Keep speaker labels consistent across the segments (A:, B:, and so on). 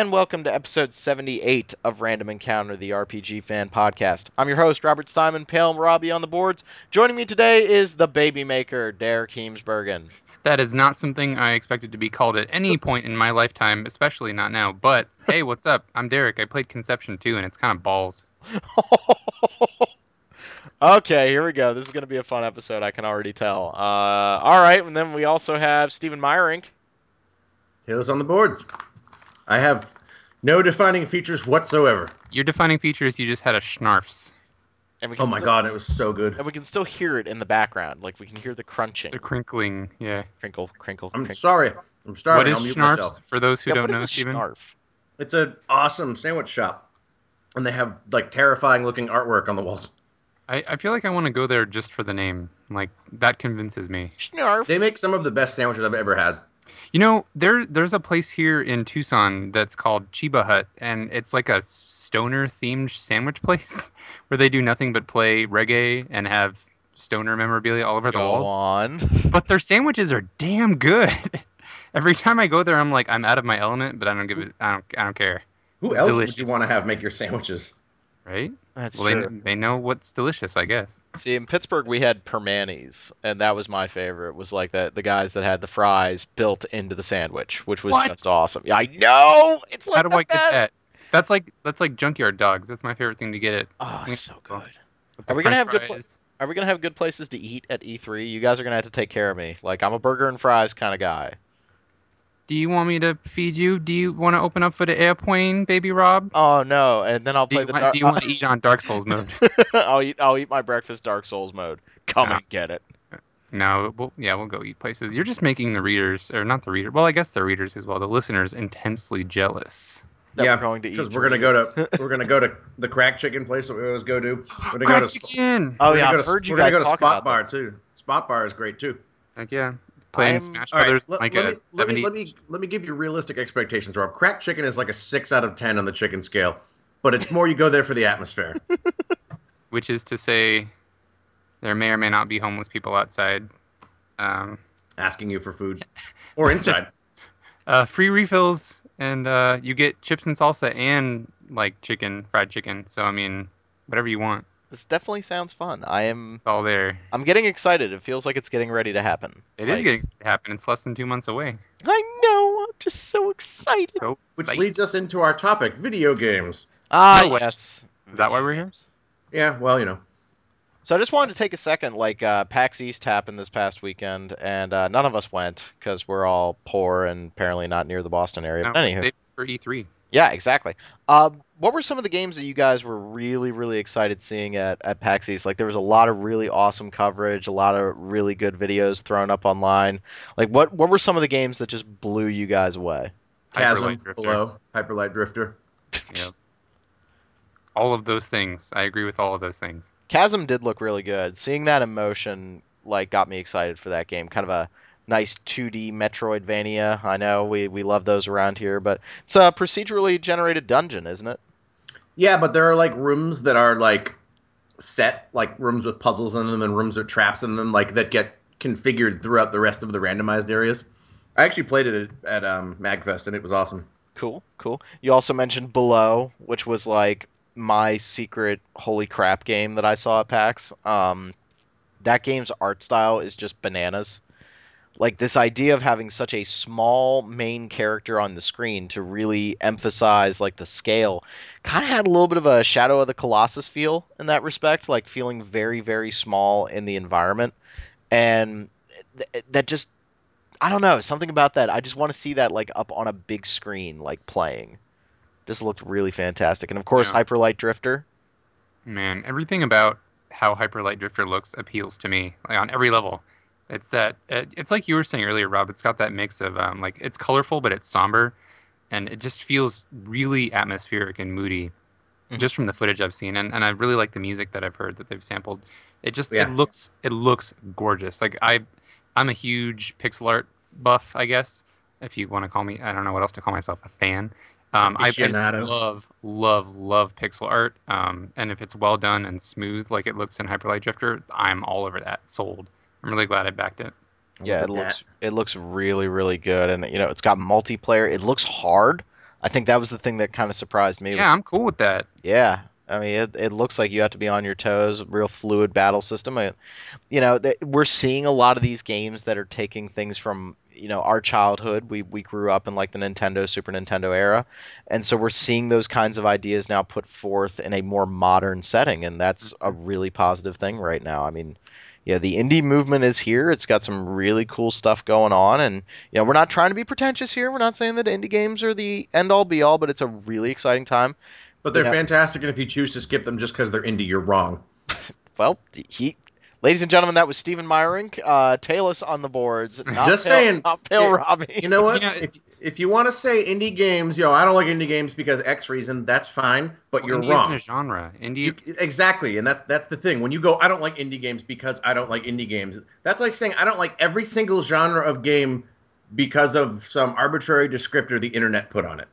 A: and welcome to episode 78 of Random Encounter, the RPG fan podcast. I'm your host, Robert Simon, Pale Robbie on the boards. Joining me today is the baby maker, Derek Heemsbergen.
B: That is not something I expected to be called at any point in my lifetime, especially not now. But hey, what's up? I'm Derek. I played Conception too, and it's kind of balls.
A: okay, here we go. This is going to be a fun episode, I can already tell. Uh, all right, and then we also have Stephen Meyerink.
C: Talus on the boards. I have no defining features whatsoever.
B: Your defining features, you just had a schnarfs.
A: And we
C: Oh my
A: still-
C: god, it was so good.
A: And we can still hear it in the background. Like, we can hear the crunching.
B: The crinkling, yeah.
A: Crinkle, crinkle,
C: I'm
A: crinkle.
C: sorry. I'm starving.
B: what
C: I'll
B: is
C: mute
B: schnarfs? For those who
A: Yeah,
B: don't
A: what is
B: know,
A: a
B: Steven?
A: snarf?
C: It's an awesome sandwich shop, and they have like terrifying looking artwork on the walls.
B: I, I feel like I want to go there just for the name. Like, that convinces me.
A: Schnarf.
C: They make some of the best sandwiches I've ever had.
B: You know, there there's a place here in Tucson that's called Cheba Hut, and it's like a stoner themed sandwich place where they do nothing but play reggae and have stoner memorabilia all over the
A: Go
B: walls.
A: on.
B: But their sandwiches are damn good. Every time I go there, I'm like, I'm out of my element, but I don't give it. I don't. I don't care.
C: Who
B: It's
C: else would you want to have make your sandwiches?
B: Right?
A: That's
B: well,
A: true.
B: they they know what's delicious, I guess.
A: See, in Pittsburgh, we had Primanti's, and that was my favorite. Was like the the guys that had the fries built into the sandwich, which was
B: What?
A: just awesome. Yeah, I know. It's like
B: How do
A: the
B: I get that? That's like that's like junkyard dogs. That's my favorite thing to get it.
A: Oh, so good. Are we gonna
B: french
A: have good
B: fries.
A: Are we gonna have good places to eat at E3? You guys are gonna have to take care of me. Like I'm a burger and fries kind of guy.
B: Do you want me to feed you? Do you want to open up for the airplane, baby Rob?
A: Oh no! And then I'll
B: Do
A: play
B: you,
A: the.
B: want,
A: Dar-
B: do you want to eat on Dark Souls mode?
A: I'll eat. I'll eat my breakfast Dark Souls mode. Come
B: Yeah.
A: and get it.
B: No, we'll, yeah, we'll go eat places. You're just making the readers, or not the reader. Well, I guess the readers as well, the listeners, intensely jealous.
A: That
C: Yeah,
A: we're going to eat.
C: Because we're gonna go to we're gonna go to the crack chicken place that we always go to. We're gonna
B: Crack
C: go to
B: chicken.
A: Oh
C: we're
A: yeah, I've
C: go to,
A: heard you
C: we're
A: guys
C: gonna go to
A: talk
C: Spot
A: about
C: Bar
A: this.
C: too. Spot Bar is great too.
B: Heck yeah, playing
A: I'm-
B: Smash
C: All right,
B: Brothers
C: let,
B: like
C: let
B: a
C: me, let, me, let me let me give you realistic expectations, Rob. Crack chicken is like a six out of ten on the chicken scale, but it's more you go there for the atmosphere.
B: which is to say, there may or may not be homeless people outside. Um,
C: asking you for food or inside.
B: uh, free refills, and uh, you get chips and salsa and like chicken, fried chicken. So I mean, whatever you want,
A: This definitely sounds fun. I am.
B: it's all there.
A: I'm getting excited. It feels like it's getting ready to happen.
B: It is
A: Like,
B: getting to happen. It's less than two months away.
A: I know. I'm just so excited.
B: So
C: Which
B: psyched.
C: leads us into our topic, video games.
A: Ah,
B: No
A: yes.
B: Is that why we're here?
C: Yeah, well, you know.
A: So I just wanted to take a second. Like uh, PAX East happened this past weekend, and uh, none of us went because we're all poor and apparently not near the Boston area.
B: No,
A: But
B: we're
A: anywho,
B: for E E3.
A: Yeah, exactly. Uh, what were some of the games that you guys were really, really excited seeing at, at PAX East? Like there was a lot of really awesome coverage, a lot of really good videos thrown up online. Like what what were some of the games that just blew you guys away?
C: Chasm
B: Hyperlight Drifter.
C: below, Hyperlight Drifter.
B: Yep. All of those things. I agree with all of those things.
A: Chasm did look really good. Seeing that emotion, like got me excited for that game. Kind of a nice 2D Metroidvania. I know we, we love those around here, but it's a procedurally generated dungeon, isn't it?
C: Yeah, but there are like rooms that are like set, like rooms with puzzles in them and rooms with traps in them, like that get configured throughout the rest of the randomized areas. I actually played it at, at um, Magfest and it was awesome.
A: Cool, cool. You also mentioned Below, which was like my secret holy crap game that I saw at PAX. Um, that game's art style is just bananas. Like this idea of having such a small main character on the screen to really emphasize like the scale kind of had a little bit of a Shadow of the Colossus feel in that respect, like feeling very very small in the environment. And th- that just I don't know, something about that. I just want to see that like up on a big screen, like playing. Just looked really fantastic. And of course,
B: Yeah.
A: Hyperlight Drifter.
B: Man, everything about how Hyperlight Drifter looks appeals to me, like on every level. It's that it, it's like you were saying earlier, Rob. It's got that mix of um, like it's colorful, but it's somber, and it just feels really atmospheric and moody,
A: Mhm.
B: just from the footage I've seen. And, and I really like the music that I've heard that they've sampled. It just
C: Yeah.
B: it looks it looks gorgeous. Like I, I'm a huge pixel art buff, I guess, if you want to call me. I don't know what else to call myself. A fan. Um, I, I just love, love, love pixel art. Um, and if it's well done and smooth like it looks in Hyperlight Drifter, I'm all over that. Sold. I'm really glad I backed it.
A: Yeah, it
C: at
A: looks it looks really really good, and you know it's got multiplayer. It looks hard. I think that was the thing that kind of surprised me.
B: Yeah,
A: was-
B: I'm cool with that.
A: yeah. I mean, it, it looks like you have to be on your toes. Real fluid battle system. I, you know, th- we're seeing a lot of these games that are taking things from you know our childhood. We we grew up in like the Nintendo, Super Nintendo era, and so we're seeing those kinds of ideas now put forth in a more modern setting, and that's a mm-hmm. really positive thing right now. I mean. Yeah, the indie movement is here. It's got some really cool stuff going on, and you know we're not trying to be pretentious here. We're not saying that indie games are the end all be all, but it's a really exciting time.
C: But they're
A: Yeah.
C: fantastic, and if you choose to skip them just because they're indie, you're wrong.
A: Well, he, ladies and gentlemen, that was Stephen Meyerink. Uh, Talus on the boards. Not
C: Just
A: Pale-
C: saying,
A: not Pale
C: it-
A: Robbie.
C: You know what?
B: You know,
C: if if you want to say indie games, yo, I don't like indie games because X reason. That's fine, but you're
B: Indie
C: wrong.
B: isn't a genre. Indie.
C: You, exactly, and that's that's the thing. When you go, I don't like indie games because I don't like indie games. That's like saying I don't like every single genre of game because of some arbitrary descriptor the internet put on it.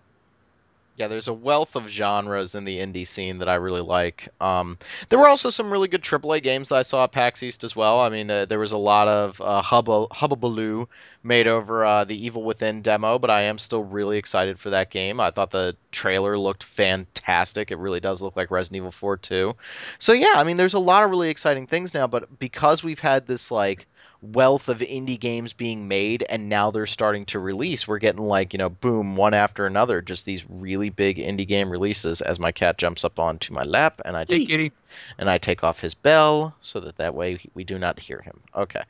A: Yeah, there's a wealth of genres in the indie scene that I really like. Um, there were also some really good AAA games that I saw at PAX East as well. I mean, uh, there was a lot of uh, hubba hubbubaloo made over uh, the Evil Within demo, but I am still really excited for that game. I thought the trailer looked fantastic. It really does look like Resident Evil 4 too. So yeah, I mean, there's a lot of really exciting things now, but because we've had this like wealth of indie games being made and now they're starting to release. We're getting like you know boom one after another just these really big indie game releases as my cat jumps up onto my lap and i take
B: kitty.
A: and i take off his bell so that that way we do not hear him. Okay.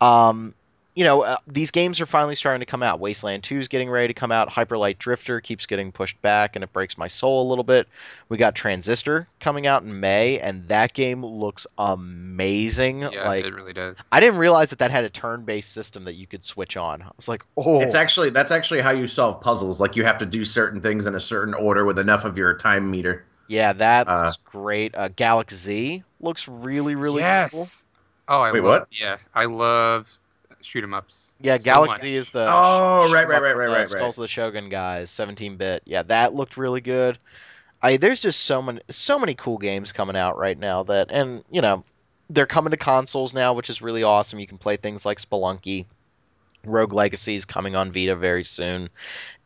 A: Um you know uh, these games are finally starting to come out wasteland 2 is getting ready to come out hyperlight drifter keeps getting pushed back and it breaks my soul a little bit we got transistor coming out in may and that game looks amazing
B: Yeah,
A: like
B: it really does.
A: I didn't realize that that had a turn-based system that you could switch on. I was like, oh,
C: It's actually that's actually how you solve puzzles. Like you have to do certain things in a certain order with enough of your time meter.
A: yeah, that
C: Uh,
A: looks great. Uh, Galak-Z looks really, really cool.
B: yes. Oh, I
C: Wait,
B: love.
C: what?
B: Yeah, I love shoot 'em ups.
A: Yeah,
B: so
A: Galak-Z
B: much.
A: is the
C: Oh,
A: sh-
C: right,
A: shoot
C: right, right, right, right,
A: Skulls
C: right.
A: of the Shogun guys, 17-bit. Yeah, that looked really good. I there's just so many so many cool games coming out right now that and you know they're coming to consoles now, which is really awesome. You can play things like Spelunky. Rogue Legacy is coming on Vita very soon.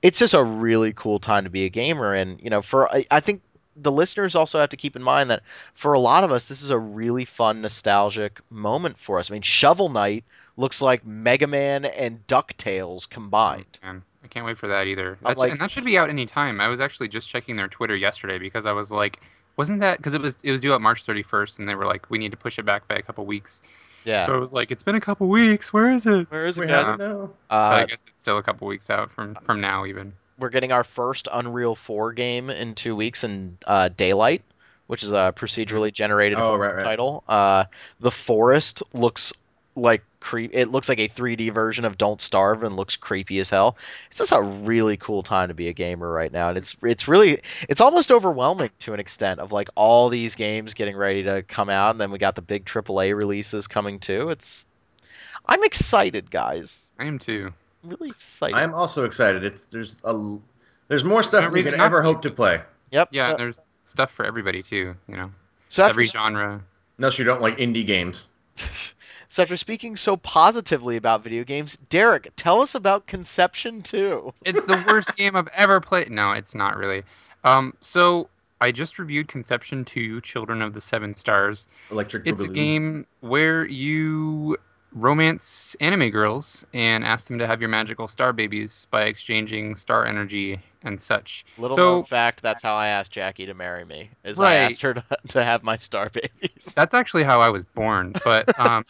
A: It's just a really cool time to be a gamer, and you know, for I, I think the listeners also have to keep in mind that for a lot of us, this is a really fun, nostalgic moment for us. I mean, Shovel Knight looks like Mega Man and Ducktales combined.
B: Man, I can't wait for that either.
A: I'm
B: That,
A: like-
B: and that should be out any time. I was actually just checking their Twitter yesterday because I was like, wasn't that because it was it was due out March 31st and they were like, we need to push it back by a couple weeks.
A: Yeah.
B: So I was like, it's been a couple weeks. Where is it?
A: Where is it,
C: We
A: guys?
C: have it now.
B: But I
A: Uh,
B: guess it's still a couple weeks out from from now even.
A: we're getting our first Unreal 4 game in two weeks in uh, Daylight, which is a procedurally generated
C: Oh, right, right.
A: title. Uh, the Forest looks like creep. It looks like a 3D version of Don't Starve and looks creepy as hell. It's just a really cool time to be a gamer right now, and it's it's really it's almost overwhelming to an extent of like all these games getting ready to come out, and then we got the big AAA releases coming too. It's I'm excited, guys.
B: I am too.
A: Really excited.
C: I'm also excited. It's there's a there's more stuff
B: No
C: than you
B: reason
C: could ever hope to play.
A: Yep.
B: Yeah,
A: so,
B: there's stuff for everybody too. You know,
A: so after
B: every genre.
C: Unless you don't like indie games.
A: So after speaking so positively about video games, Derek, tell us about Conception 2.
B: It's the worst game I've ever played. No, it's not really. Um, so I just reviewed Conception 2: Children of the Seven Stars.
C: Electric
B: It's a game where you romance anime girls and ask them to have your magical star babies by exchanging star energy and such.
A: Little
B: so
A: known fact, that's how I asked Jackie to marry me. Is I asked her to, to have my star babies.
B: that's actually how I was born. But um,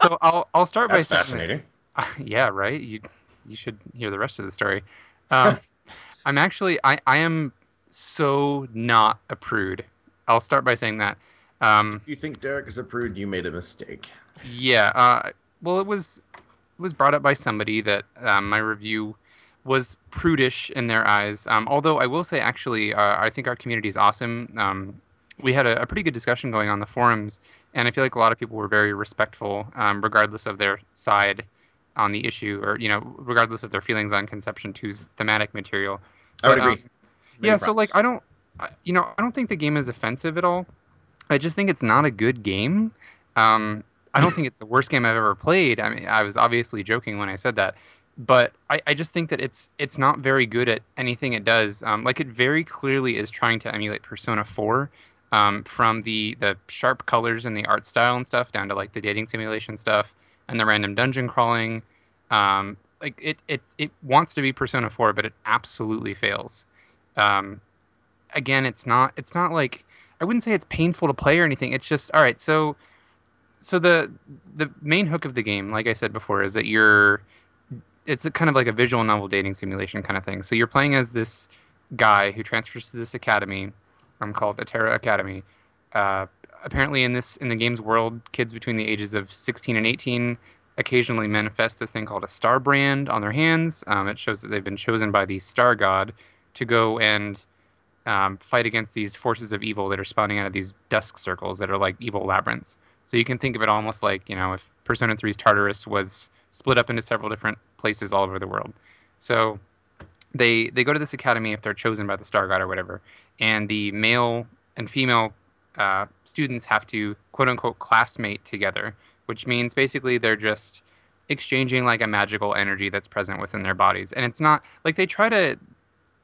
B: so I'll I'll start
C: That's
B: by saying that-
C: fascinating.
B: yeah, right. You you should hear the rest of the story. Um, I'm actually I I am so not a prude. I'll start by saying that. Um,
C: If you think Derek is a prude, you made a mistake.
B: yeah. Uh, well, it was it was brought up by somebody that um, my review was prudish in their eyes. Um, although I will say, actually, uh, I think our community is awesome. Um, we had a, a pretty good discussion going on the forums, and I feel like a lot of people were very respectful, um, regardless of their side on the issue, or you know, regardless of their feelings on Conception 2's thematic material.
C: I would agree.
B: um, yeah, so like. I don't, you know, I don't think the game is offensive at all. I just think it's not a good game. Um, I don't think it's the worst game I've ever played. I mean, I was obviously joking when I said that, but I, I just think that it's it's not very good at anything it does. Um, like it very clearly is trying to emulate Persona 4, um, from the the sharp colors and the art style and stuff down to like the dating simulation stuff and the random dungeon crawling. Um, like it it it wants to be Persona 4, but it absolutely fails. Um, again, it's not it's not like I wouldn't say it's painful to play or anything. It's just all right. So so the the main hook of the game, like I said before, is that you're it's kind of like a visual novel dating simulation kind of thing. So you're playing as this guy who transfers to this academy, um, called Atera Academy. Uh, apparently, in this in the game's world, kids between the ages of 16 and 18 occasionally manifest this thing called a star brand on their hands. Um, it shows that they've been chosen by the star god to go and um, fight against these forces of evil that are spawning out of these dusk circles that are like evil labyrinths. So you can think of it almost like you know if Persona 3's Tartarus was split up into several different places all over the world. So they they go to this academy if they're chosen by the star god or whatever, and the male and female uh, students have to quote unquote classmate together, which means basically they're just exchanging like a magical energy that's present within their bodies, and it's not like they try to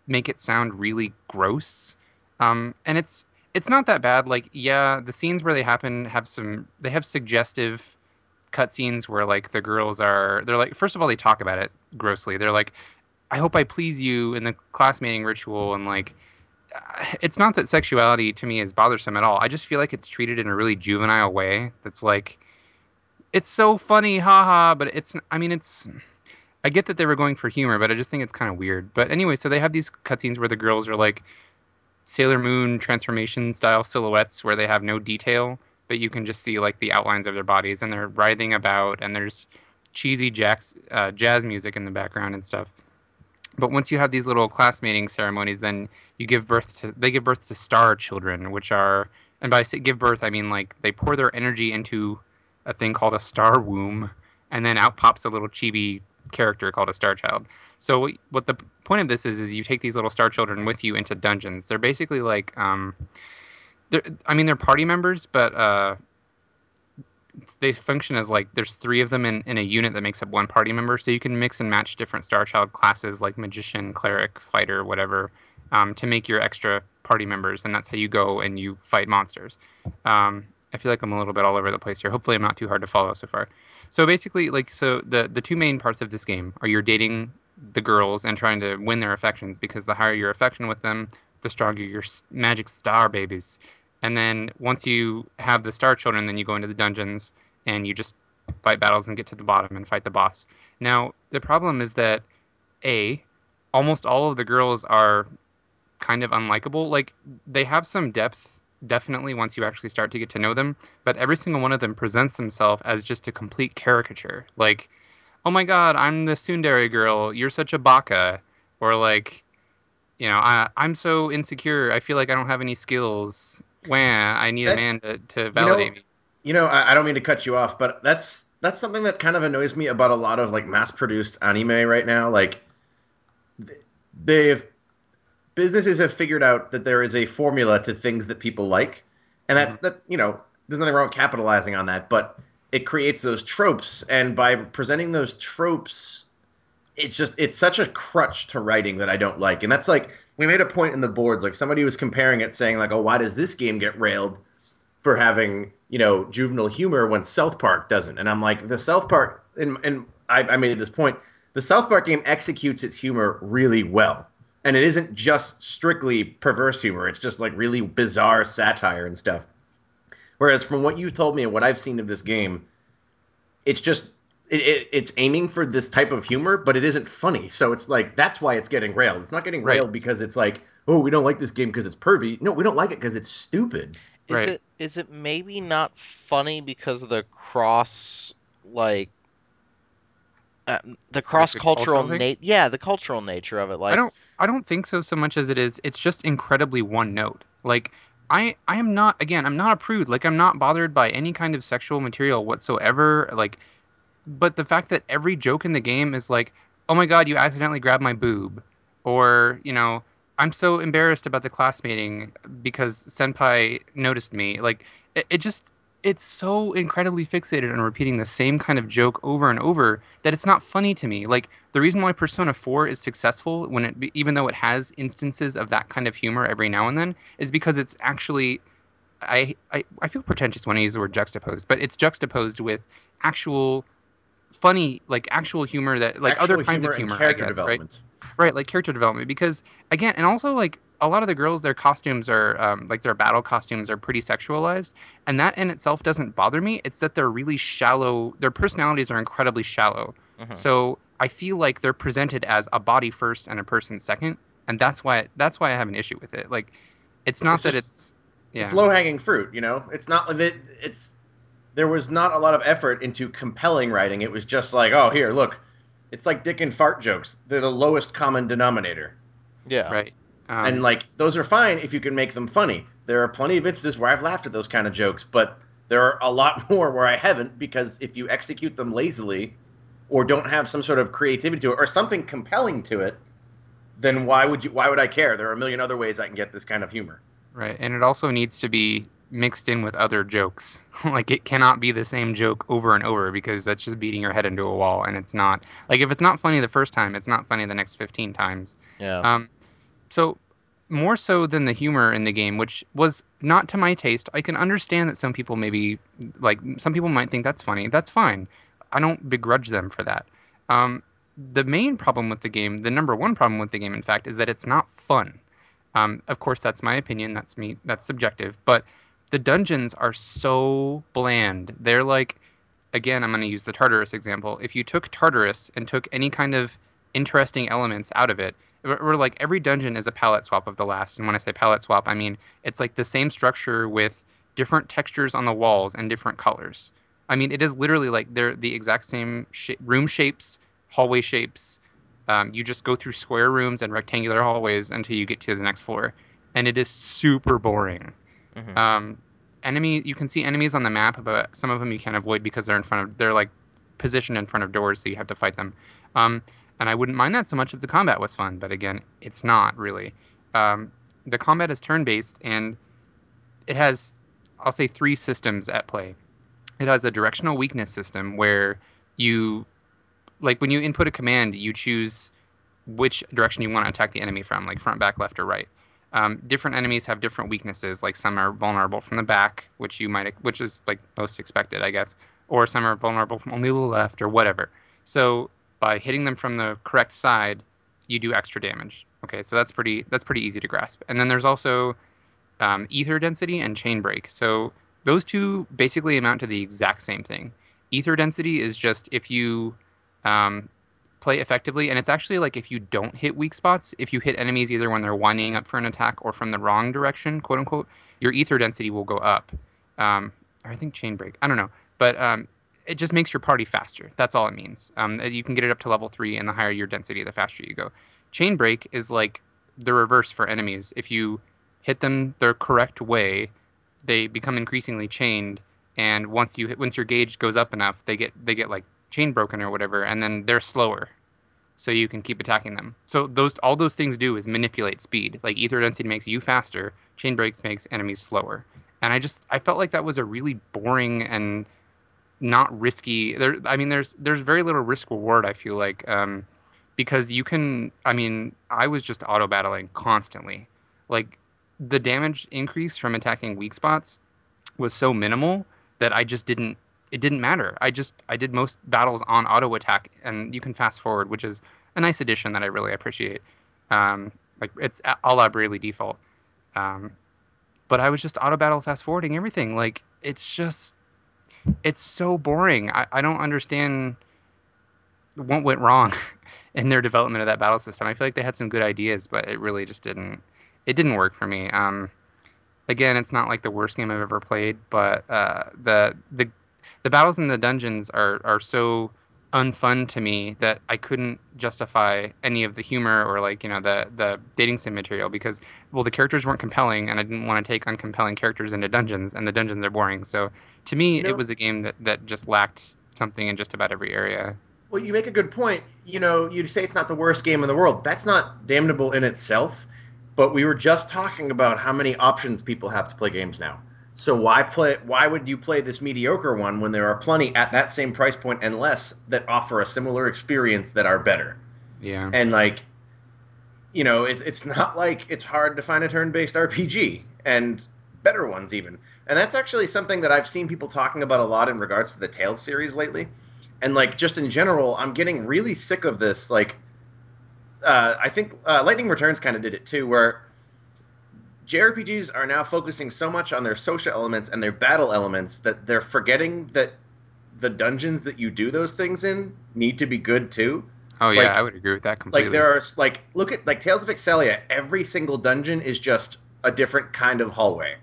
B: make it sound really gross, um, and it's it's not that bad. Like yeah, the scenes where they happen have some they have suggestive cutscenes where like the girls are they're like first of all they talk about it grossly. They're like, I hope I please you in the classmating ritual and like it's not that sexuality to me is bothersome at all. I just feel like it's treated in a really juvenile way that's like it's so funny, haha, but it's I mean it's I get that they were going for humor, but I just think it's kind of weird. But anyway, so they have these cutscenes where the girls are like Sailor Moon transformation style silhouettes where they have no detail but you can just see like the outlines of their bodies and they're writhing about and there's cheesy jazz, uh, jazz music in the background and stuff. But once you have these little classmating ceremonies, then you give birth to they give birth to star children, which are and by give birth I mean like they pour their energy into a thing called a star womb, and then out pops a little chibi character called a star child. So what the point of this is is you take these little star children with you into dungeons. They're basically like um, they're, I mean, they're party members, but uh, they function as like there's three of them in, in a unit that makes up one party member. So you can mix and match different Star Child classes like magician, cleric, fighter, whatever, um, to make your extra party members, and that's how you go and you fight monsters. Um, I feel like I'm a little bit all over the place here. Hopefully, I'm not too hard to follow so far. So basically, like, so the the two main parts of this game are you're dating the girls and trying to win their affections because the higher your affection with them, the stronger your magic star babies. And then once you have the star children, then you go into the dungeons and you just fight battles and get to the bottom and fight the boss. Now, the problem is that A, almost all of the girls are kind of unlikable. Like they have some depth definitely once you actually start to get to know them, but every single one of them presents themselves as just a complete caricature. Like, "Oh my god, I'm the tsundere girl. You're such a baka." Or like, you know, I, I'm so insecure. I feel like I don't have any skills. Wah, I need
C: That-
B: a man to, to validate
C: know,
B: me.
C: You know, I, I don't mean to cut you off, but that's that's something that kind of annoys me about a lot of like mass-produced anime right now. Like, they've businesses have figured out that there is a formula to things that people like, and that
B: Mhm.
C: that you know, there's nothing wrong with capitalizing on that, but it creates those tropes, and by presenting those tropes, it's just it's such a crutch to writing that I don't like, and that's like we made a point in the boards, like somebody was comparing it, saying like, oh, why does this game get railed? for having you know juvenile humor when South Park doesn't. And I'm like, the South Park, and, and I, I made this point. The South Park game executes its humor really well, and it isn't just strictly perverse humor. It's just like really bizarre satire and stuff. Whereas from what you've told me and what I've seen of this game, it's just it, it, it's aiming for this type of humor, but it isn't funny. So it's like that's why it's getting railed. It's not getting
B: Right.
C: railed because it's like, oh, we don't like this game because it's pervy. No, we don't like it because it's stupid.
A: Is
B: Right.
A: it is it maybe not funny because of the cross like uh, the cross cultural
B: cultural thing?
A: na- yeah the cultural nature of it like
B: I don't I don't think so so much as it is it's just incredibly one note. Like I I am not again, I'm not a prude. Like I'm not bothered by any kind of sexual material whatsoever. Like but the fact that every joke in the game is like, "Oh my god, you accidentally grabbed my boob." Or, you know, "I'm so embarrassed about the class meeting because senpai noticed me." Like it, it just it's so incredibly fixated on repeating the same kind of joke over and over that it's not funny to me. Like the reason why Persona 4 is successful when it even though it has instances of that kind of humor every now and then is because it's actually I I, I feel pretentious when I use the word juxtaposed, but it's juxtaposed with actual funny like actual humor that like
C: Actual
B: other kinds of humor, I guess, right? Right, like character development because again, and also like a lot of the girls, their costumes are um, like their battle costumes are pretty sexualized, and that in itself doesn't bother me. It's that they're really shallow. Their personalities are incredibly shallow.
A: Mhm.
B: So I feel like they're presented as a body first and a person second, and that's why that's why I have an issue with it. Like, it's not
C: It's
B: that
C: just-
B: it's yeah
C: It's low hanging fruit, you know. It's not it, it's there was not a lot of effort into compelling writing. It was just like, oh, here, look. It's like dick and fart jokes. They're the lowest common denominator.
A: Yeah.
B: right. Um,
C: and like those are fine if you can make them funny. There are plenty of instances where I've laughed at those kind of jokes, but there are a lot more where I haven't because if you execute them lazily or don't have some sort of creativity to it or something compelling to it, then why would you why would I care? There are a million other ways I can get this kind of humor.
B: Right. And it also needs to be mixed in with other jokes. like it cannot be the same joke over and over because that's just beating your head into a wall and it's not like if it's not funny the first time, it's not funny the next 15 times.
A: Yeah.
B: Um so more so than the humor in the game, which was not to my taste. I can understand that some people maybe like some people might think that's funny. That's fine. I don't begrudge them for that. Um, the main problem with the game, the number one problem with the game, in fact, is that it's not fun. Um, of course, that's my opinion. That's me. That's subjective. But the dungeons are so bland. They're like, again, I'm going to use the Tartarus example. If you took Tartarus and took any kind of interesting elements out of it, we're like every dungeon is a palette swap of the last. And when I say palette swap, I mean it's like the same structure with different textures on the walls and different colors. I mean, it is literally like they're the exact same sh- room shapes, hallway shapes. Um, you just go through square rooms and rectangular hallways until you get to the next floor, and it is super boring.
A: Mhm.
B: Um, enemy, you can see enemies on the map, but some of them you can't avoid because they're in front of, they're like positioned in front of doors, so you have to fight them. Um, and I wouldn't mind that so much if the combat was fun, but again, it's not really. Um, the combat is turn based, and it has, I'll say, three systems at play. It has a directional weakness system where you, like, when you input a command, you choose which direction you want to attack the enemy from, like front, back, left, or right. Um, different enemies have different weaknesses. Like some are vulnerable from the back, which you might, which is like most expected, I guess, or some are vulnerable from only the left or whatever. So by hitting them from the correct side, you do extra damage. Okay, so that's pretty that's pretty easy to grasp. And then there's also um, ether density and chain break. So those two basically amount to the exact same thing. Ether density is just if you um, play effectively, and it's actually like if you don't hit weak spots, if you hit enemies either when they're winding up for an attack or from the wrong direction, quote unquote, your ether density will go up. Um, I think chain break. I don't know, but um, it just makes your party faster. That's all it means. Um, you can get it up to level three, and the higher your density, the faster you go. Chain break is like the reverse for enemies. If you hit them the correct way, they become increasingly chained, and once you hit, once your gauge goes up enough, they get they get like chain broken or whatever, and then they're slower, so you can keep attacking them. So those all those things do is manipulate speed. Like ether density makes you faster, chain breaks makes enemies slower. And I just I felt like that was a really boring and not risky. There, I mean, there's there's very little risk reward. I feel like um, because you can. I mean, I was just auto battling constantly. Like the damage increase from attacking weak spots was so minimal that I just didn't. It didn't matter. I just I did most battles on auto attack, and you can fast forward, which is a nice addition that I really appreciate. Um, like it's a la Bravely default. Um, but I was just auto battle fast forwarding everything. Like it's just it's so boring. I, I don't understand what went wrong in their development of that battle system. I feel like they had some good ideas, but it really just didn't it didn't work for me. Um, again, it's not like the worst game I've ever played, but uh, the the the battles in the dungeons are are so unfun to me that I couldn't justify any of the humor or like you know the the dating sim material because well the characters weren't compelling and I didn't want to take uncompelling characters into dungeons and the dungeons are boring. So to me,
C: know-
B: it was a game that that just lacked something in just about every area.
C: Well, you make a good point. You know, you say it's not the worst game in the world. That's not damnable in itself. But we were just talking about how many options people have to play games now. So why play? Why would you play this mediocre one when there are plenty at that same price point and less that offer a similar experience that are better?
B: Yeah.
C: And like, you know, it's it's not like it's hard to find a turn-based RPG and better ones even. And that's actually something that I've seen people talking about a lot in regards to the Tales series lately. And like just in general, I'm getting really sick of this. Like, uh, I think uh, Lightning Returns kind of did it too, where JRPGs are now focusing so much on their social elements and their battle elements that they're forgetting that the dungeons that you do those things in need to be good too.
B: Oh yeah,
C: like-
B: I would agree with that completely.
C: Like there are like look at like Tales of Xillia. Every single dungeon is just a different kind of hallway.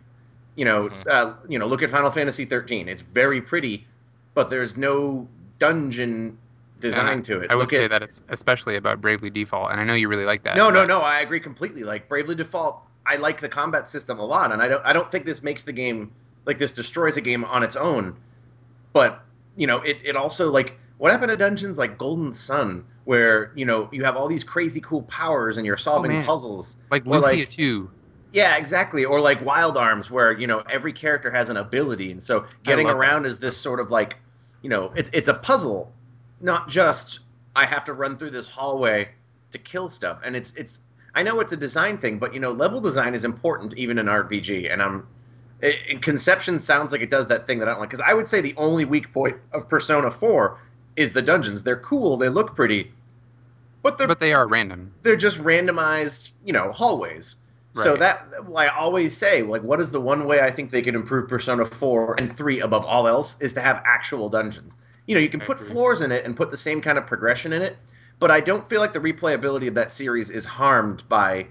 C: You know,
A: Mhm.
C: uh, you know. Look at Final Fantasy 13. It's very pretty, but there's no dungeon design to it.
B: I would
C: look
B: say
C: at,
B: that it's especially about Bravely Default, and I know you really like that.
C: No, no, no. I agree completely. Like Bravely Default, I like the combat system a lot, and I don't. I don't think this makes the game like this destroys a game on its own. But you know, it it also like what happened to dungeons like Golden Sun, where you know you have all these crazy cool powers and you're oh, solving
B: man.
C: puzzles.
B: Like Lufia
C: like-
B: 2.
C: Yeah, exactly. Or like Wild Arms, where you know every character has an ability, and so getting around is this sort of like, you know, it's it's a puzzle, not just I have to run through this hallway to kill stuff. And it's it's I know it's a design thing, but you know, level design is important even in RPG. And I'm i in conception sounds like it does that thing that I don't like because I would say the only weak point of Persona Four is the dungeons. They're cool, they look pretty, but they're
B: But they are random.
C: they're just randomized, you know, hallways. So that well, I always say, like, what is the one way I think they could improve Persona 4 and 3 above all else is to have actual dungeons. You know, you can
B: I
C: put
B: agree.
C: floors in it and put the same kind of progression in it, but I don't feel like the replayability of that series is harmed by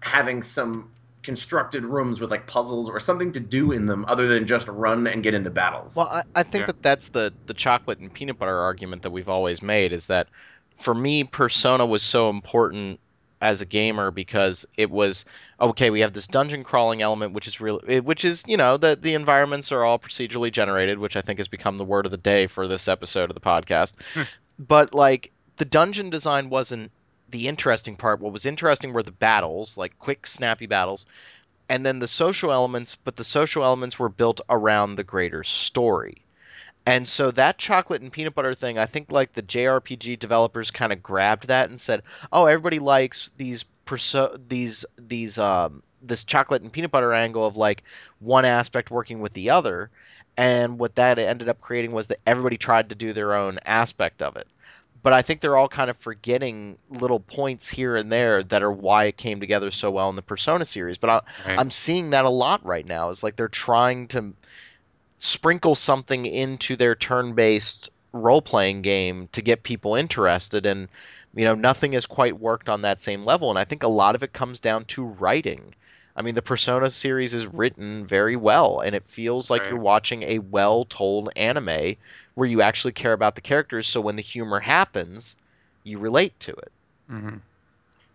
C: having some constructed rooms with like puzzles or something to do in them other than just run and get into battles.
A: Well, I, I think
B: Yeah.
A: that that's the the chocolate and peanut butter argument that we've always made is that for me, Persona was so important as a gamer because it was okay. We have this dungeon crawling element, which is real, which is you know that the environments are all procedurally generated, which I think has become the word of the day for this episode of the podcast.
B: Hmm.
A: but like the dungeon design wasn't the interesting part. What was interesting were the battles, like quick, snappy battles and then the social elements, but the social elements were built around the greater story. And so that chocolate and peanut butter thing, I think like the JRPG developers kind of grabbed that and said, "Oh, everybody likes these perso- these these um this chocolate and peanut butter angle of like one aspect working with the other." And what that ended up creating was that everybody tried to do their own aspect of it. But I think they're all kind of forgetting little points here and there that are why it came together so well in the Persona series. But I,
B: Right?
A: I'm seeing that a lot right now. It's like they're trying to sprinkle something into their turn-based role-playing game to get people interested, and you know nothing has quite worked on that same level. And I think a lot of it comes down to writing. I mean, the Persona series is written very well, and it feels like
B: Right.
A: you're watching a well-told anime where you actually care about the characters. So when the humor happens, you relate to it.
B: hmm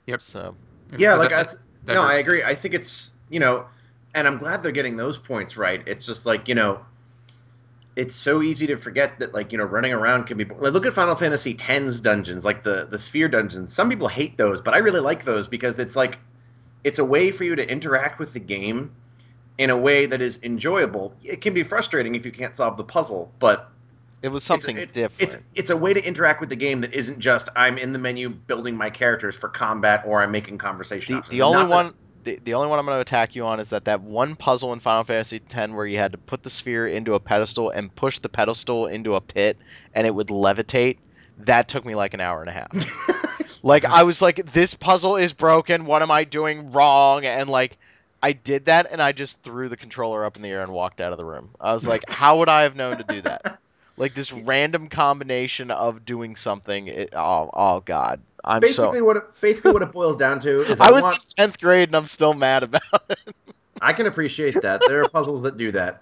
B: Yep.
A: So
C: yeah,
B: So
C: like
B: that-
C: I,
B: that's
C: no, I agree. I think it's you know, and I'm glad they're getting those points right. It's just like you know, it's so easy to forget that like you know, running around can be. Like, look at Final Fantasy X's dungeons, like the the sphere dungeons. Some people hate those, but I really like those because it's like it's a way for you to interact with the game in a way that is enjoyable. It can be frustrating if you can't solve the puzzle, but
A: it was something
C: it's,
A: different.
C: It's it's a way to interact with the game that isn't just I'm in the menu building my characters for combat or I'm making conversation.
A: the, the only
C: Not that-
A: one the, the only one I'm going to attack you on is that that one puzzle in Final Fantasy X where you had to put the sphere into a pedestal and push the pedestal into a pit and it would levitate. That took me like an hour and a half. like I was like, this puzzle is broken. What am I doing wrong? And like I did that and I just threw the controller up in the air and walked out of the room. I was like, how would I have known to do that? Like this random combination of doing something. It, oh, oh God, I'm so.
C: basically what it, basically what it boils down to is
A: I
C: I,
A: was
C: want,
A: in tenth grade and I'm still mad about it.
C: I can appreciate that. There are puzzles that do that.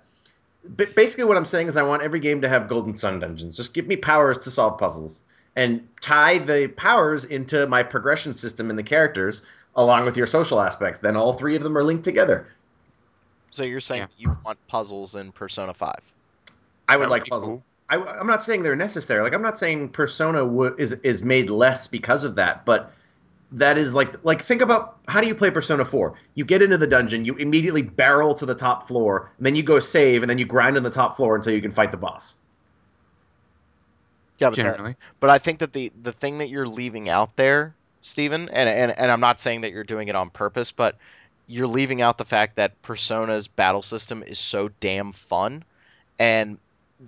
C: But basically, what I'm saying is I want every game to have Golden Sun dungeons. Just give me powers to solve puzzles and tie the powers into my progression system in the characters along with your social aspects. Then all three of them are linked together.
A: So you're saying
B: Yeah.
A: that you want puzzles in Persona Five?
C: I would
B: That
C: like
B: be
C: puzzles.
B: cool.
C: I, I'm not saying they're necessary. Like I'm not saying Persona wo- is is made less because of that, but that is like like think about how do you play Persona 4? You get into the dungeon, you immediately barrel to the top floor, and then you go save, and then you grind on the top floor until you can fight the boss.
A: Yeah, but that,
B: generally.
A: but I think that the the thing that you're leaving out there, Steven, and, and and I'm not saying that you're doing it on purpose, but you're leaving out the fact that Persona's battle system is so damn fun, and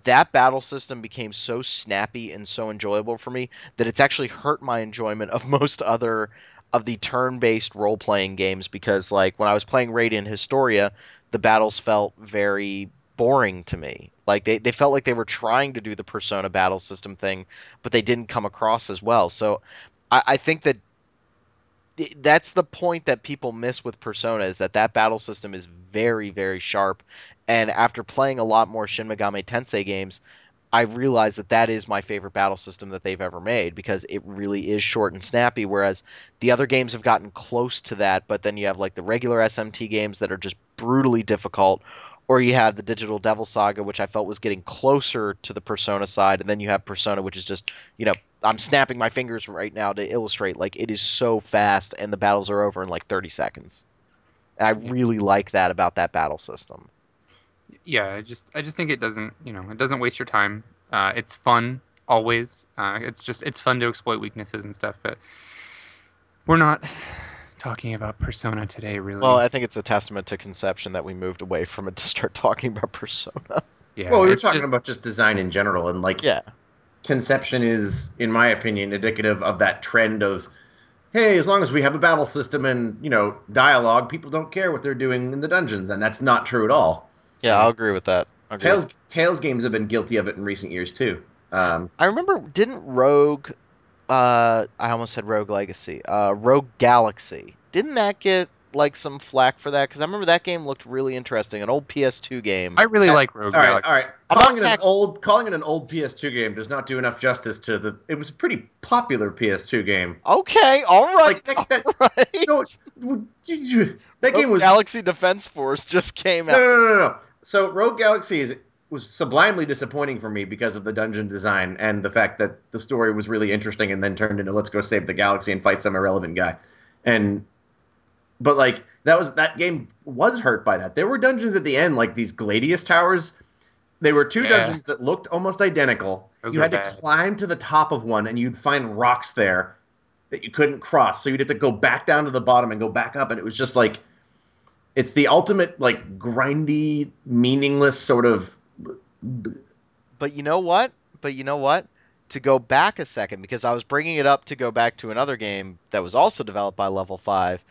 A: that battle system became so snappy and so enjoyable for me that it's actually hurt my enjoyment of most other of the turn-based role-playing games because like when I was playing Radiant Historia, the battles felt very boring to me. Like they, they felt like they were trying to do the Persona battle system thing, but they didn't come across as well. So I, I think that that's the point that people miss with Persona is that that battle system is very very sharp. And after playing a lot more Shin Megami Tensei games, I realized that that is my favorite battle system that they've ever made because it really is short and snappy. Whereas the other games have gotten close to that, but then you have like the regular SMT games that are just brutally difficult, or you have the Digital Devil Saga, which I felt was getting closer to the Persona side, and then you have Persona, which is just you know I'm snapping my fingers right now to illustrate like it is so fast and the battles are over in like 30 seconds. And I really like that about that battle system.
B: Yeah, I just I just think it doesn't you know it doesn't waste your time. Uh, it's fun always. Uh, it's just it's fun to exploit weaknesses and stuff, but we're not talking about Persona today, really.
A: Well, I think it's a testament to conception that we moved away from it to start talking about Persona.
B: yeah,
C: well, we were talking
B: just-
C: about just design in general, and like
A: Yeah.
C: conception is, in my opinion, indicative of that trend of, hey, as long as we have a battle system and you know dialogue, people don't care what they're doing in the dungeons, and that's not true at all.
A: Yeah, I'll agree with that. I'll agree
C: Tales Tales games have been guilty of it in recent years too. Um,
A: I remember didn't Rogue uh I almost said Rogue Legacy. Uh Rogue Galaxy. Didn't that get like some flack for that cuz I remember that game looked really interesting, an old PS2 game.
B: I really like Rogue
C: all right,
B: Galaxy.
C: all right.
A: I'm
C: Calling
A: not
C: it an old calling it an old PS2 game does not do enough justice to the. It was a pretty popular PS2 game.
A: Okay, all right.
C: Like that, that,
A: all right.
C: no, that
A: Rogue
C: game was
A: Galaxy Defense Force just came out.
C: no, no, no, no. So Rogue Galaxy is was sublimely disappointing for me because of the dungeon design and the fact that the story was really interesting and then turned into let's go save the galaxy and fight some irrelevant guy. And but like that was that game was hurt by that. There were dungeons at the end like these Gladius towers. They were two
B: Yeah.
C: dungeons that looked almost identical.
B: Those
C: you had to climb to the top of one and you'd find rocks there that you couldn't cross. So you'd have to go back down to the bottom and go back up and it was just like it's the ultimate like grindy, meaningless sort of
A: But you know what? But you know what? To go back a second, because I was bringing it up to go back to another game that was also developed by Level 5.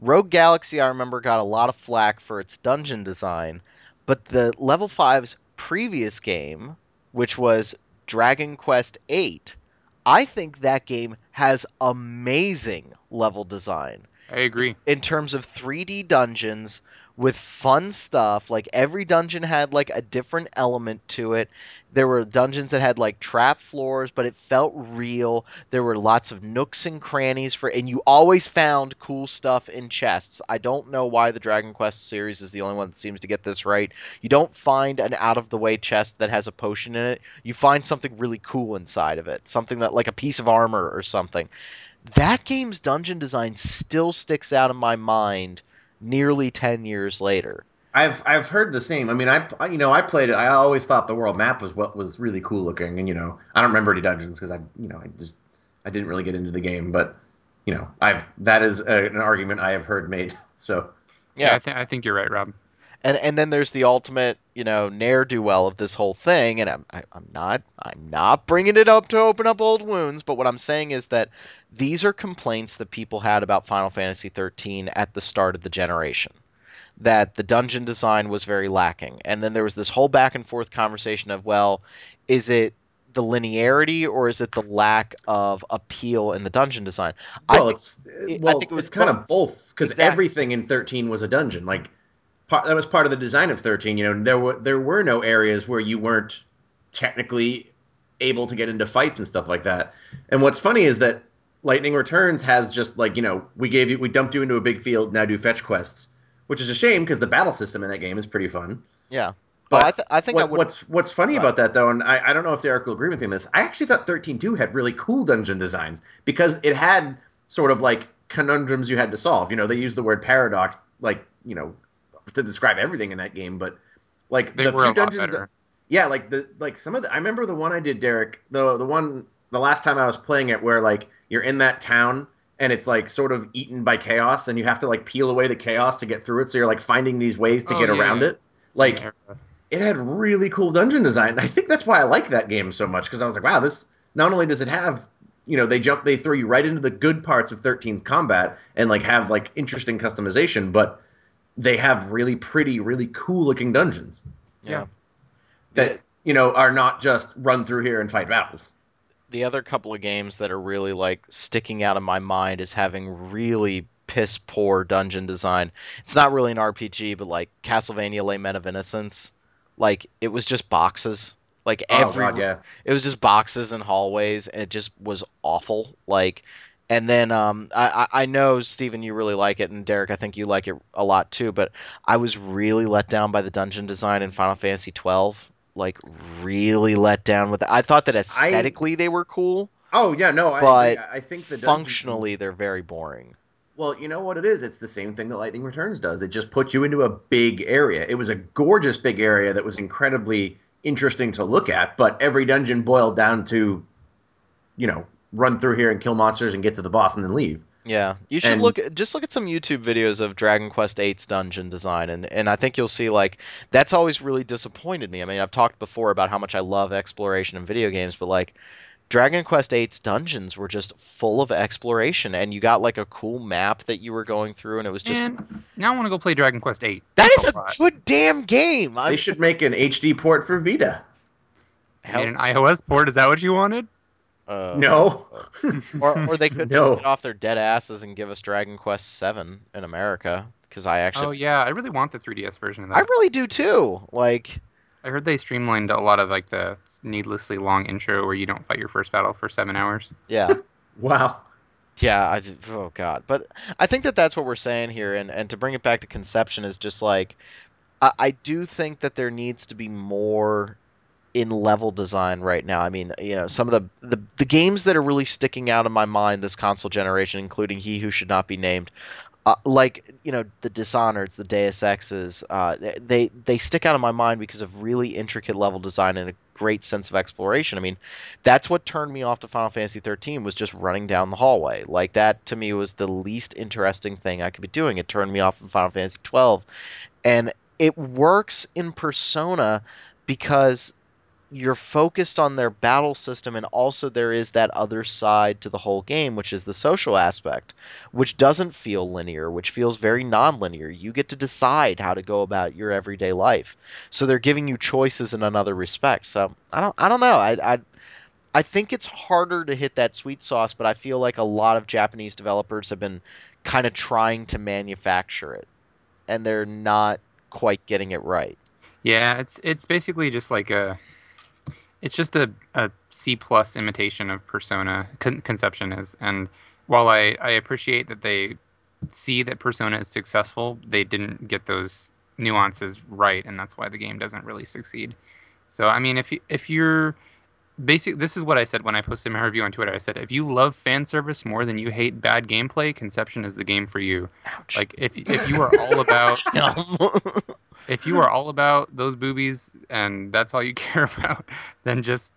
A: Rogue Galaxy, I remember, got a lot of flack for its dungeon design, but the Level 5's previous game, which was Dragon Quest VIII, I think that game has amazing level design
B: I agree.
A: in terms of 3D dungeons with fun stuff. Like every dungeon had like a different element to it. There were dungeons that had like trap floors, but it felt real. There were lots of nooks and crannies for and you always found cool stuff in chests. I don't know why the Dragon Quest series is the only one that seems to get this right. You don't find an out of the way chest that has a potion in it. You find something really cool inside of it. Something that like a piece of armor or something that game's dungeon design still sticks out in my mind nearly 10 years later.
C: I've I've heard the same. I mean, I I- you know I played it. I always thought the world map was what was really cool looking, and you know I don't remember any dungeons because I you know I just I didn't really get into the game, but you know I've that is a, an argument I have heard made. So
B: Yeah,
A: Yeah.
B: I, th- I think you're right, Rob.
A: And and then there's the ultimate, you know, ne'er do well of this whole thing and I'm I, I'm not I'm not bringing it up to open up old wounds, but what I'm saying is that these are complaints that people had about Final Fantasy 13 at the start of the generation. That the dungeon design was very lacking. And then there was this whole back and forth conversation of, well, is it the linearity or is it the lack of appeal in the dungeon design? I
C: well,
A: think-
C: it's
A: it- I think it was
C: kind
A: both.
C: of both because
A: Exactly.
C: everything in thirteen was a dungeon. Like part, that was part of the design of thirteen. You know, there were there were no areas where you weren't technically able to get into fights and stuff like that. And what's funny is that Lightning Returns has just like you know we gave you we dumped you into a big field now do fetch quests, which is a shame because the battle system in that game is pretty fun.
A: Yeah.
C: Oh, but
A: oh, I, th- I think
C: what, what's what's funny
A: Right.
C: about that though, and I, I don't know if Derek will agree with me on this. I actually thought 13.2 had really cool dungeon designs because it had sort of like conundrums you had to solve. You know, they use the word paradox like you know to describe everything in that game, but like
B: They
C: the few dungeons, yeah, like the like some of the I remember the one I did, Derek, the the one the last time I was playing it where like you're in that town and it's like sort of eaten by chaos and you have to like peel away the chaos to get through it. So you're like finding these ways to
B: Oh,
C: get
B: yeah,
C: around
B: yeah.
C: it. Like
B: Era.
C: it had really cool dungeon design. I think that's why I like that game so much because I was like, wow, this not only does it have, you know, they jump, they throw you right into the good parts of 13's combat and like have like interesting customization, but they have really pretty, really cool looking dungeons
B: Yeah.
C: that you know are not just run through here and fight battles.
A: the other couple of games that are really like sticking out of my mind is having really piss poor dungeon design. It's not really an RPG, but like Castlevania Lament of Innocence, like it was just boxes. Like oh, every
C: oh god, yeah.
A: it was just boxes and hallways, and it just was awful. Like, and then um, I I I know Steven, you really like it, and Derek, I think you like it a lot too. But I was really let down by the dungeon design in Final Fantasy twelve. Like, really let down with it. I thought that aesthetically they were cool,
C: Oh yeah, no, I
A: but
C: agree. I think the dungeons-
A: functionally they're very boring.
C: Well, you know what it is? It's the same thing that Lightning Returns does. It just puts you into a big area. It was a gorgeous big area that was incredibly interesting to look at, but every dungeon boiled down to, you know, run through here and kill monsters and get to the boss and then leave.
A: Yeah, you should
C: And-
A: look just look at some YouTube videos of Dragon Quest VIII's dungeon design, and and I think you'll see like that's always really disappointed me. I mean, I've talked before about how much I love exploration in video games, but like Dragon Quest VIII's dungeons were just full of exploration, and you got like a cool map that you were going through, and it was just
B: Man, now I want to go play Dragon Quest VIII.
A: that is
B: a
A: a
B: lot.
A: good damn game.
C: They
A: I'm,
C: should make an HD port for Vita.
B: They made an iOS port. Is that what you wanted?
A: Uh,
C: No.
A: or or they could
C: No.
A: just get off their dead asses and give us Dragon Quest Seven in America, because I actually
B: oh yeah, I really want the 3DS version of that.
A: I really do too. Like.
B: I heard they streamlined a lot of like the needlessly long intro where you don't fight your first battle for seven hours.
A: Yeah,
C: Wow.
A: yeah. I just, oh god, but I think that that's what we're saying here, and and to bring it back to conception is just like I, I do think that there needs to be more in level design right now. I mean, you know, some of the, the the games that are really sticking out in my mind this console generation, including He Who Should Not Be Named. Uh, like you know the Dishonored's, the Deus Exes, uh, they they stick out in my mind because of really intricate level design and a great sense of exploration. I mean, that's what turned me off to Final Fantasy 13 was just running down the hallway. Like that to me was the least interesting thing I could be doing. It turned me off from Final Fantasy 12, and it works in Persona because you're focused on their battle system and also there is that other side to the whole game which is the social aspect which doesn't feel linear which feels very non-linear. You get to decide how to go about your everyday life. So they're giving you choices in another respect. So i don't i don't know. I i I think it's harder to hit that sweet sauce, but I feel like a lot of Japanese developers have been kind of trying to manufacture it, and they're not quite getting it right.
B: Yeah, it's it's basically just like a, it's just a, a C plus imitation of Persona. Con- Conception is, and while I I appreciate that they see that Persona is successful, they didn't get those nuances right, and that's why the game doesn't really succeed. So I mean, if you if you're basically this is what I said when I posted my review on Twitter. I said if you love fan service more than you hate bad gameplay, Conception is the game for you.
A: Ouch.
B: Like if if you are all about if you are all about those boobies and that's all you care about, then just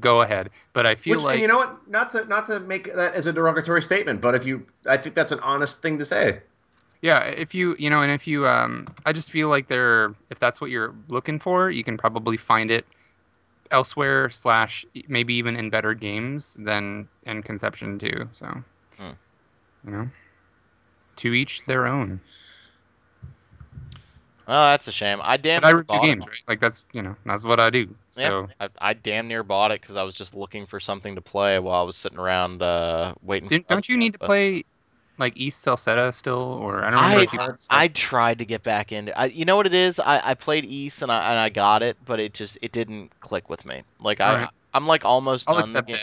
B: go ahead. But I feel
C: Which,
B: like
C: and you know what? Not to not to make that as a derogatory statement, but if you, I think that's an honest thing to say.
B: yeah, if you you know, and if you um, I just feel like there, if that's what you're looking for, you can probably find it elsewhere slash maybe even in better games than in Conception too. So,
A: Hmm.
B: you know, to each their own.
A: Oh, that's a shame. I damn
B: But I
A: near
B: review
A: bought
B: games,
A: it.
B: right? Like that's you know that's what I do.
A: Yeah, I, I damn near bought it because I was just looking for something to play while I was sitting around uh, waiting. For
B: don't you need to
A: but-
B: play like Ys Celceta still, or I don't remember
A: I-
B: if you
C: That's-
A: I tried to get back into. I, you know what it is? I, I played Ys and I and I got it, but it just it didn't click with me. Like I
B: Alright.
A: I'm like almost
B: I'll
A: done.
B: accept
A: the game.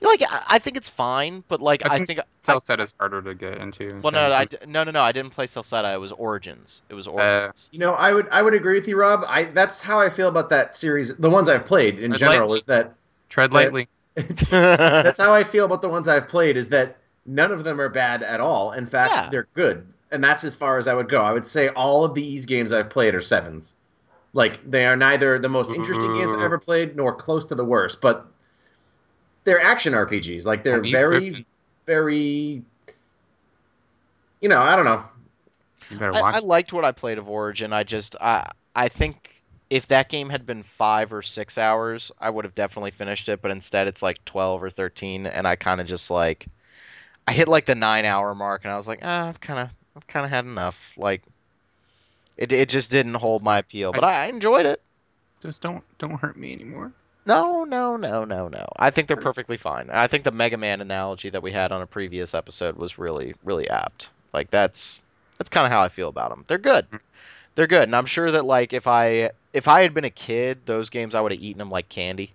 B: it.
A: Like I, I think it's fine, but like
B: I
A: I
B: think
A: think. I,
B: Celceta is harder to get into.
A: well, no,
B: than
A: I no, no, no. I didn't play Celceta. It was Origins. It was
B: Uh,
A: Origins.
C: You know, I would I would agree with you, Rob. I that's how I feel about that series. The ones I've played in
B: Red
C: general
B: Light.
C: is that
B: Tread
C: that-
B: lightly.
C: that's how I feel about the ones I've played. Is that none of them are bad at all. In fact,
A: Yeah.
C: they're good, and that's as far as I would go. I would say all of the Ys games I've played are sevens. Like they are neither the most interesting games I've ever played nor close to the worst, but they're action RPGs. Like they're very,
B: tripping?
C: very. You know, I don't know.
B: You better
A: I. I liked what I played of Origin. I just I I think if that game had been five or six hours, I would have definitely finished it. But instead, it's like twelve or thirteen, and I kind of just like I hit like the nine hour mark, and I was like, ah, I've kind of I've kind of had enough. Like it it just didn't hold my appeal, but I, I enjoyed it.
B: Just don't don't hurt me anymore.
A: No, no, no, no, no. I think they're perfectly fine. I think the Mega Man analogy that we had on a previous episode was really, really apt. Like that's that's kind of how I feel about them. They're good. They're good, and I'm sure that like if I if I had been a kid, those games I would have eaten them like candy.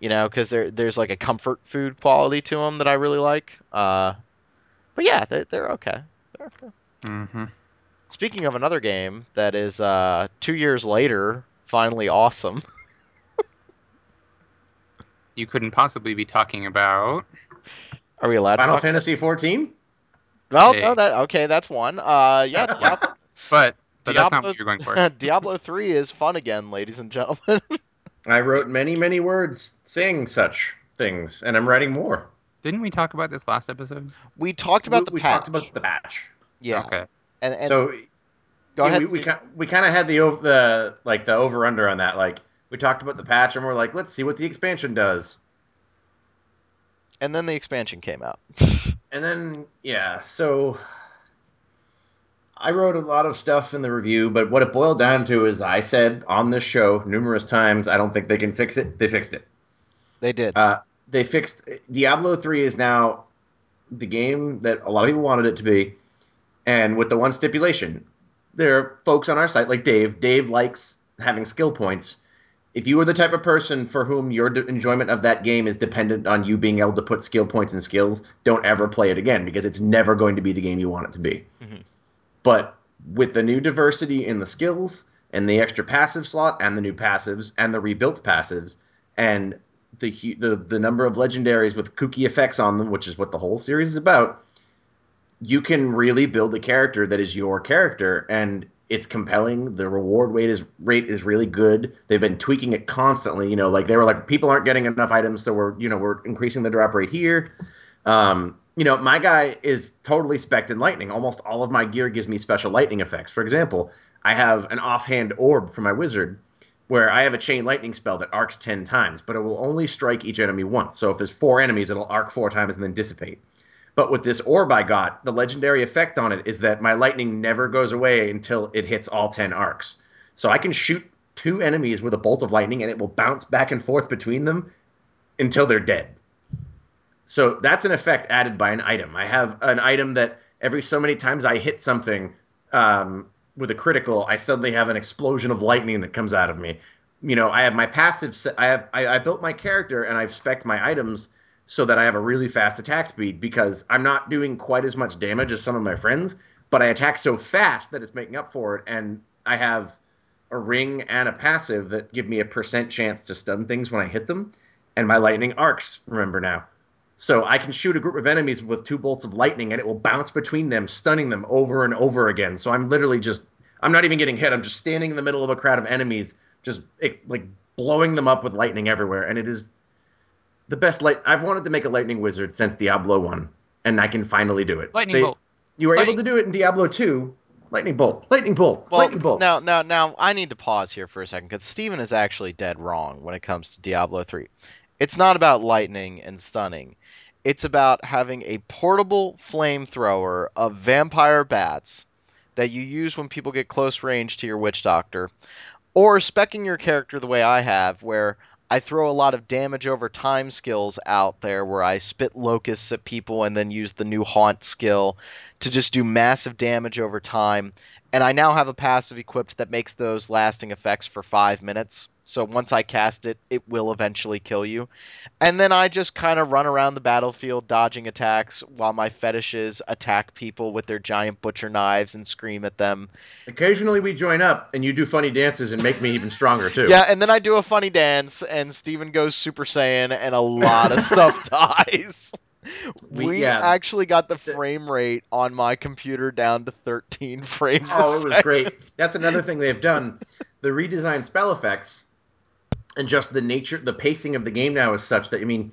A: You know, because there there's like a comfort food quality to them that I really like. Uh, but yeah, they, they're okay. They're okay.
B: Mm-hmm.
A: Speaking of another game that is uh, two years later, finally awesome.
B: You couldn't possibly be talking about.
A: Are we allowed to
C: Final
A: talk?
C: Fantasy 14.
A: Well,
B: Hey.
A: no, that okay. That's one. Uh, yeah, Diablo,
B: But but that's not
A: Diablo-
B: what you're going for.
A: Diablo three is fun again, ladies and gentlemen.
C: I wrote many, many words saying such things, and I'm writing more.
B: Didn't we talk about this last episode?
A: we talked about
C: we,
A: the
C: we
A: patch.
C: talked about the patch.
A: yeah,
B: Okay.
A: And, and
C: so
A: go
C: yeah,
A: ahead.
C: we, we,
A: Steve.
C: we kind of had the the like the over under on that. Like we talked about the patch, and we're like, let's see what the expansion does.
A: and then the expansion came out.
C: And then yeah, so I wrote a lot of stuff in the review, but what it boiled down to is I said on this show numerous times, I don't think they can fix it. They fixed it.
A: they did.
C: Uh, they fixed Diablo three is now the game that a lot of people wanted it to be, and with the one stipulation, there are folks on our site like Dave. Dave likes having skill points. If you are the type of person for whom your de- enjoyment of that game is dependent on you being able to put skill points in skills, don't ever play it again because it's never going to be the game you want it to be.
A: Mhm.
C: But with the new diversity in the skills and the extra passive slot and the new passives and the rebuilt passives and the the the number of legendaries with kooky effects on them, which is what the whole series is about, you can really build a character that is your character and it's compelling. The reward rate is rate is really good. They've been tweaking it constantly. You know, like they were like people aren't getting enough items, so we're you know we're increasing the drop rate here. Um, you know, my guy is totally spec'd in lightning. Almost all of my gear gives me special lightning effects. For example, I have an offhand orb for my wizard where I have a chain lightning spell that arcs 10 times, but it will only strike each enemy once. So if there's four enemies, it'll arc four times and then dissipate. But with this orb I got, the legendary effect on it is that my lightning never goes away until it hits all 10 arcs. So I can shoot two enemies with a bolt of lightning and it will bounce back and forth between them until they're dead. So that's an effect added by an item. I have an item that every so many times I hit something um, with a critical, I suddenly have an explosion of lightning that comes out of me. You know, I have my passive. I have I, I built my character and I've spec'd my items so that I have a really fast attack speed because I'm not doing quite as much damage as some of my friends, but I attack so fast that it's making up for it. And I have a ring and a passive that give me a percent chance to stun things when I hit them, and my lightning arcs. Remember now. So I can shoot a group of enemies with two bolts of lightning and it will bounce between them, stunning them over and over again. So I'm literally just I'm not even getting hit. I'm just standing in the middle of a crowd of enemies, just like blowing them up with lightning everywhere. And it is the best light I've wanted to make a lightning wizard since Diablo 1, and I can finally do it.
B: Lightning
C: They-
B: bolt.
C: You were
B: Lightning-
C: able to do it in Diablo 2. Lightning bolt. Lightning bolt.
A: Well,
C: lightning bolt.
A: now, now, now, I need to pause here for a second because Steven is actually dead wrong when it comes to Diablo 3. It's not about lightning and stunning. It's about having a portable flamethrower of vampire bats that you use when people get close range to your witch doctor, or specking your character the way I have, where I throw a lot of damage over time skills out there, where I spit locusts at people and then use the new haunt skill to just do massive damage over time. And I now have a passive equipped that makes those lasting effects for five minutes. So once I cast it, it will eventually kill you. And then I just kind of run around the battlefield dodging attacks while my fetishes attack people with their giant butcher knives and scream at them.
C: Occasionally we join up and you do funny dances and make me even stronger too.
A: Yeah, and then I do a funny dance and Steven goes Super Saiyan and a lot of stuff dies. We
C: We- yeah.
A: actually got the frame rate on my computer down to 13 frames
C: Oh, it was
A: second.
C: great. That's another thing they've done. The redesigned spell effects and just the nature, the pacing of the game now is such that I mean,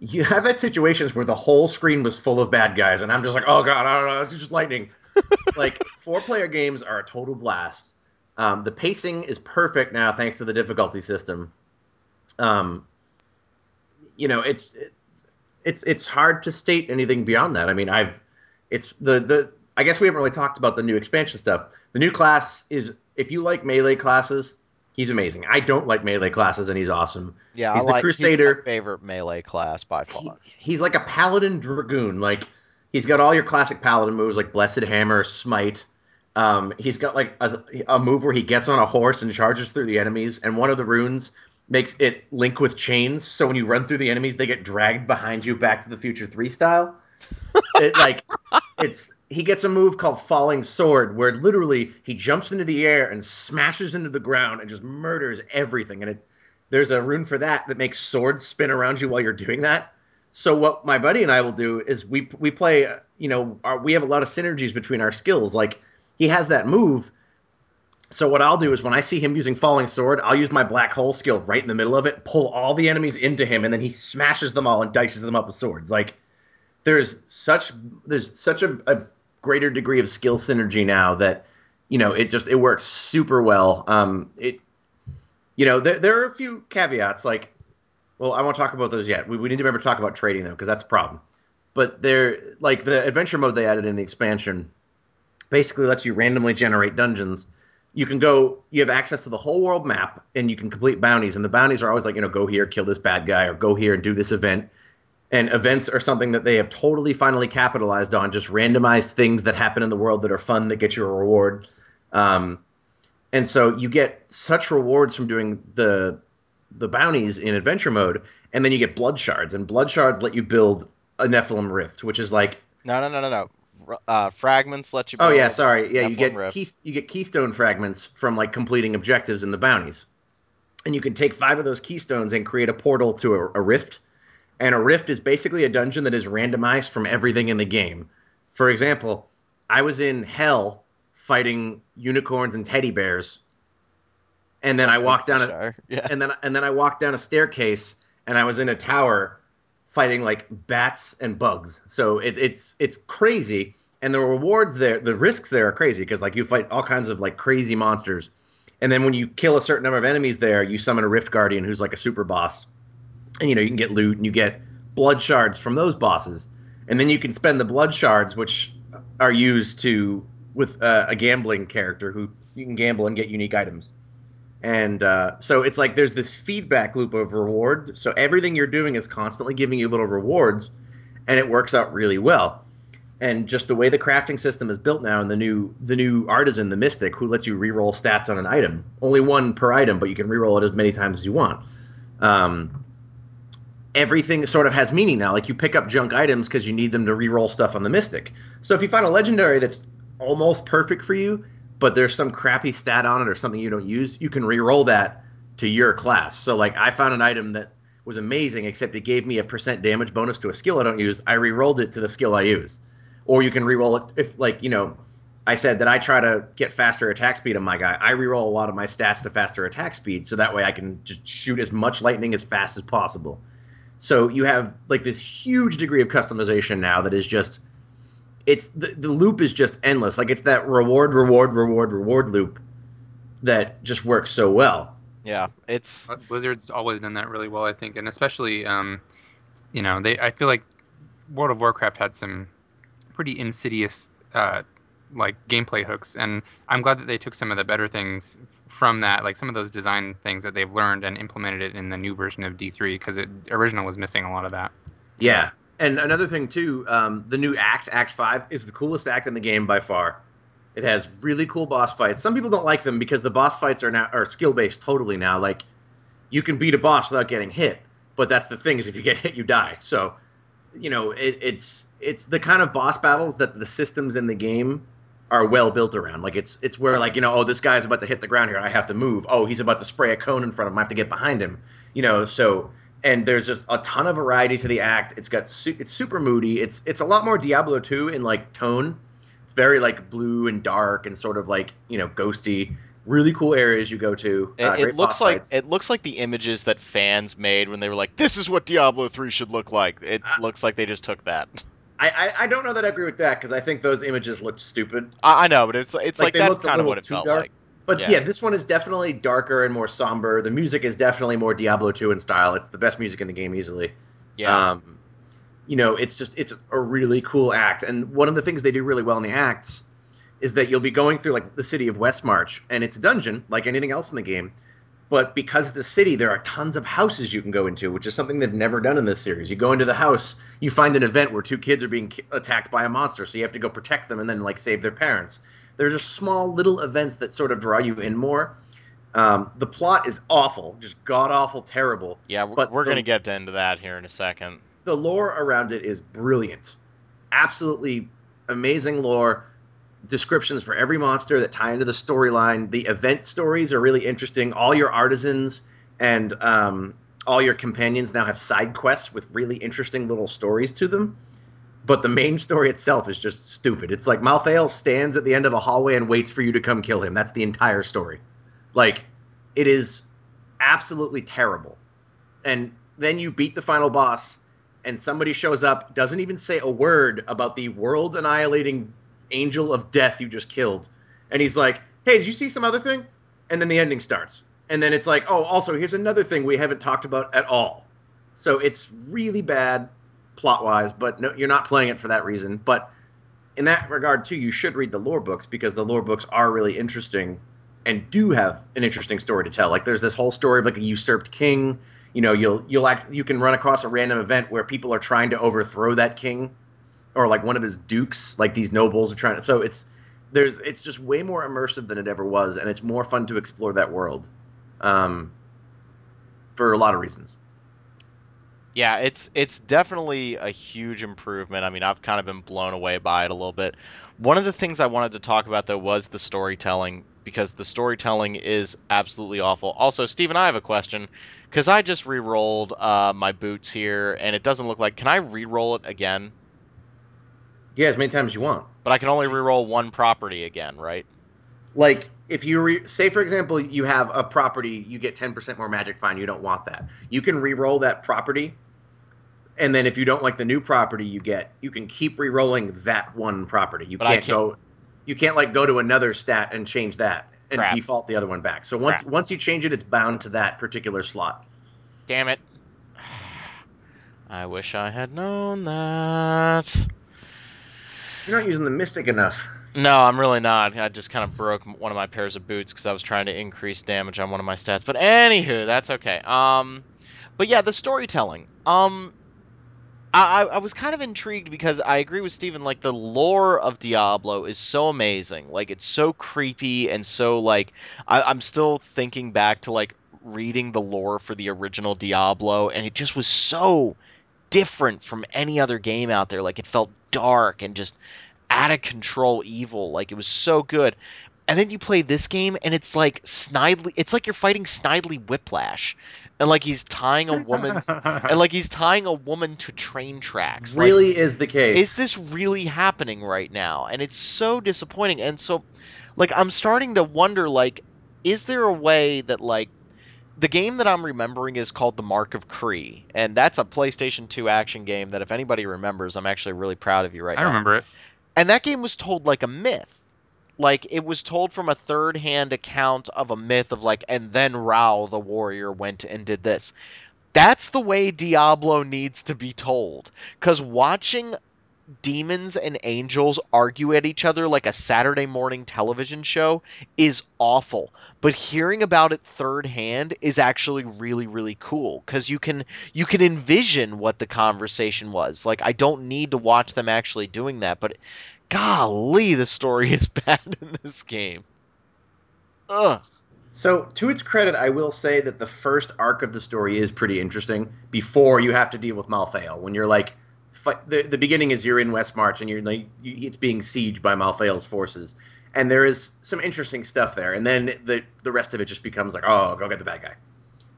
C: you have had situations where the whole screen was full of bad guys, and I'm just like, oh god, I don't know, it's just lightning. like four player games are a total blast. Um, the pacing is perfect now thanks to the difficulty system. Um, you know, it's it's it's hard to state anything beyond that. I mean, I've it's the the I guess we haven't really talked about the new expansion stuff. The new class is if you like melee classes, he's amazing. I don't like melee classes, and he's awesome.
A: Yeah,
C: He's
A: I
C: the
A: like,
C: Crusader.
A: He's favorite melee class by
C: He,
A: far.
C: he's like a paladin dragoon. Like he's got all your classic paladin moves, like blessed hammer, smite. Um, he's got like a, a move where he gets on a horse and charges through the enemies, and one of the runes makes it link with chains. So when you run through the enemies, they get dragged behind you, Back to the Future Three style. it, like it's he gets a move called falling sword where literally he jumps into the air and smashes into the ground and just murders everything and it there's a rune for that that makes swords spin around you while you're doing that so what my buddy and i will do is we we play you know our, we have a lot of synergies between our skills like he has that move so what i'll do is when i see him using falling sword i'll use my black hole skill right in the middle of it pull all the enemies into him and then he smashes them all and dices them up with swords like there's such there's such a, a greater degree of skill synergy now that you know it just it works super well. Um, it you know there, there are a few caveats like well I won't talk about those yet. We, we need to remember to talk about trading though because that's a problem. But they're like the adventure mode they added in the expansion basically lets you randomly generate dungeons. You can go, you have access to the whole world map, and you can complete bounties. And the bounties are always like, you know, go here, kill this bad guy, or go here and do this event and events are something that they have totally finally capitalized on just randomized things that happen in the world that are fun that get you a reward um, and so you get such rewards from doing the the bounties in adventure mode and then you get blood shards and blood shards let you build a Nephalem rift which is like
A: No, no, no, no, no. Uh, fragments let you.
C: oh yeah sorry yeah you get key, you get keystone fragments from like completing objectives in the bounties and you can take five of those keystones and create a portal to a, a rift and a rift is basically a dungeon that is randomized from everything in the game. For example, I was in hell fighting unicorns and teddy bears, and then I walked down a,
A: Shire. Yeah.
C: and then and then I walked down a staircase and I was in a tower fighting like bats and bugs. So it, it's it's crazy, and the rewards there, the risks there are crazy because like you fight all kinds of like crazy monsters, and then when you kill a certain number of enemies there, you summon a rift guardian who's like a super boss, and you know you can get loot and you get blood shards from those bosses, and then you can spend the blood shards which are used to with uh, a gambling character who you can gamble and get unique items. And uh, so it's like there's this feedback loop of reward. So everything you're doing is constantly giving you little rewards, and it works out really well. And just the way the crafting system is built now, and the new the new artisan, the mystic, who lets you reroll stats on an item, only one per item, but you can reroll it as many times as you want. Um, everything sort of has meaning now. Like you pick up junk items because you need them to reroll stuff on the mystic. So if you find a legendary that's almost perfect for you, but there's some crappy stat on it or something you don't use, you can re-roll that to your class. So like I found an item that was amazing, except it gave me a percent damage bonus to a skill I don't use. I re-rolled it to the skill I use. Or you can re-roll it if like, you know, I said that I try to get faster attack speed on my guy. I re-roll a lot of my stats to faster attack speed, so that way I can just shoot as much lightning as fast as possible. So you have like this huge degree of customization now that is just it's the, the loop is just endless. Like it's that reward, reward, reward, reward loop that just works so well.
A: Yeah, it's
B: Blizzard's always done that really well, I think, and especially, um, you know, they. I feel like World of Warcraft had some pretty insidious, uh, like gameplay hooks, and I'm glad that they took some of the better things from that, like some of those design things that they've learned and implemented it in the new version of D3 because it original was missing a lot of that.
C: Yeah. And another thing too, um, the new act, Act Five, is the coolest act in the game by far. It has really cool boss fights. Some people don't like them because the boss fights are now are skill based totally now. Like you can beat a boss without getting hit, but that's the thing is if you get hit, you die. So you know it, it's it's the kind of boss battles that the systems in the game are well built around. Like it's it's where like you know oh this guy's about to hit the ground here, I have to move. Oh he's about to spray a cone in front of him, I have to get behind him. You know so and there's just a ton of variety to the act. It's got su- it's super moody. It's it's a lot more Diablo 2 in like tone. It's very like blue and dark and sort of like you know ghosty. Really cool areas you go to.
A: It,
C: Uh,
A: it looks like
C: fights.
A: it looks like the images that fans made when they were like, "This is what Diablo three should look like." It
C: Uh,
A: looks like they just took that.
C: I, I I don't know that I agree with that because I think those images looked stupid.
A: I, I know, but it's it's
C: Like,
A: like, that's kind of what it felt
C: dark.
A: like.
C: But
A: Yeah.
C: yeah. this one is definitely darker and more somber. The music is definitely more Diablo 2 in style. It's the best music in the game easily.
A: Yeah,
C: Um, you know, it's just it's a really cool act. And one of the things they do really well in the acts is that you'll be going through like the city of Westmarch, and it's a dungeon like anything else in the game. But because it's a city, there are tons of houses you can go into, which is something they've never done in this series. You go into the house, you find an event where two kids are being attacked by a monster, so you have to go protect them and then like save their parents. There's just small little events that sort of draw you in more. Um, the plot is awful, just god awful, terrible.
A: yeah, we're,
C: but
A: we're
C: the-
A: gonna get into that here in a second.
C: the lore around it is brilliant. Absolutely amazing lore. Descriptions for every monster that tie into the storyline. The event stories are really interesting. All your artisans and um, all your companions now have side quests with really interesting little stories to them. But the main story itself is just stupid. It's like Malthael stands at the end of a hallway and waits for you to come kill him. That's the entire story. Like, it is absolutely terrible. And then you beat the final boss, and somebody shows up, doesn't even say a word about the world annihilating angel of death you just killed. And he's like, hey, did you see some other thing? And then the ending starts. And then it's like, oh, also, here's another thing we haven't talked about at all. So it's really bad plot wise, but no, you're not playing it for that reason. But in that regard, too, you should read the lore books because the lore books are really interesting and do have an interesting story to tell. Like there's this whole story of like a usurped king. You know, you'll you'll act you can run across a random event where people are trying to overthrow that king, or like one of his dukes. Like these nobles are trying to. So it's there's it's just way more immersive than it ever was, and it's more fun to explore that world, um, for a lot of reasons.
A: Yeah, it's it's definitely a huge improvement. I mean, I've kind of been blown away by it a little bit. One of the things I wanted to talk about though was the storytelling because the storytelling is absolutely awful. Also, Steven, I have a question because I just re-rolled uh, my boots here and it doesn't look like. Can I re-roll it again?
C: Yeah, as many times as you want.
A: But I can only re-roll one property again, right?
C: like if you re- say for example you have a property you get 10% more magic fine you don't want that you can re-roll that property and then if you don't like the new property you get you can keep re-rolling that one property you
A: But
C: can't,
A: can't-
C: go you can't like go to another stat and change that and
A: Crap.
C: default the other one back so once
A: Crap.
C: once you change it it's bound to that particular slot
A: Damn it. I wish I had known that.
C: you're not using the mystic enough
A: No, I'm really not. I just kind of broke one of my pairs of boots because I was trying to increase damage on one of my stats. But anywho, that's okay. Um, but yeah, the storytelling. Um, I I was kind of intrigued because I agree with Steven. Like the lore of Diablo is so amazing. Like it's so creepy and so like I, I'm still thinking back to like reading the lore for the original Diablo, and it just was so different from any other game out there. Like it felt dark and just out of control evil. Like it was so good. And then you play this game and it's like Snidely it's like you're fighting Snidely Whiplash. And like he's tying a woman and like he's tying a woman to train tracks. Like,
C: really is the case
A: is this really happening right now? And it's so disappointing. And so like I'm starting to wonder like is there a way that like the game that I'm remembering is called The Mark of Kri and that's a PlayStation 2 action game that if anybody remembers, I'm actually really proud of you right
B: I
A: now.
B: I remember it.
A: And that game was told like a myth. Like it was told from a third hand account of a myth of like, and then Rau the warrior went and did this. That's the way Diablo needs to be told. Because watching demons and angels argue at each other like a Saturday morning television show is awful. But hearing about it third hand is actually really, really cool. Because you can you can envision what the conversation was. Like I don't need to watch them actually doing that, but golly, the story is bad in this game. Ugh.
C: So, to its credit, I will say that the first arc of the story is pretty interesting before you have to deal with Malthael. When you're like, the, the beginning is you're in Westmarch and you're like, you, it's being sieged by Malthael's forces. And there is some interesting stuff there. And then the, the rest of it just becomes like, oh, go get the bad guy.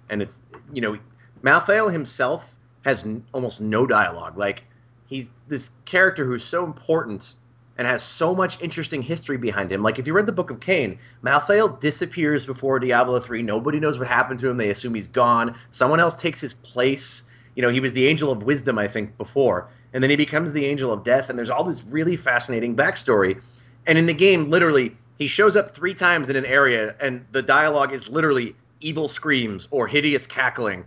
C: And it's, you know, Malthael himself has n- almost no dialogue. Like he's this character who's so important and has so much interesting history behind him. Like if you read the Book of Cain, Malthael disappears before Diablo 3. Nobody knows what happened to him. They assume he's gone. Someone else takes his place. You know, he was the angel of wisdom, I think, before. And then he becomes the angel of death. And there's all this really fascinating backstory. And in the game, literally, he shows up three times in an area, and the dialogue is literally evil screams or hideous cackling.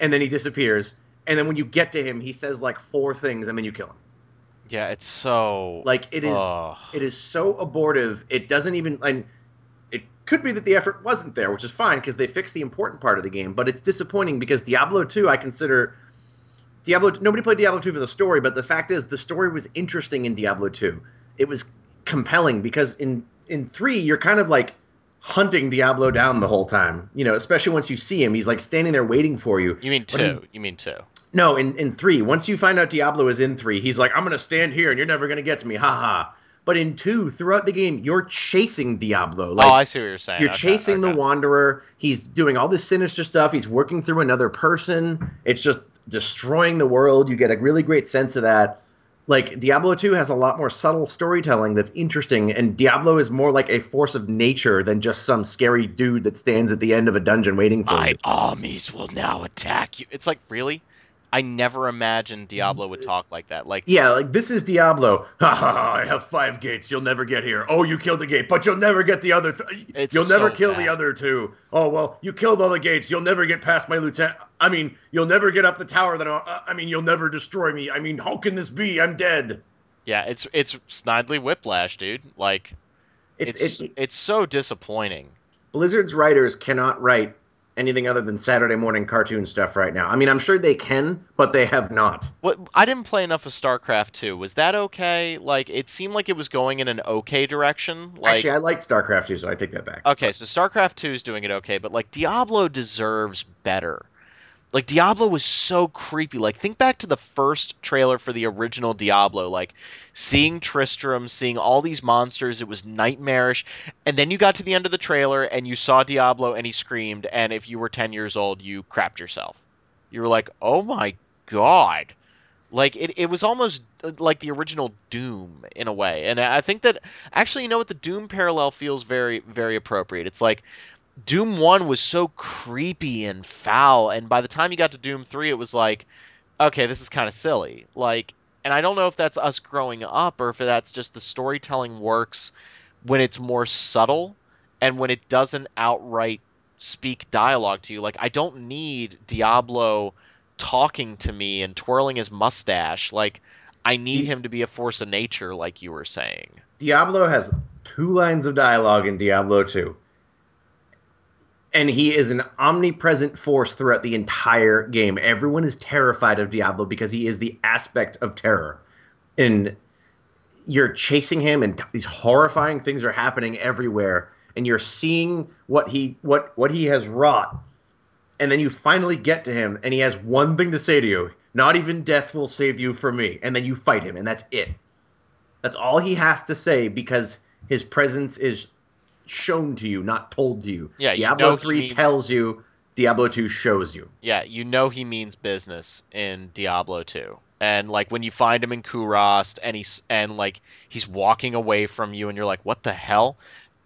C: And then he disappears. And then when you get to him, he says like four things, and then you kill him.
A: Yeah, it's so
C: Like it is
A: Ugh.
C: it is so abortive. It doesn't even and it could be that the effort wasn't there, which is fine because they fixed the important part of the game. But it's disappointing because Diablo 2, I consider Diablo. Nobody played Diablo 2 for the story, but the fact is, the story was interesting in Diablo 2. It was compelling because in in three, you're kind of like hunting Diablo down the whole time. You know, especially once you see him, he's like standing there waiting for you.
A: You mean
C: What do you-
A: two? You mean two?
C: No, in, in three, once you find out Diablo is in three, he's like, I'm gonna stand here and you're never gonna get to me, haha. But in two, throughout the game, you're chasing Diablo. Oh, like
A: oh, I see what you're saying.
C: you're
A: Okay,
C: chasing the. Wanderer. He's doing all this sinister stuff. He's working through another person. It's just destroying the world. You get a really great sense of that. Like Diablo 2 has a lot more subtle storytelling that's interesting, and Diablo is more like a force of nature than just some scary dude that stands at the end of a dungeon waiting for
A: My
C: you.
A: My armies will now attack you. It's like really, I never imagined Diablo would talk like that. Like
C: Yeah, like this is Diablo. Ha ha ha! I have five gates. You'll never get here. Oh, you killed a gate, but you'll never get the other. Th-
A: It's
C: you'll never
A: so
C: kill
A: bad.
C: the other two. Oh well, you killed all the gates. You'll never get past my lieutenant. I mean, you'll never get up the tower. That I, I mean, you'll never destroy me. I mean, how can this be? I'm dead.
A: yeah, it's it's Snidely Whiplash, dude. Like
C: It's,
A: it's
C: it,
A: it's so disappointing.
C: Blizzard's writers cannot write anything other than Saturday morning cartoon stuff right now. I mean, I'm sure they can, but they have not.
A: What I didn't play enough of StarCraft 2. Was that okay? Like it seemed like it was going in an okay direction. Like
C: Actually, I liked StarCraft 2, so I take that back.
A: Okay, so StarCraft 2 is doing it okay, but like Diablo deserves better. Like Diablo was so creepy. Like think back to the first trailer for the original Diablo, like seeing Tristram, seeing all these monsters, it was nightmarish. And then you got to the end of the trailer and you saw Diablo and he screamed and if you were 10 years old, you crapped yourself. You were like, "Oh my god." Like it, it was almost uh, like the original Doom in a way. And I think that actually you know what the Doom parallel feels very very appropriate. It's like Doom 1 was so creepy and foul and by the time you got to Doom 3 it was like okay, this is kind of silly. Like and I don't know if that's us growing up or if that's just the storytelling works when it's more subtle and when it doesn't outright speak dialogue to you. Like I don't need Diablo talking to me and twirling his mustache. Like I need him to be a force of nature like you were saying.
C: Diablo has two lines of dialogue in Diablo 2. And he is an omnipresent force throughout the entire game. Everyone is terrified of Diablo because he is the aspect of terror. And you're chasing him and these horrifying things are happening everywhere and you're seeing what he what what he has wrought. And then you finally get to him and he has one thing to say to you. Not even death will save you from me. And then you fight him and that's it. That's all he has to say because his presence is shown to you, not told to you.
A: Yeah, you
C: Diablo
A: know
C: 3
A: means-
C: tells you, Diablo 2 shows you.
A: Yeah, you know he means business in Diablo 2. And like when you find him in Kurast and he's and like he's walking away from you and you're like, "What the hell?"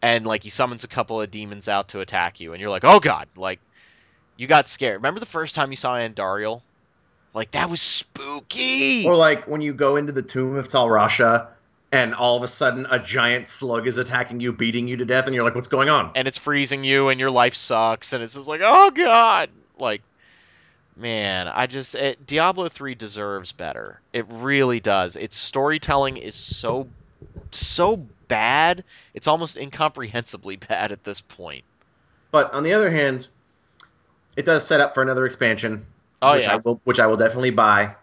A: And like he summons a couple of demons out to attack you and you're like, "Oh god." Like you got scared. Remember the first time you saw Andariel? Like that was spooky.
C: Or like when you go into the tomb of Tal Rasha and all of a sudden a giant slug is attacking you, beating you to death, and you're like, what's going on?
A: and it's freezing you and your life sucks and it's just like, "Oh god." Like man, I just it, Diablo 3 deserves better. It really does. Its storytelling is so so bad. It's almost incomprehensibly bad at this point.
C: But on the other hand, it does set up for another expansion,
A: Oh
C: which I
A: yeah.
C: will which I will definitely buy.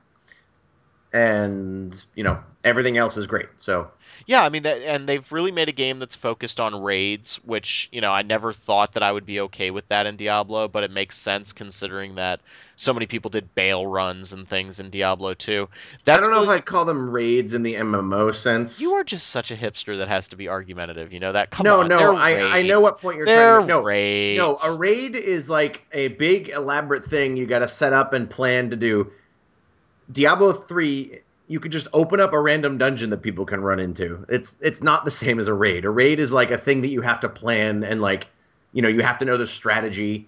C: And you know everything else is great. So
A: Yeah, I mean, that, and they've really made a game that's focused on raids, which you know I never thought that I would be okay with that in Diablo, but it makes sense considering that so many people did Baal runs and things in Diablo 2. That's
C: I don't know
A: really,
C: if I'd call them raids in the MMO sense.
A: you are just such a hipster that has to be argumentative. You know that? Come
C: no,
A: on,
C: no, I, I know what point you're
A: They're
C: trying to no,
A: raids.
C: No, a raid is like a big elaborate thing you got to set up and plan to do. Diablo 3 you could just open up a random dungeon that people can run into. It's it's not the same as a raid. A raid is like a thing that you have to plan and like you know, you have to know the strategy.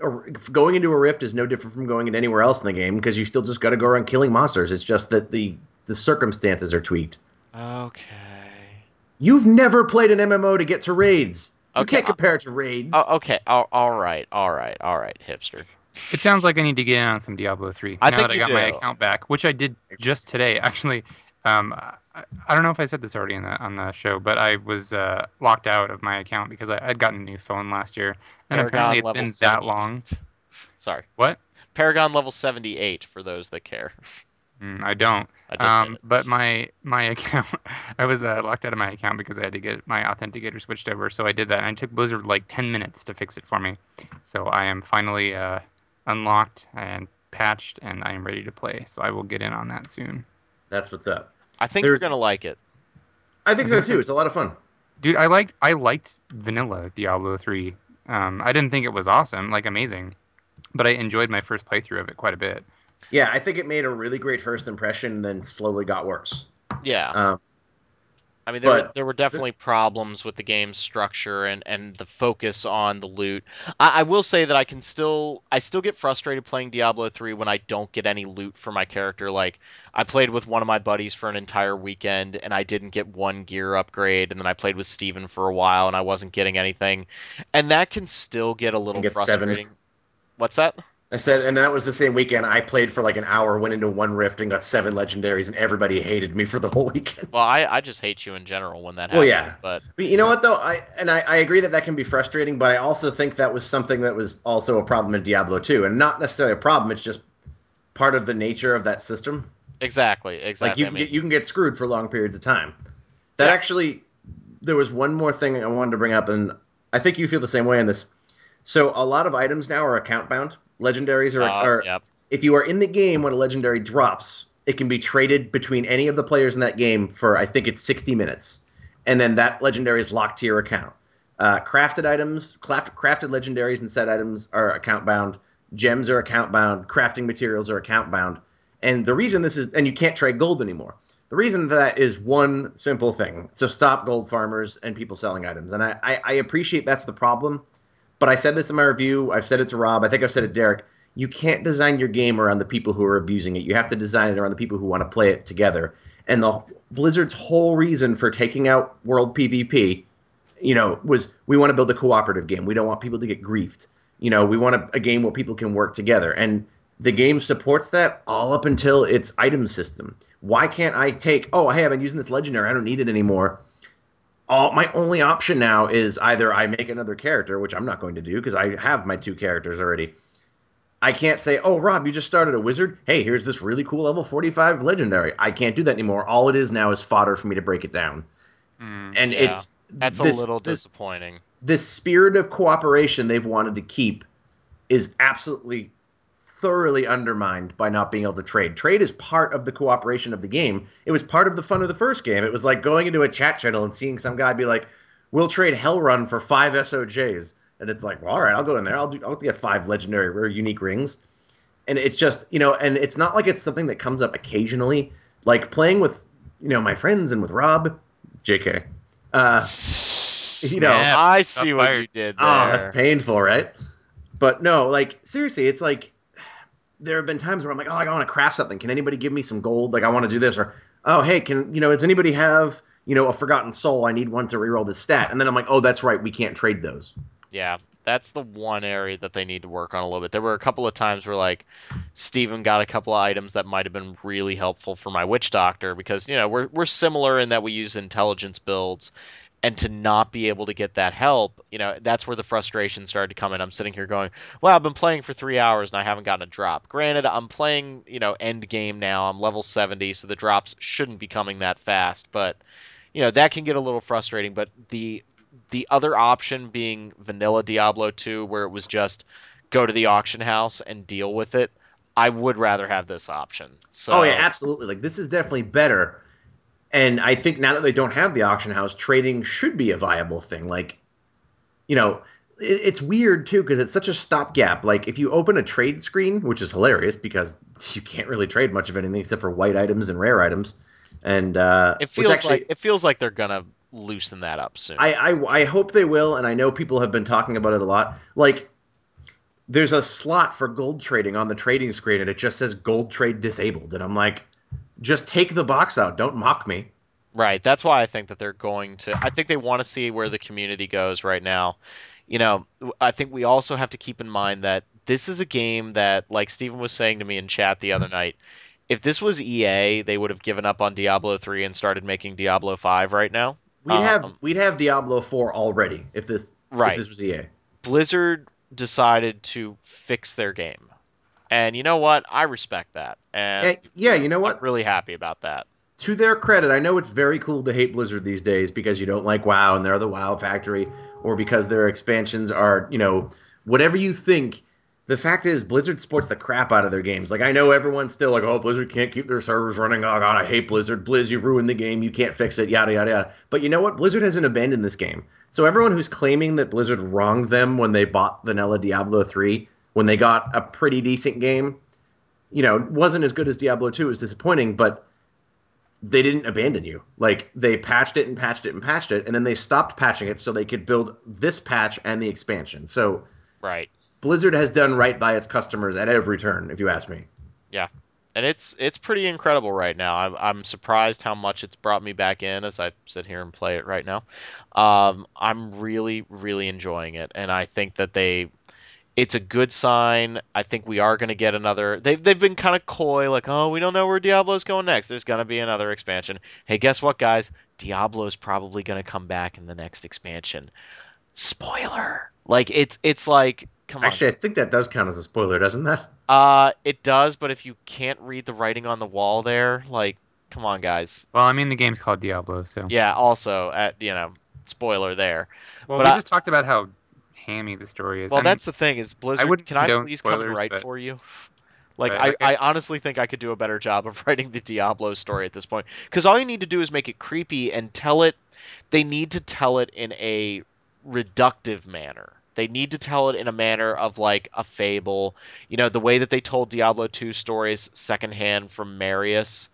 C: Or going into a rift is no different from going into anywhere else in the game because you still just got to go around killing monsters. It's just that the the circumstances are tweaked.
A: Okay.
C: You've never played an MMO to get to raids. You
A: Okay,
C: can't compare it to raids.
A: Oh, okay. All, all right. All right. All right. Hipster.
B: It sounds like I need to get in on some Diablo 3
A: I
B: now
A: think
B: that I
A: you
B: got my account back, which I did just today. Actually, um, I, I don't know if I said this already in the, on the show, but I was uh, locked out of my account because I, I'd gotten a new phone last year, and
A: Paragon
B: apparently it's been that long.
A: Sorry.
B: What?
A: Paragon level 78 for those that care.
B: Mm, I don't.
A: I just
B: Um, but my my account, I was uh, locked out of my account because I had to get my authenticator switched over. So I did that, and it took Blizzard like ten minutes to fix it for me. So I am finally uh, unlocked and patched, and I am ready to play. So I will get in on that soon.
C: That's what's up.
A: I think you're gonna like it.
C: I think so too. It's a lot of fun.
B: Dude, I liked I liked vanilla Diablo three. Um, I didn't think it was awesome, like amazing, but I enjoyed my first playthrough of it quite a bit.
C: Yeah, I think it made a really great first impression, then slowly got worse.
A: Yeah.
C: Um,
A: I mean, there were, there were definitely problems with the game's structure and, and the focus on the loot. I, I will say that I can still I still get frustrated playing Diablo 3 when I don't get any loot for my character. Like I played with one of my buddies for an entire weekend and I didn't get one gear upgrade, and then I played with Steven for a while and I wasn't getting anything, and that can still get a little
C: get seven.
A: frustrating. What's that?
C: I said, and that was the same weekend. I played for like an hour, went into one rift, and got seven legendaries, and everybody hated me for the whole weekend.
A: Well, I, I just hate you in general when that
C: Well,
A: happens.
C: yeah.
A: But
C: But you know what though, I and I, I agree that that can be frustrating, but I also think that was something that was also a problem in Diablo 2, and not necessarily a problem. It's just part of the nature of that system.
A: exactly, exactly.
C: Like you
A: I
C: can
A: mean,
C: get you can get screwed for long periods of time. That
A: Yeah.
C: actually, there was one more thing I wanted to bring up, and I think you feel the same way on this. So a lot of items now are account bound. Legendaries are,
A: uh,
C: are
A: yep.
C: if you are in the game when a legendary drops, it can be traded between any of the players in that game for I think it's 60 minutes, and then that legendary is locked to your account. Uh, crafted items, craft, crafted legendaries and set items are account bound. Gems are account bound. Crafting materials are account bound. And the reason this is, and you can't trade gold anymore. The reason for that is one simple thing: to stop gold farmers and people selling items. And I, I, I appreciate that's the problem. But I said this in my review. I've said it to Rob. I think I've said it to Derek. You can't design your game around the people who are abusing it. You have to design it around the people who want to play it together. And the Blizzard's whole reason for taking out World PvP, you know, was we want to build a cooperative game. We don't want people to get griefed. You know, we want a, a game where people can work together. And the game supports that all up until its item system. Why can't I take, oh, hey, I've been using this legendary. I don't need it anymore all my only option now is either I make another character, which I'm not going to do because I have my two characters already. I can't say, "Oh, Rob, you just started a wizard. Hey, here's this really cool level 45 legendary." I can't do that anymore. All it is now is fodder for me to break it down.
B: Mm.
C: And
A: Yeah,
C: it's
A: That's
C: this-
A: a little
C: this,
A: disappointing.
C: this spirit of cooperation they've wanted to keep is absolutely thoroughly undermined by not being able to trade. Trade is part of the cooperation of the game. It was part of the fun of the first game. It was like going into a chat channel and seeing some guy be like, "We'll trade Hellrun for five SOJs," and it's like, well, "All right, I'll go in there. I'll do. I'll get five legendary or unique rings." And it's just you know, and it's not like it's something that comes up occasionally. Like playing with you know my friends and with Rob, Jk. Uh, you know,
B: Yeah,
A: I see
B: shots
A: what you did there.
C: Oh, that's painful, right? But no, like seriously, it's like there have been times where I'm like, oh, I want to craft something. Can anybody give me some gold? Like I want to do this, or oh, hey, can you know, does anybody have you know a forgotten soul? I need one to reroll this stat. And then I'm like, oh, that's right, we can't trade those.
A: Yeah, that's the one area that they need to work on a little bit. There were a couple of times where like Steven got a couple of items that might have been really helpful for my witch doctor because you know we're we're similar in that we use intelligence builds and to not be able to get that help, you know, that's where the frustration started to come in. I'm sitting here going, well, I've been playing for three hours and I haven't gotten a drop. Granted, I'm playing, you know, end game now. I'm level 70, so the drops shouldn't be coming that fast, but you know that can get a little frustrating. But the the other option being vanilla Diablo 2, where it was just go to the auction house and deal with it. I would rather have this option. So,
C: oh yeah, absolutely. Like this is definitely better. And I think now that they don't have the auction house, trading should be a viable thing. Like, you know, it, it's weird too because it's such a stopgap. Like if you open a trade screen, which is hilarious because you can't really trade much of anything except for white items and rare items. And uh,
A: it feels
C: actually,
A: like it feels like they're gonna loosen that up soon.
C: I, I I hope they will, and I know people have been talking about it a lot. Like there's a slot for gold trading on the trading screen and it just says gold trade disabled and i'm like just take the box out. Don't mock me.
A: Right. That's why i think that they're going to i think they want to see where the community goes right now. You know i think we also have to keep in mind that this is a game that like steven was saying to me in chat the other night if this was ea they would have given up on diablo 3 and started making diablo 5 right now.
C: We'd have um, we'd have diablo 4 already if this
A: right.
C: if this was ea
A: blizzard decided to fix their game. And you know what? I respect that. And
C: yeah, you know what?
A: I'm really happy about that.
C: To their credit, I know it's very cool to hate Blizzard these days because you don't like WoW and they're the WoW factory, or because their expansions are, you know, whatever you think. The fact is, Blizzard sports the crap out of their games. Like I know everyone's still like, "Oh, Blizzard can't keep their servers running." Oh God, I hate Blizzard. Blizz, you ruined the game. You can't fix it. Yada yada yada. But you know what? Blizzard hasn't abandoned this game. So everyone who's claiming that Blizzard wronged them when they bought Vanilla Diablo 3, when they got a pretty decent game, you know, wasn't as good as Diablo 2, it was disappointing, but they didn't abandon you. Like they patched it and patched it and patched it, and then they stopped patching it so they could build this patch and the expansion. So
A: Right.
C: Blizzard has done right by its customers at every turn, if you ask me.
A: Yeah, and it's it's pretty incredible right now. I'm I'm surprised how much it's brought me back in as I sit here and play it right now. Um, I'm really really enjoying it, and I think that they. It's a good sign. I think we are going to get another. They've, they've been kind of coy, like, oh, we don't know where Diablo's going next. There's going to be another expansion. Hey, guess what, guys? Diablo's probably going to come back in the next expansion. Spoiler. Like it's it's like come
C: on. Actually, I think that does count as a spoiler, doesn't that?
A: Uh, it does, but if you can't read the writing on the wall there, like, come on, guys.
B: Well, I mean, the game's called Diablo, so.
A: Yeah. Also, at you know, spoiler there.
B: Well, but we I, just talked about how hammy the story is.
A: Well, I that's mean, the thing is Blizzard. I would can I please spoilers, come and write but... for you? Like right, I, okay. I honestly think I could do a better job of writing the Diablo story at this point because all you need to do is make it creepy and tell it. They need to tell it in a reductive manner. They need to tell it in a manner of like a fable. You know, the way that they told Diablo 2 stories secondhand from Marius,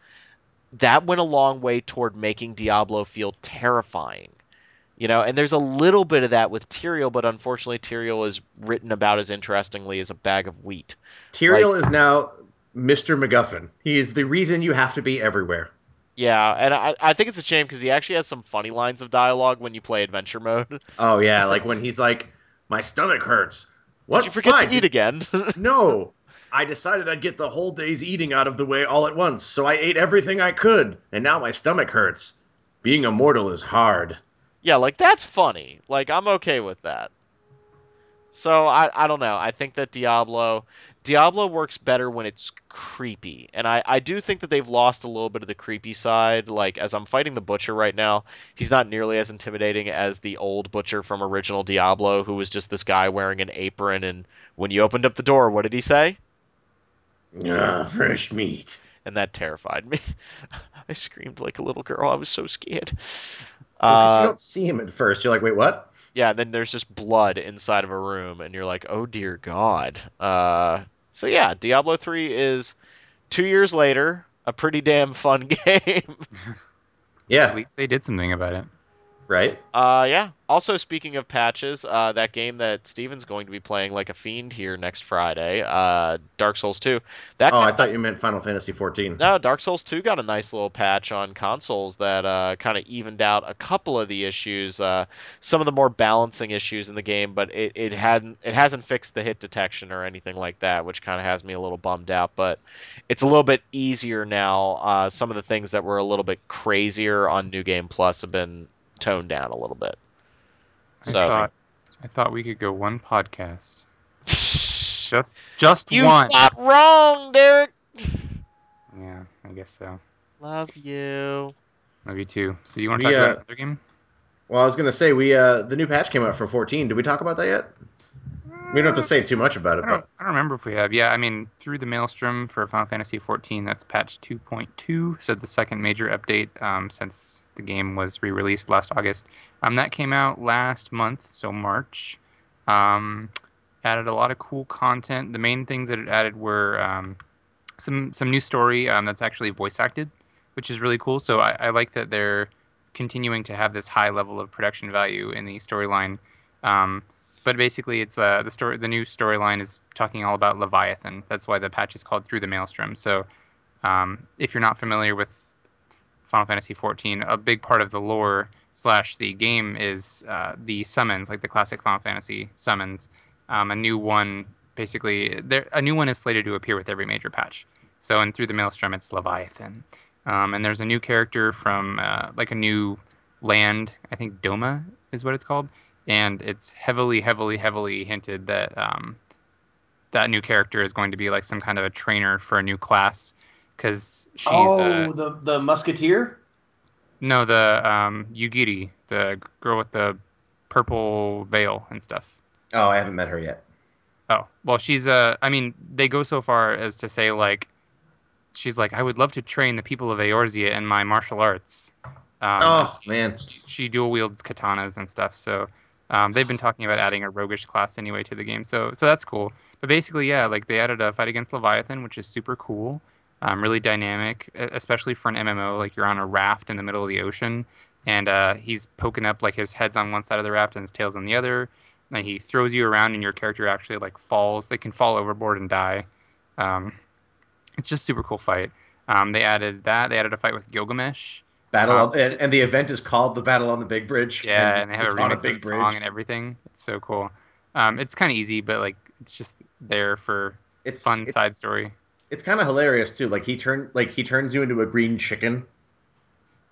A: that went a long way toward making Diablo feel terrifying. You know, and there's a little bit of that with Tyrael, but unfortunately, Tyrael is written about as interestingly as a bag of wheat.
C: Tyrael like, is now Mr. MacGuffin. He is the reason you have to be everywhere.
A: Yeah, and I, I think it's a shame because he actually has some funny lines of dialogue when you play adventure mode.
C: Oh yeah, like when he's like, "My stomach hurts."
A: What? Did you forget Fine. to eat again?
C: no, I decided I'd get the whole day's eating out of the way all at once, so I ate everything I could, and now my stomach hurts. Being a mortal is hard.
A: Yeah, like that's funny. Like I'm okay with that. So I I don't know. I think that Diablo Diablo works better when it's creepy. And I, I do think that they've lost a little bit of the creepy side. Like, as I'm fighting the Butcher right now, he's not nearly as intimidating as the old Butcher from original Diablo, who was just this guy wearing an apron. And when you opened up the door, what did he say?
C: Ah, fresh meat.
A: And that terrified me. I screamed like a little girl. I was so scared.
C: Well, uh, you don't see him at first. You're like, wait, what?
A: Yeah, then there's just blood inside of a room, and you're like, oh dear God. Uh, so yeah, Diablo 3 is two years later, a pretty damn fun game.
C: yeah.
B: At least they did something about it
C: right?
A: Uh, yeah. Also, speaking of patches, uh, that game that Steven's going to be playing like a fiend here next Friday, uh, Dark Souls 2. That
C: oh, I thought you meant Final Fantasy 14.
A: No, Dark Souls 2 got a nice little patch on consoles that uh, kind of evened out a couple of the issues, uh, some of the more balancing issues in the game, but it, it hadn't it hasn't fixed the hit detection or anything like that, which kind of has me a little bummed out. But it's a little bit easier now. Uh, some of the things that were a little bit crazier on New Game Plus have been toned down a little bit.
B: I
A: So
B: thought I thought we could go one podcast. Just just
A: you
B: one.
A: thought wrong, Derek.
B: Yeah, I guess so.
A: Love you.
B: Love you too. So you want to
C: We,
B: talk
C: uh,
B: about another game?
C: Well, I was gonna say we uh the new patch came out for 14. Did we talk about that yet? We don't have to say too much about it,
B: I don't,
C: but
B: I don't remember if we have. Yeah, I mean, through the Maelstrom for Final Fantasy XIV, that's patch 2.2, so the second major update um, since the game was re-released last August. Um, that came out last month, so March. Um, added a lot of cool content. The main things that it added were um, some some new story um, that's actually voice acted, which is really cool. So I, I like that they're continuing to have this high level of production value in the storyline. Um, but basically, it's uh, the story. The new storyline is talking all about Leviathan. That's why the patch is called Through the Maelstrom. So, um, if you're not familiar with Final Fantasy XIV, a big part of the lore slash the game is uh, the summons, like the classic Final Fantasy summons. Um, a new one, basically, there a new one is slated to appear with every major patch. So, in Through the Maelstrom, it's Leviathan, um, and there's a new character from uh, like a new land. I think Doma is what it's called and it's heavily, heavily, heavily hinted that um, that new character is going to be like some kind of a trainer for a new class because she's uh,
C: the the musketeer.
B: no the um, Yugiri, the girl with the purple veil and stuff.
C: Oh, I haven't met her yet.
B: Oh well, she's uh, I mean, they go so far as to say like, she's like, I would love to train the people of Eorzea in my martial arts. Um,
C: oh man,
B: she, she dual wields katanas and stuff. So um, they've been talking about adding a roguish class anyway to the game. So so that's cool. But basically, yeah, like they added a fight against Leviathan, which is super cool. Um, really dynamic, especially for an MMO. Like you're on a raft in the middle of the ocean, and uh, he's poking up like his head's on one side of the raft and his tail's on the other. And he throws you around, and your character actually like falls. They can fall overboard and die. Um, it's just super cool fight. Um, they added that. They added a fight with Gilgamesh.
C: Battle
B: Um,
C: on, and, and the event is called the Battle on the Big Bridge.
B: Yeah, and, they have a remix
C: a
B: of
C: big
B: the
C: bridge.
B: song and everything. It's so cool. Um, it's kind of easy, but like it's just there for
C: It's
B: fun
C: It's,
B: side story.
C: it's kind of hilarious too. Like he turn like he turns you into a green chicken.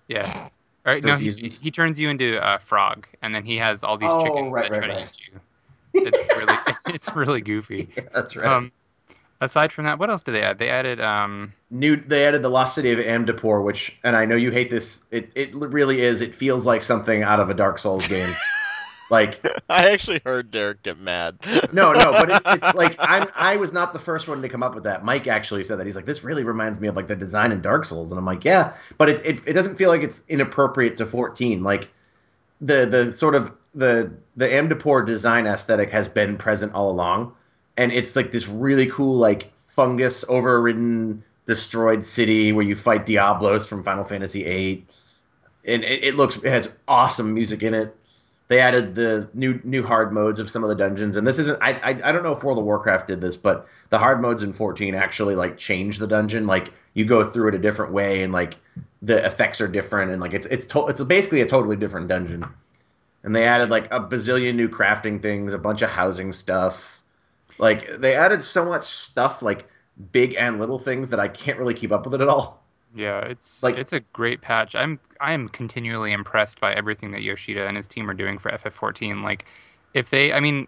B: Yeah. All right, no, he, he turns you into a frog, and then he has all these
C: Oh,
B: chickens
C: right,
B: that
C: right,
B: try
C: right.
B: to eat you. It's really it's really goofy.
C: Yeah, that's right.
B: Um, aside from that, what else did they add? They added um,
C: New they added the lost city of Amdapor, which and I know you hate this. It it really is. It feels like something out of a Dark Souls game. like
A: I actually heard Derek get mad.
C: no, no, but it, it's like I'm I was not the first one to come up with that. Mike actually said that. He's like, this really reminds me of like the design in Dark Souls, and I'm like, yeah, but it it, it doesn't feel like it's inappropriate to 14. Like the the sort of the the Amdapor design aesthetic has been present all along, and it's like this really cool like fungus overridden destroyed city where you fight Diablos from Final Fantasy VIII, and it, it looks it has awesome music in it. They added the new new hard modes of some of the dungeons, and this isn't. I, I I don't know if World of Warcraft did this, but the hard modes in 14 actually like change the dungeon. Like you go through it a different way, and like the effects are different, and like it's it's to, it's basically a totally different dungeon. And they added like a bazillion new crafting things, a bunch of housing stuff. Like they added so much stuff, like big and little things that I can't really keep up with it at all.
B: yeah, it's
C: Like-
B: it's a great patch. I'm I am continually impressed by everything that Yoshida and his team are doing for FF14. Like, if they, I mean,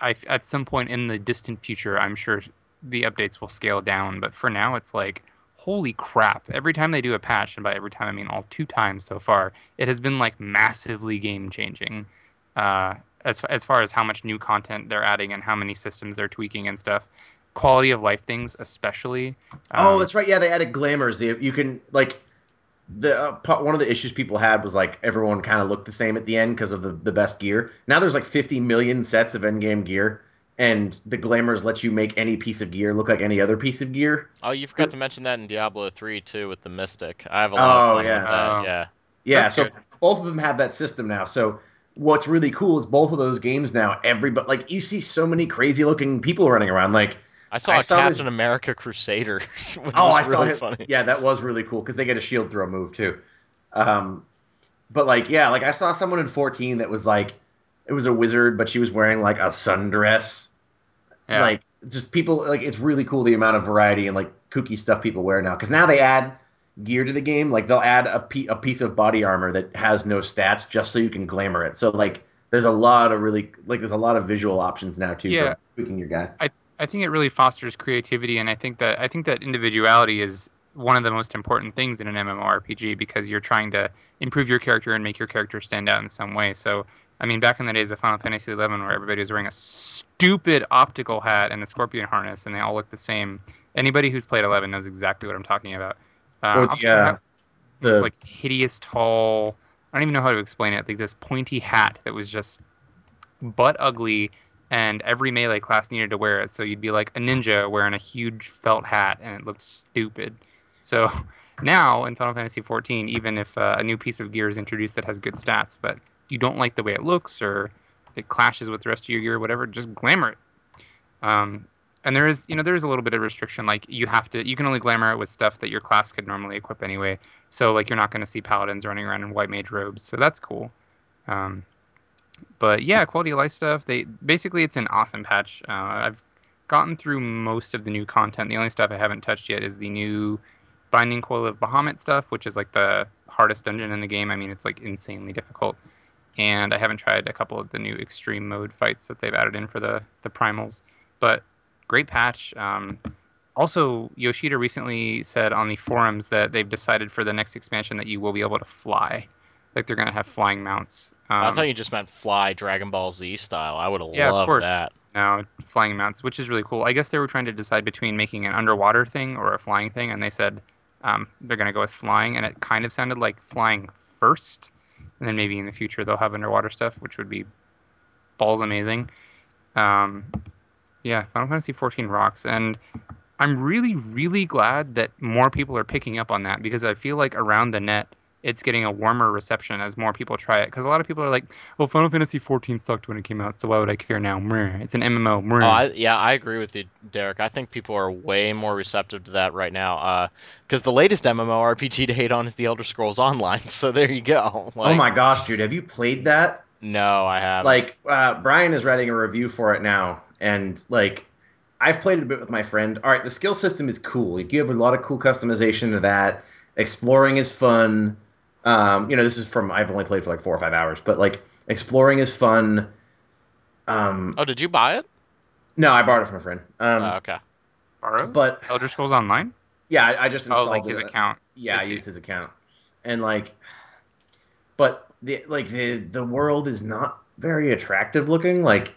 B: I at some point in the distant future, I'm sure the updates will scale down. But for now, it's like holy crap! Every time they do a patch, and by every time I mean all two times so far, it has been like massively game changing. Uh, as as far as how much new content they're adding and how many systems they're tweaking and stuff, quality of life things especially.
C: Oh,
B: Um,
C: that's right. Yeah, they added glamours. They, you can like the uh, one of the issues people had was like everyone kind of looked the same at the end because of the, the best gear. Now there's like 50 million sets of endgame gear, and the glamours let you make any piece of gear look like any other piece of gear.
A: oh, you forgot to mention that in Diablo 3 too with the Mystic. I have a lot
C: Oh,
A: of fun
C: yeah.
A: with that.
B: Oh.
A: Yeah.
C: Yeah,
B: That's
C: so
B: good.
C: both of them have that system now. So what's really cool is both of those games now. Everybody like you see so many crazy looking people running around. Like
A: I saw
C: I
A: a
C: saw this-
A: Captain America Crusader, which
C: oh,
A: was
C: I saw
A: really
C: him.
A: funny.
C: Yeah, that was really cool because they get a shield throw move too. Um, but like, yeah, like I saw someone in 14 that was like, it was a wizard, but she was wearing like a sundress.
B: Yeah.
C: Like, just people like it's really cool the amount of variety and like kooky stuff people wear now. Because now they add, gear to the game. Like they'll add a, pe- a piece of body armor that has no stats just so you can glamour it. So like there's a lot of really like there's a lot of visual options now too
B: Yeah.
C: for tweaking your guy.
B: I I think it really fosters creativity, and I think that I think that individuality is one of the most important things in an MMORPG because you're trying to improve your character and make your character stand out in some way. So, I mean, back in the days of Final Fantasy XI, where everybody was wearing a stupid optical hat and a scorpion harness, and they all looked the same. Anybody who's played 11 knows exactly what I'm talking about. Uh,
C: Or the, uh,
B: hat was like hideous, tall. I don't even know how to explain it. Like this pointy hat that was just butt ugly and every melee class needed to wear it. So you'd be like a ninja wearing a huge felt hat, and it looked stupid. So now in Final Fantasy XIV, even if uh, a new piece of gear is introduced that has good stats, but you don't like the way it looks or it clashes with the rest of your gear, or whatever, just glamour it. Um, and there is, you know, there is a little bit of restriction. Like you have to, you can only glamour it with stuff that your class could normally equip anyway. So like you're not going to see paladins running around in white mage robes. So that's cool. Um, but yeah, quality of life stuff. They basically it's an awesome patch. Uh, I've gotten through most of the new content. The only stuff I haven't touched yet is the new Binding Coil of Bahamut stuff, which is like the hardest dungeon in the game. I mean, it's like insanely difficult. And I haven't tried a couple of the new extreme mode fights that they've added in for the the primals. But great patch. Um, also, Yoshida recently said on the forums that they've decided for the next expansion that you will be able to fly. Like they're gonna have flying mounts. Um,
A: I thought you just meant fly Dragon Ball Z style. I would have
B: Yeah, of
A: loved
B: course.
A: that.
B: now flying mounts, which is really cool. I guess they were trying to decide between making an underwater thing or a flying thing, and they said um, they're going to go with flying, and it kind of sounded like flying first, and then maybe in the future they'll have underwater stuff, which would be balls amazing. Um, yeah, Final Fantasy XIV rocks, and I'm really, really glad that more people are picking up on that because I feel like around the net it's getting a warmer reception as more people try it. Because a lot of people are like, "Well, Final Fantasy XIV sucked when it came out, so why would I care now?" Meh, It's an MMO. Meh.
A: Oh, I, yeah, I agree with you, Derek. I think people are way more receptive to that right now. Because the latest MMORPG to hate on is The Elder Scrolls Online. So there you go. Like,
C: oh my gosh, dude, have you played that?
A: No, I haven't.
C: like uh, Brian is writing a review for it now, and like I've played it a bit with my friend. All right, the skill system is cool. You give a lot of cool customization to that. Exploring is fun. Um, you know, this is from I've only played for like four or five hours, but like exploring is fun. Um,
A: oh, did you buy it?
C: no, I borrowed it from a friend. Um,
A: oh, okay.
B: Borrow?
C: but
B: Elder Scrolls Online?
C: yeah, I, I just
B: Oh,
C: installed
B: like his
C: it.
B: account.
C: Yeah,
B: I
C: I used his account, and like, but the like the the world is not very attractive looking. Like,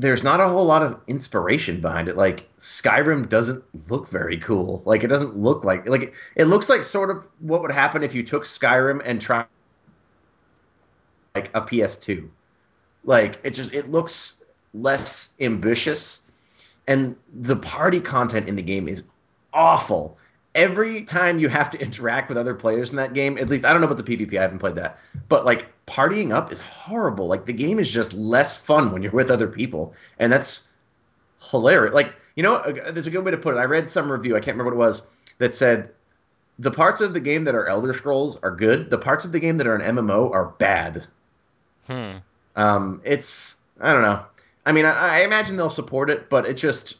C: there's not a whole lot of inspiration behind it. Like, Skyrim doesn't look very cool. Like, it doesn't look like like it looks like sort of what would happen if you took Skyrim and tried like a PS2. Like, it just it looks less ambitious, and the party content in the game is awful every time you have to interact with other players in that game, at least I don't know about the PvP, I haven't played that, but like partying up is horrible. Like the game is just less fun when you're with other people, and that's hilarious. Like you know, uh, there's a good way to put it. I read some review, I can't remember what it was, that said the parts of the game that are Elder Scrolls are good. The parts of the game that are an MMO are bad.
A: Hmm.
C: Um, it's I don't know. I mean, I, I imagine they'll support it, but it just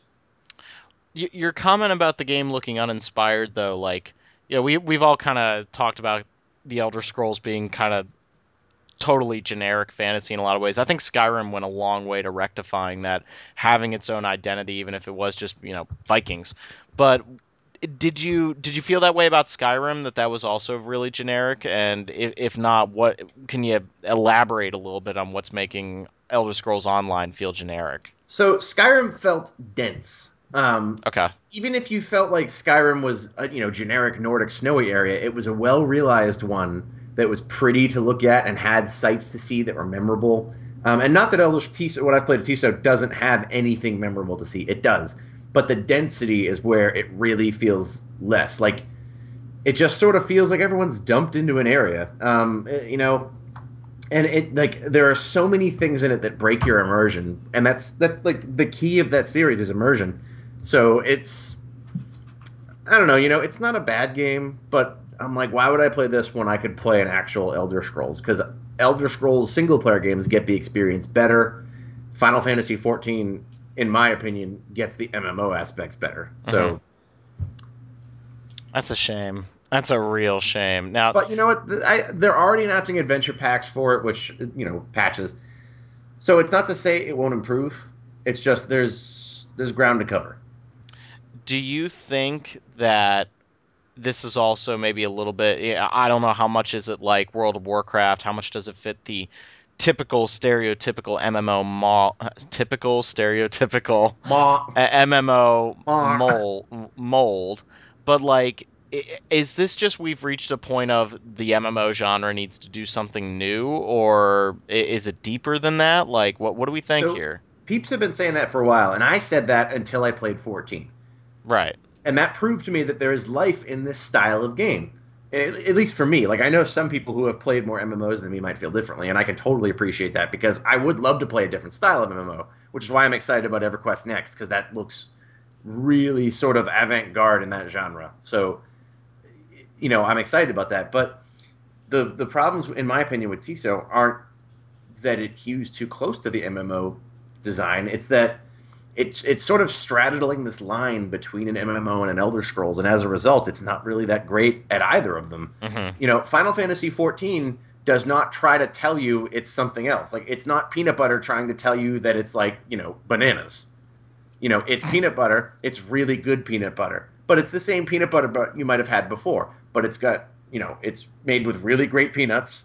A: your comment about the game looking uninspired, though, like, you know, we we've all kind of talked about the Elder Scrolls being kind of totally generic fantasy in a lot of ways. I think Skyrim went a long way to rectifying that, having its own identity, even if it was just you know Vikings. But did you did you feel that way about Skyrim that that was also really generic? And if, if not, what can you elaborate a little bit on what's making Elder Scrolls Online feel generic?
C: so Skyrim felt dense. Um,
A: Okay.
C: even if you felt like Skyrim was a you know generic Nordic snowy area, it was a well realized one that was pretty to look at and had sights to see that were memorable. Um, and not that Elder TESO, what I've played of TESO doesn't have anything memorable to see. It does, but the density is where it really feels less. Like it just sort of feels like everyone's dumped into an area. Um, eh, you know, and it like there are so many things in it that break your immersion, and that's that's like the key of that series is immersion. So it's I don't know, you know, it's not a bad game, but I'm like, why would I play this when I could play an actual Elder Scrolls? Because Elder Scrolls single player games get the experience better. Final Fantasy 14, in my opinion, gets the MMO aspects better. So mm-hmm.
A: That's a shame. That's a real shame. Now,
C: But you know what? I, they're already announcing adventure packs for it, which you know patches. So it's not to say it won't improve. It's just there's there's ground to cover.
A: do you think that this is also maybe a little bit I don't know how much is it like World of Warcraft, how much does it fit the typical stereotypical MMO mo- typical stereotypical
C: Ma,
A: MMO mold mold, but like is this just we've reached a point of the MMO genre needs to do something new or is it deeper than that? Like what what do we think
C: So-
A: here?
C: peeps have been saying that for a while, and I said that until I played 14.
A: Right.
C: And that proved to me that there is life in this style of game. At, least for me. Like i know some people who have played more mmos than me might feel differently and i can totally appreciate that because i would love to play a different style of mmo which is why i'm excited about everquest next because that looks really sort of avant-garde in that genre. So you know i'm excited about that. But the the problems in my opinion with TESO aren't that it hews too close to the mmo design. It's that it's it's sort of straddling this line between an MMO and an Elder Scrolls, and as a result, it's not really that great at either of them.
A: hmm
C: You know, Final Fantasy XIV does not try to tell you it's something else. Like it's not peanut butter trying to tell you that it's like you know bananas. You know, it's peanut butter. It's really good peanut butter, but it's the same peanut butter but you might have had before. But it's got you know, it's made with really great peanuts.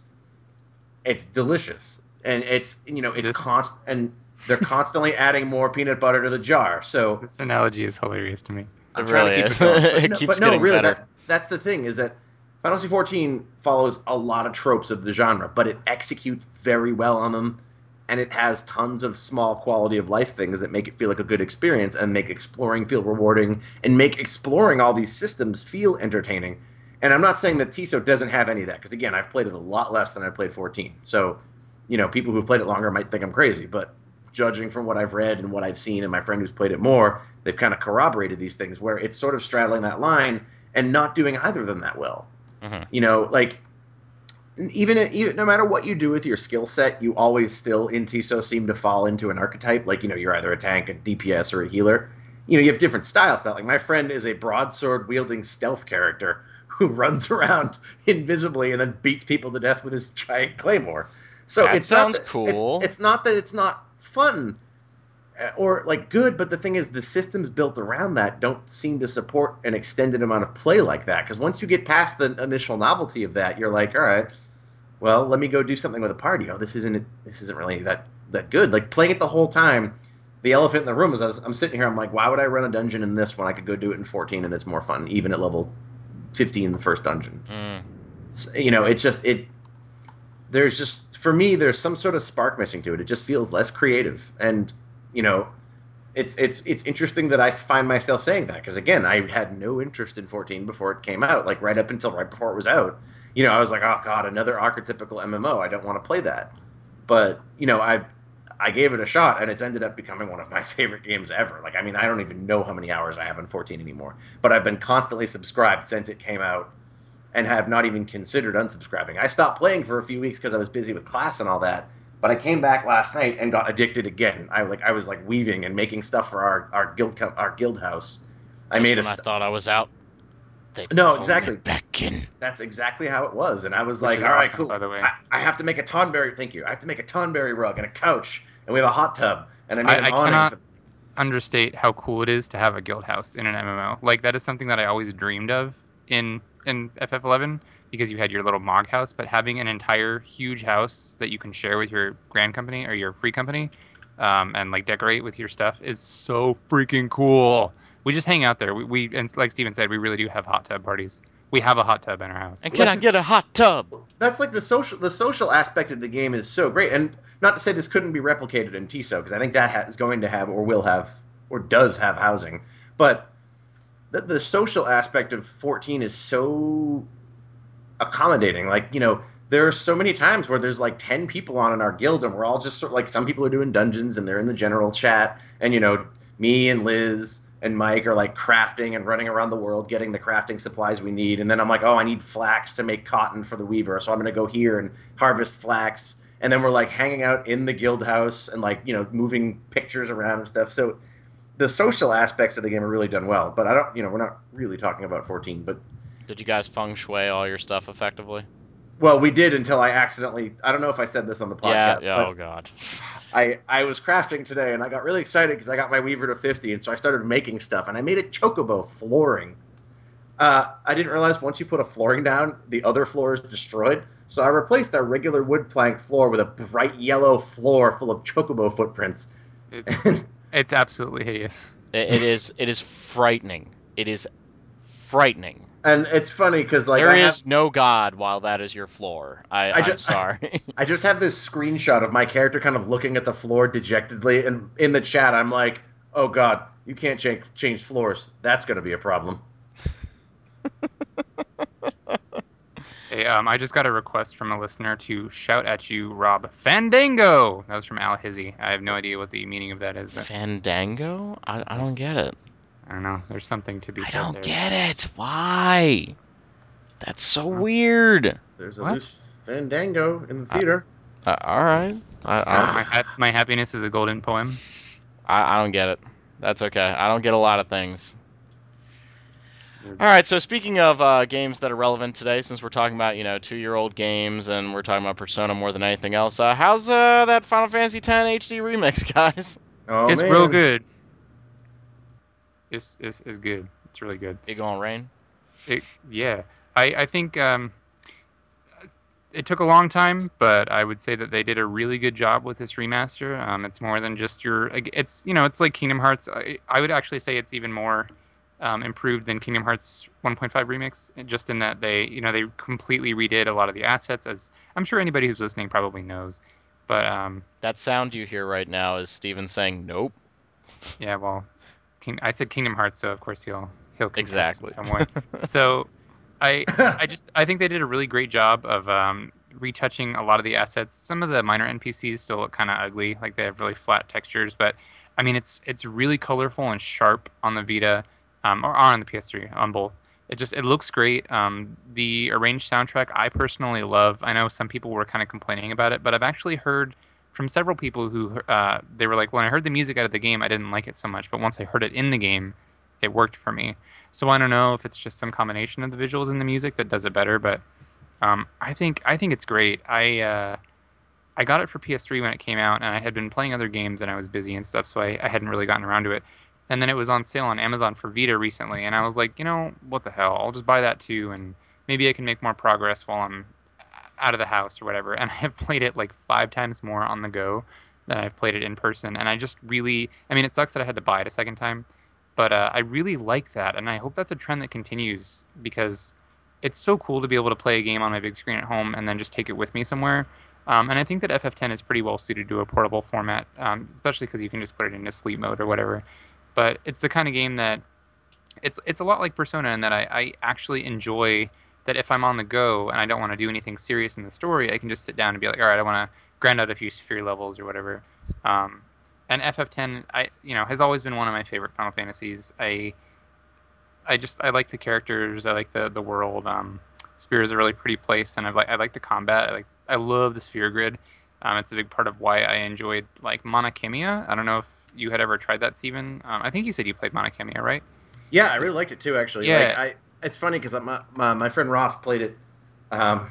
C: It's delicious, and it's you know, it's
B: This-
C: const and they're constantly adding more peanut butter to the jar. So
B: This analogy is hilarious to me.
C: I'm
A: It
C: trying
A: really
C: to keep
A: is.
C: it going. But
A: It
C: no,
A: keeps
C: but no really,
A: better.
C: that, that's the thing is that Final Fantasy 14 follows a lot of tropes of the genre, but it executes very well on them, and it has tons of small quality of life things that make it feel like a good experience and make exploring feel rewarding and make exploring all these systems feel entertaining. And I'm not saying that TESO doesn't have any of that, because again, I've played it a lot less than I played 14. So, you know, people who've played it longer might think I'm crazy, but judging from what I've read and what I've seen, and my friend who's played it more, they've kind of corroborated these things where it's sort of straddling that line and not doing either of them that well.
A: Mhm.
C: You know, like even even no matter what you do with your skill set, you always still in TESO seem to fall into an archetype. Like you know, you're either a tank, a DPS, or a healer. You know, you have different styles. That like my friend is a broadsword wielding stealth character who runs around invisibly and then beats people to death with his giant claymore. So
A: That
C: it's
A: sounds
C: that,
A: cool.
C: It's, it's not that it's not fun uh, or like good, but the thing is, the systems built around that don't seem to support an extended amount of play like that. Because once you get past the initial novelty of that, you're like, all right, well, let me go do something with a party. Oh, this isn't this isn't really that that good. Like playing it the whole time. The elephant in the room is I'm sitting here. I'm like, why would I run a dungeon in this when I could go do it in 14 and it's more fun, even at level 15, the first dungeon.
A: Mm.
C: S- You know, it's just it. There's just for me, there's some sort of spark missing to it. It just feels less creative, and you know, it's it's it's interesting that I find myself saying that because again, I had no interest in 14 before it came out. Like right up until right before it was out, you know, I was like, oh god, another archetypical MMO. I don't want to play that. But you know, I I gave it a shot, and it's ended up becoming one of my favorite games ever. Like, I mean, I don't even know how many hours I have in 14 anymore, but I've been constantly subscribed since it came out, and have not even considered unsubscribing. I stopped playing for a few weeks because I was busy with class and all that. But I came back last night and got addicted again. I like I was like weaving and making stuff for our our guild co- our guild house. I
A: Just
C: made a
A: when I thought I was out. They
C: No, exactly.
A: Back in.
C: that's exactly how it was, and I was
B: Which
C: like,
B: is
C: all right,
B: awesome,
C: cool.
B: by the way.
C: I, I have to make a Tonberry. Thank you. I have to make a Tonberry rug and a couch, and we have a hot tub, and I made
B: I-
C: an
B: I
C: awning.
B: cannot-
C: for-
B: understate how cool it is to have a guild house in an MMO. Like that is something that I always dreamed of in in FF11 because you had your little Mog house, but having an entire huge house that you can share with your grand company or your free company, um, and like decorate with your stuff is so freaking cool. We just hang out there. We, we and like Steven said, we really do have hot tub parties. We have a hot tub in our house.
A: And can I get a hot tub?
C: that's like the social the social aspect of the game is so great and not to say this couldn't be replicated in TESO because I think that ha- is going to have or will have or does have housing but the, the social aspect of 14 is so accommodating like you know there are so many times where there's like 10 people on in our guild and we're all just sort of like some people are doing dungeons and they're in the general chat and you know me and Liz and Mike are like crafting and running around the world getting the crafting supplies we need. And then I'm like, oh, I need flax to make cotton for the weaver. So I'm going to go here and harvest flax. And then we're like hanging out in the guild house and like, you know, moving pictures around and stuff. So the social aspects of the game are really done well. But I don't, you know, we're not really talking about 14. But
A: Did you guys feng shui all your stuff effectively?
C: Well, we did until I accidentally. I don't know if I said this on the podcast,
A: yeah
C: but
A: oh god.
C: I I was crafting today and I got really excited because I got my Weaver to 50, and so I started making stuff, and I made a chocobo flooring. Uh, I didn't realize once you put a flooring down, the other floor is destroyed. So I replaced our regular wood plank floor with a bright yellow floor full of chocobo footprints.
B: It's, it's absolutely hideous.
A: It, it is. It is frightening. It is frightening.
C: And it's funny because like
A: there
C: I
A: is
C: have,
A: no god while that is your floor. I,
C: I
A: I'm
C: just-
A: sorry.
C: I just have this screenshot of my character kind of looking at the floor dejectedly, and in the chat I'm like, "Oh God, you can't change change floors. That's going to be a problem."
B: Hey, um, I just got a request from a listener to shout at you, Rob Fandango. That was from Al Hizzy. I have no idea what the meaning of that is, but
A: Fandango? I, I don't get it.
B: I don't know. There's something to be
A: I
B: said
A: don't
B: there.
A: get it. Why? That's so
B: Huh?
A: weird.
C: There's a
B: What?
C: loose fandango in the
A: Uh,
C: theater.
A: Uh, all right. I, I,
B: My, hap- my happiness is a golden poem.
A: I, I don't get it. That's okay. I don't get a lot of things. All right. So speaking of uh, games that are relevant today, since we're talking about you know two-year-old games and we're talking about Persona more than anything else, uh, how's uh, that Final Fantasy X HD remix, guys?
C: Oh
B: it's
C: man.
B: real good. It's, it's, it's good. It's really good.
A: It going rain?
B: It, yeah, I, I think um, it took a long time, but I would say that they did a really good job with this remaster. Um, it's more than just your. It's you know, it's like Kingdom Hearts. I, I would actually say it's even more um, improved than Kingdom Hearts 1.5 remix, just in that they you know they completely redid a lot of the assets, as I'm sure anybody who's listening probably knows. But um,
A: That sound you hear right now is Steven saying nope.
B: yeah, well, King, I said Kingdom Hearts, so of course he'll he'll
A: Exactly.
B: in some way. so I I just I think they did a really great job of um, retouching a lot of the assets. Some of the minor NPCs still look kind of ugly, like they have really flat textures. But I mean, it's it's really colorful and sharp on the Vita, um, or are on the PS3 on both. It just it looks great. Um, the arranged soundtrack I personally love. I know some people were kind of complaining about it, but I've actually heard from several people who uh, they were like, when I heard the music out of the game, I didn't like it so much, but once I heard it in the game, it worked for me. So I don't know if it's just some combination of the visuals and the music that does it better, but um, I think I think it's great. I uh, I got it for PS3 when it came out, and I had been playing other games and I was busy and stuff, so I, I hadn't really gotten around to it. And then it was on sale on Amazon for Vita recently, and I was like, you know, what the hell? I'll just buy that too, and maybe I can make more progress while I'm out of the house or whatever. And I have played it like five times more on the go than I've played it in person, and I just really, I mean, it sucks that I had to buy it a second time, but uh, I really like that, and I hope that's a trend that continues because it's so cool to be able to play a game on my big screen at home and then just take it with me somewhere. Um, and I think that FF10 is pretty well suited to a portable format, um, especially because you can just put it into sleep mode or whatever. But it's the kind of game that it's it's a lot like Persona in that I, I actually enjoy that if I'm on the go and I don't want to do anything serious in the story, I can just sit down and be like, all right, I want to grind out a few sphere levels or whatever. Um, and FF10, I you know, has always been one of my favorite Final Fantasies. I I just I like the characters. I like the the world. Um, Spira is a really pretty place, and I like I like the combat. I like I love the sphere grid. Um, it's a big part of why I enjoyed like Mana Khemia. I don't know if you had ever tried that, Steven. Um, I think you said you played Mana Khemia, right?
C: Yeah, I really
B: It's-
C: liked it too. Actually,
B: Yeah.
C: like I, it's funny because my, my my friend Ross played it um,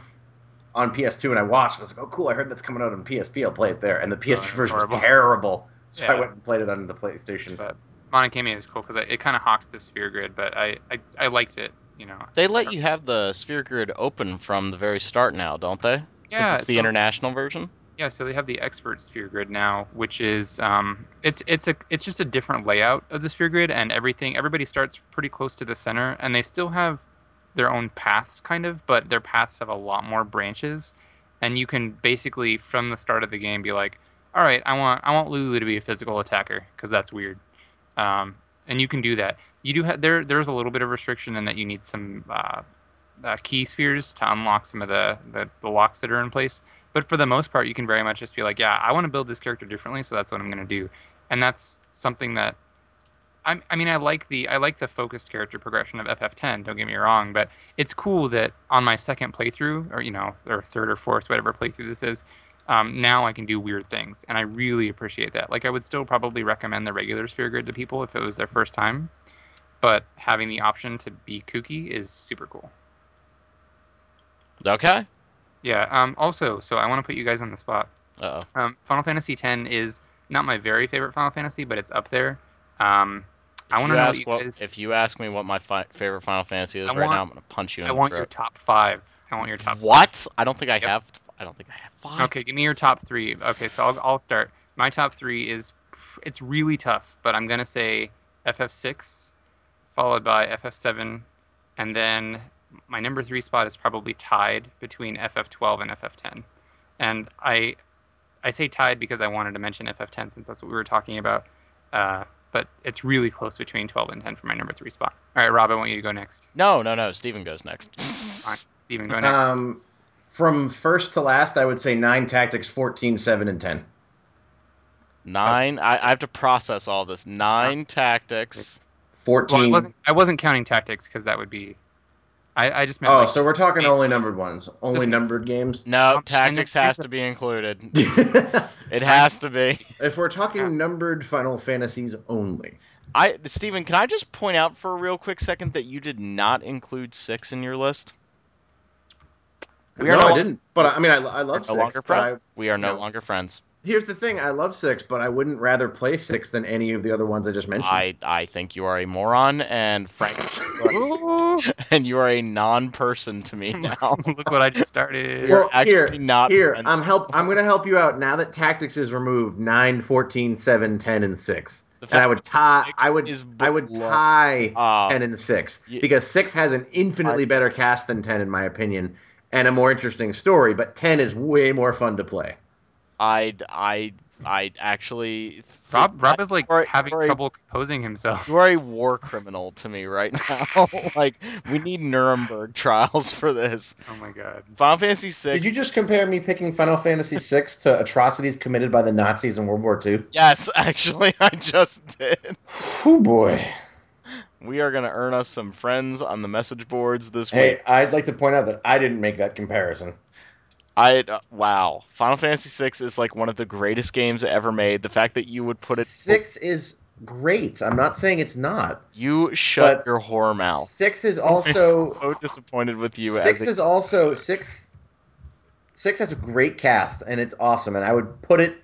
C: on PS2, and I watched. I was like, oh, cool! I heard that's coming out on PSP. I'll play it there. And the PSP
B: that's
C: version
B: horrible.
C: was terrible, so I went and played it on the PlayStation.
B: But Mana Khemia is cool because it kind of hawked the sphere grid, but I, I I liked it. You know.
A: They let you have the sphere grid open from the very start now, don't they?
B: Yeah,
A: Since it's the
B: so-
A: international version.
B: Yeah, so they have the expert sphere grid now, which is um, it's it's a it's just a different layout of the sphere grid, and everything. Everybody starts pretty close to the center, and they still have their own paths, kind of, but their paths have a lot more branches, and you can basically from the start of the game be like, all right, I want I want Lulu to be a physical attacker because that's weird, um, and you can do that. You do have there there's a little bit of restriction in that you need some uh, uh, key spheres to unlock some of the, the the locks that are in place but for the most part you can very much just be like yeah i want to build this character differently so that's what i'm going to do. And that's something that I, I mean i like the i like the focused character progression of ff10 don't get me wrong but it's cool that on my second playthrough or you know or third or fourth whatever playthrough this is um, now i can do weird things and i really appreciate that. Like i would still probably recommend the regular sphere grid to people if it was their first time but having the option to be kooky is super cool.
A: Okay.
B: Yeah. Um. Also, so I want to put you guys on the spot.
A: Uh oh.
B: Um. Final Fantasy X is not my very favorite Final Fantasy, but it's up there. Um. I wanna
A: you
B: know what
A: ask
B: you
A: what
B: guys-
A: if you ask me what my fi- favorite Final Fantasy is
B: I
A: right
B: want-
A: now, I'm gonna punch you in.
B: I
A: the
B: want your top five. I want your top.
A: What? I don't think I
B: Yep.
A: have. I don't think I have five.
B: Okay, give me your top three. Okay, so I'll, I'll start. My top three is it's really tough, but I'm gonna say FF6, followed by FF7, and then my number three spot is probably tied between FF12 and FF10. And I I say tied because I wanted to mention FF10 since that's what we were talking about. Uh, but it's really close between 12 and 10 for my number three spot. All right, Rob, I want you to go next.
A: No, no, no. Steven goes next.
B: Steven, go next.
C: Um, from first to last, I would say nine tactics, 14, 7, and 10.
A: Nine. I, I have to process all this. Nine tactics.
C: 14.
B: well, I wasn't I wasn't counting tactics because that would be. I, I just meant
C: oh,
B: like
C: so we're talking
B: Hey,
C: only numbered ones, only
B: just-
C: numbered games.
A: No,
B: Um,
A: tactics has to be included. It has to be.
C: If we're talking
B: Yeah.
C: numbered Final Fantasies only,
A: I, Stephen, can I just point out for a real quick second that you did not include six in your list? We
C: no,
A: are no,
C: I didn't. But I mean, I, I
A: we are
C: love
A: no
C: six.
A: longer
C: but I-
A: friends. We are no
C: no.
A: longer friends.
C: Here's the thing: I love six, but I wouldn't rather play six than any of the other ones I just mentioned.
A: I, I think you are a moron, and Frank, and you are a non-person to me now.
B: look what I just started.
A: We are
C: Well,
A: actually
C: here-
A: not
C: Here,
A: friends.
C: I'm help. I'm going to help you out now that tactics is removed. 9, 14, 7, 10, and six. And I would tie. I would.
A: is
C: I would tie
A: Oh.
C: ten and six
A: Ye-
C: because six has an infinitely
A: I-
C: better cast than ten, in my opinion, and a more interesting story. But ten is way more fun to play.
A: I, I, I actually.
B: Rob, Rob is like
A: are-
B: having
A: you are a-
B: trouble composing himself.
A: You are a war criminal to me right now. like we need Nuremberg trials for this.
B: Oh my god.
A: Final Fantasy VI.
C: Did you just compare me picking Final Fantasy VI to atrocities committed by the Nazis in World War II?
A: Yes, actually, I just did.
C: Oh boy!
A: We are gonna earn us some friends on the message boards this
C: Hey,
A: week.
C: I'd like to point out that I didn't make that comparison.
A: I uh, wow, Final Fantasy VI is like one of the greatest games ever made. The fact that you would put it,
C: Six is great. I'm not saying it's not.
A: you shut your whore mouth.
C: Six is also
A: I'm so disappointed with you.
C: six
A: as a-
C: is also six. Six has a great cast and it's awesome, and I would put it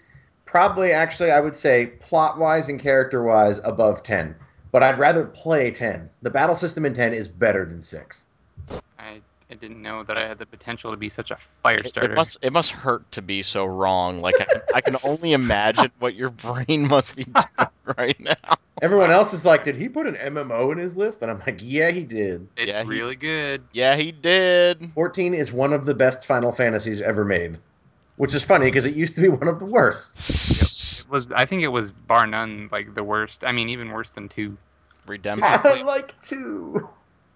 C: probably actually I would say plot wise and character wise above ten. But I'd rather play ten. The battle system in ten is better than six.
B: I, I didn't know that I had the potential to be such a fire
A: It,
B: starter.
A: it must it must hurt to be so wrong. Like I can, I can only imagine what your brain must be doing right now.
C: Everyone else is like, did he put an MMO in his list? And I'm like, yeah, he did.
B: It's
A: Yeah, he-
B: really good.
A: Yeah, he did.
C: 14 is one of the best Final Fantasies ever made. Which is funny because it used to be one of the worst.
B: It was I think it was bar none like the worst. I mean even worse than two.
A: Redemption.
C: I like two.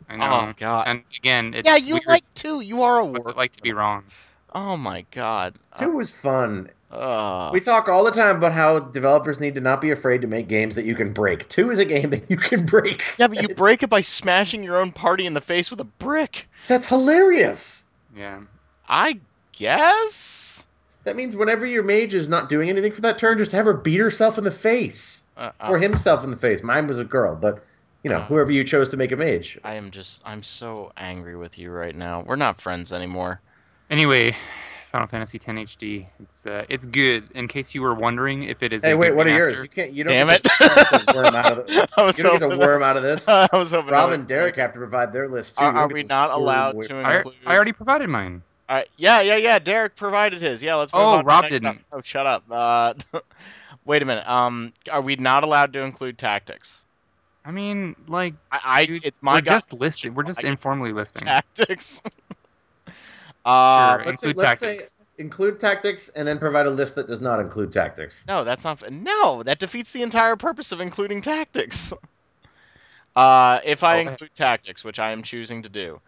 B: I know.
A: Oh god.
B: And again, it's
A: yeah, you
B: weird.
A: like two. You are a
B: what's
A: war.
B: it like to be wrong.
A: Oh my god.
C: Two was fun.
A: Uh,
C: We talk all the time about how developers need to not be afraid to make games that you can break. Two is a game that you can break.
A: yeah, but you break it by smashing your own party in the face with a brick.
C: That's hilarious.
B: Yeah.
A: I guess.
C: That means whenever your mage is not doing anything for that turn, just have her beat herself in the face.
A: Uh,
C: Or
A: uh,
C: himself in the face. Mine was a girl, but you know, whoever you chose to make a mage.
A: I am just. I'm so angry with you right now. We're not friends anymore.
B: Anyway, Final Fantasy X HD. It's uh, it's good. In case you were wondering if it is.
C: Hey,
B: a
C: wait,
B: good
C: what are yours? You can't. You don't
A: Damn
C: get
A: it!
C: to worm out of the,
A: I was
C: you don't get to worm out of this.
A: I was hoping.
C: Rob
A: that
C: and Derek have to provide their list too.
A: Are, are we not allowed to
C: from-
B: I,
A: include?
B: I already provided mine.
A: All right, yeah, yeah, yeah. Derek provided his. Yeah, let's. Move
B: Oh,
A: on
B: Rob didn't.
A: one. Oh, shut up. Uh, wait a minute. Um, are we not allowed to include tactics?
B: I mean, like,
A: I, I
B: dude,
A: it's my
B: we're just listing. We're just
A: I
B: informally listing.
A: tactics. uh,
B: Sure.
C: Let's say,
B: Include
C: let's
B: tactics.
C: say include tactics and then provide a list that does not include tactics.
A: no, that's not. No, that defeats the entire purpose of including tactics. Uh, if I
B: Go ahead.
A: include tactics, which I am choosing to do,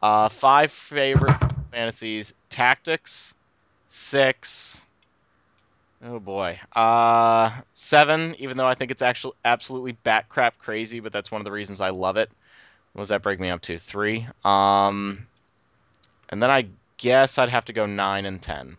A: uh, five favorite fantasies: tactics, six. Oh boy, uh, seven. Even though I think it's actually absolutely bat crap crazy, but that's one of the reasons I love it. What does that break me up to? Three. Um, and then I guess I'd have to go nine and ten.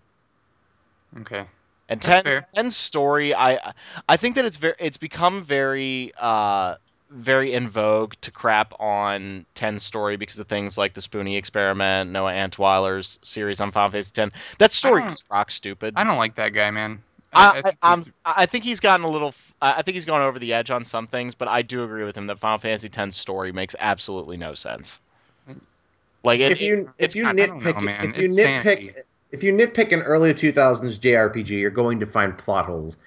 B: Okay.
A: And
B: That's
A: 10,
B: fair.
A: 10 story, I I think that it's very it's become very uh very in vogue to crap on 10 story because of things like the Spoony experiment, Noah Antwiler's series on Final Fantasy 10. That story is rock stupid.
B: I don't like that guy, man.
A: I, I,
B: think
A: I'm, I think he's gotten a little. f- I think he's gone over the edge on some things, but I do agree with him that Final Fantasy X story makes absolutely no sense. Like it,
C: if you
A: it's
C: if you
B: kind- know,
C: nitpick if you
B: It's
C: nitpick
B: fantasy.
C: if you nitpick an early 2000s JRPG, you're going to find plot holes.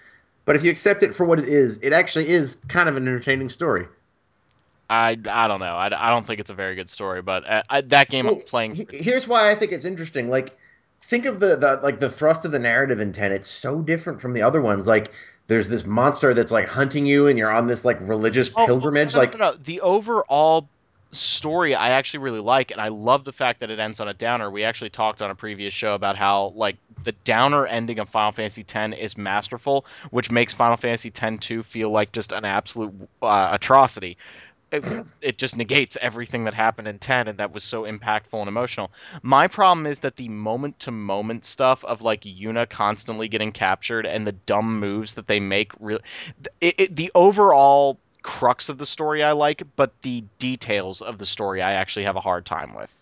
C: But if you accept it for what it is, it actually is kind of an entertaining story.
A: I, I don't know. I, I don't think it's a very good story, but uh, I, that game I'm playing.
C: he- here's why I think it's interesting. Like, think of the, the like the thrust of the narrative in ten. It's so different from the other ones. Like, there's this monster that's like hunting you, and you're on this like religious
A: Oh,
C: pilgrimage.
A: no, no,
C: like,
A: no, no. the overall story I actually really like, and I love the fact that it ends on a downer. We actually talked on a previous show about how like the downer ending of Final Fantasy X is masterful, which makes Final Fantasy X 2 feel like just an absolute uh, atrocity. It, it just negates everything that happened in 10 and that was so impactful and emotional. My problem is that the moment to moment stuff of like Yuna constantly getting captured and the dumb moves that they make really it, it, the overall crux of the story I like, but the details of the story I actually have a hard time with.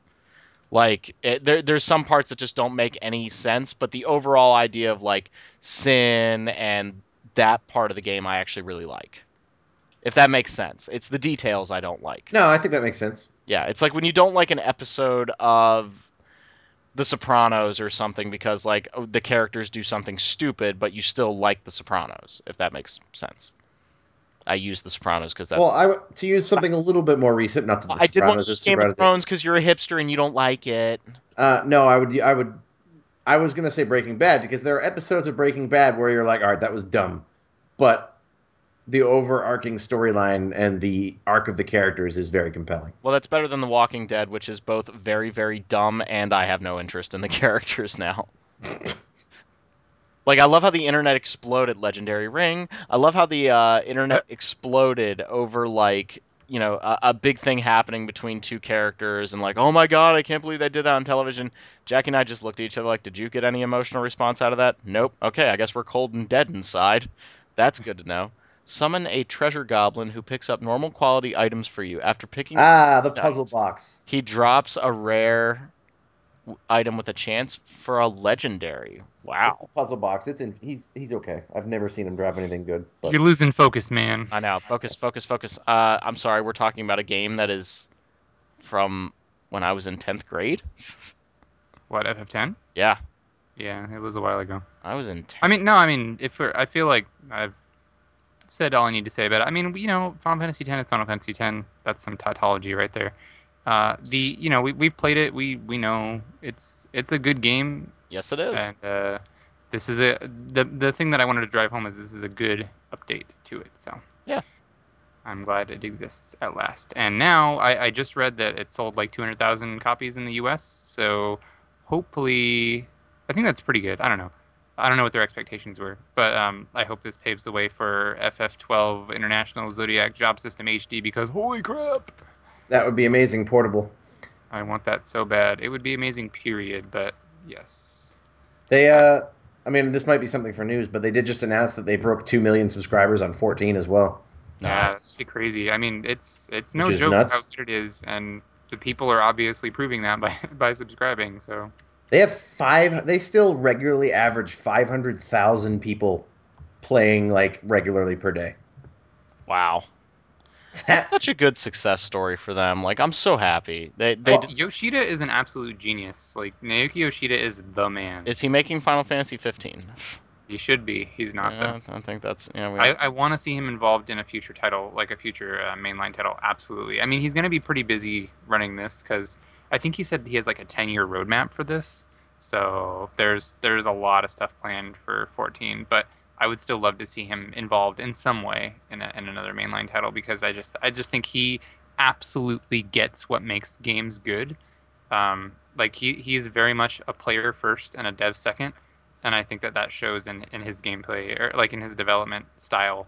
A: Like it, there, there's some parts that just don't make any sense, but the overall idea of like sin and that part of the game I actually really like. If that makes sense, it's the details I don't like.
C: no, I think that makes sense.
A: Yeah, it's like when you don't like an episode of The Sopranos or something because like oh, the characters do something stupid, but you still like The Sopranos. If that makes sense. I use The Sopranos because that's
C: well, I to use something a little bit more recent. Not that the
A: I did want Game of. Thrones because you're a hipster and you don't like it.
C: Uh, no, I would. I would. I was gonna say Breaking Bad because there are episodes of Breaking Bad where you're like, all right, that was dumb, but the overarching storyline and the arc of the characters is very compelling.
A: Well, that's better than The Walking Dead, which is both very, very dumb and I have no interest in the characters now. like, I love how the internet exploded Legendary Ring. I love how the uh, internet exploded over, like, you know, a, a big thing happening between two characters and, like, oh my god, I can't believe they did that on television. Jackie and I just looked at each other like, did you get any emotional response out of that? Nope. Okay, I guess we're cold and dead inside. That's good to know. Summon a treasure goblin who picks up normal quality items for you. After picking
C: Ah, the puzzle
A: Nice.
C: box.
A: he drops a rare w- item with a chance for a legendary.
C: It's
A: Wow.
C: the puzzle box. It's in. He's he's okay. I've never seen him drop anything good. But
B: You're losing focus, man.
A: I know. Focus, focus, focus. Uh, I'm sorry. We're talking about a game that is from when I was in 10th grade.
B: What FF10?
A: Yeah,
B: Yeah, it was a while ago.
A: I was in 10th.
B: I mean, no, I mean, if we're, I feel like I've said all I need to say about it. I mean, you know, Final Fantasy X is Final Fantasy X. That's some tautology right there. Uh, the you know we we've played it. We we know it's it's a good game,
A: yes, it is.
B: and uh, this is a the the thing that I wanted to drive home is this is a good update to it. So
A: Yeah.
B: I'm glad it exists at last. And now I, I just read that it sold like 200,000 copies in the U.S. So hopefully, I think that's pretty good. I don't know. I don't know what their expectations were, but um, I hope this paves the way for FF12 International Zodiac Job System HD because holy crap,
C: that would be amazing. Portable.
B: I want that so bad. It would be amazing, period. But yes,
C: They. uh I mean, this might be something for news, but they did just announce that they broke two million subscribers on 14 as well.
B: yeah,
A: Nice.
B: it's crazy. I mean, it's it's no joke
C: nuts.
B: how good it is, and the people are obviously proving that by by subscribing. So
C: They have five. They still regularly average 500,000 people playing like regularly per day.
A: Wow. That's
C: That's
A: such a good success story for them. Like, I'm so happy. They, they
C: Well,
A: just,
B: Yoshida is an absolute genius. Like Naoki Yoshida is the man.
A: is he making Final Fantasy 15?
B: he should be. He's not
A: Yeah,
B: though.
A: I think that's, yeah, we,
B: I, I want to see him involved in a future title, like a future uh, mainline title. Absolutely. I mean, he's going to be pretty busy running this because I think he said he has like a 10 year roadmap for this. So there's there's a lot of stuff planned for 14, but I would still love to see him involved in some way in, a, in another mainline title because I just I just think he absolutely gets what makes games good. Um, like he he's very much a player first and a dev second, and I think that that shows in, in his gameplay or like in his development style.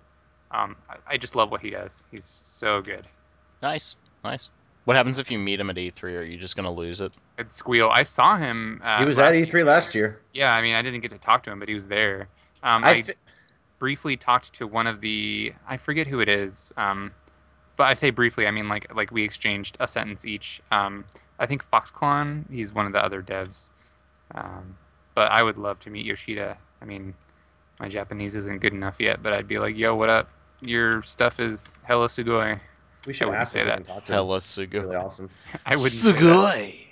B: Um, I, I just love what he does. He's so good.
A: nice, nice. What happens if you meet him at E3? Are you just going to lose it?
B: It's Squeal. I saw him. Uh,
C: he was at E3 last year.
B: Yeah, I mean, I didn't get to talk to him, but he was there. Um,
C: I
B: I briefly talked to one of the I forget who it is. Um, but I say briefly, I mean like like we exchanged a sentence each. Um, I think Foxclon, he's one of the other devs. Um, but I would love to meet Yoshida. I mean, my Japanese isn't good enough yet, but I'd be like, "Yo, what up? Your stuff is hella sugoi."
C: We should ask
B: say
C: if
B: that.
C: can talk to him.
A: Hella Sugu.
C: Really awesome.
B: I wouldn't say that
A: Sugoi.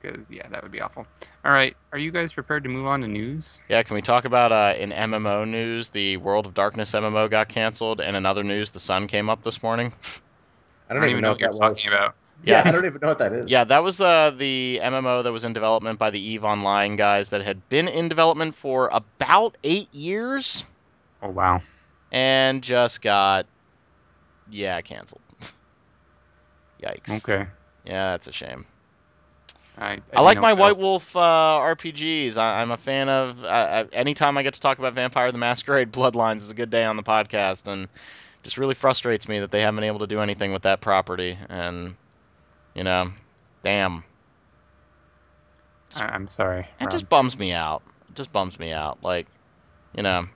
B: because yeah, that would be awful. All right, are you guys prepared to move on to news?
A: Yeah, can we talk about uh, in MMO news? The World of Darkness MMO got canceled, and in other news, the sun came up this morning.
C: I don't, even know,
B: what you're
C: what that was.
B: talking about.
C: Yeah,
A: Yeah.
C: I don't even know what that is.
A: Yeah, that was uh, the MMO that was in development by the Eve Online guys that had been in development for about eight years
B: Oh wow.
A: and just got, yeah, canceled. Yikes.
B: Okay.
A: Yeah, that's a shame.
B: I, I,
A: I, like my White. Wolf uh, RPGs. I, I'm a fan of. I, anytime I get to talk about Vampire the Masquerade Bloodlines is a good day on the podcast, and just really frustrates me that they haven't been able to do anything with that property. And you know, damn,
B: I, I'm sorry.
A: it
B: Rob.
A: just bums me out. It just bums me out. Like, you know,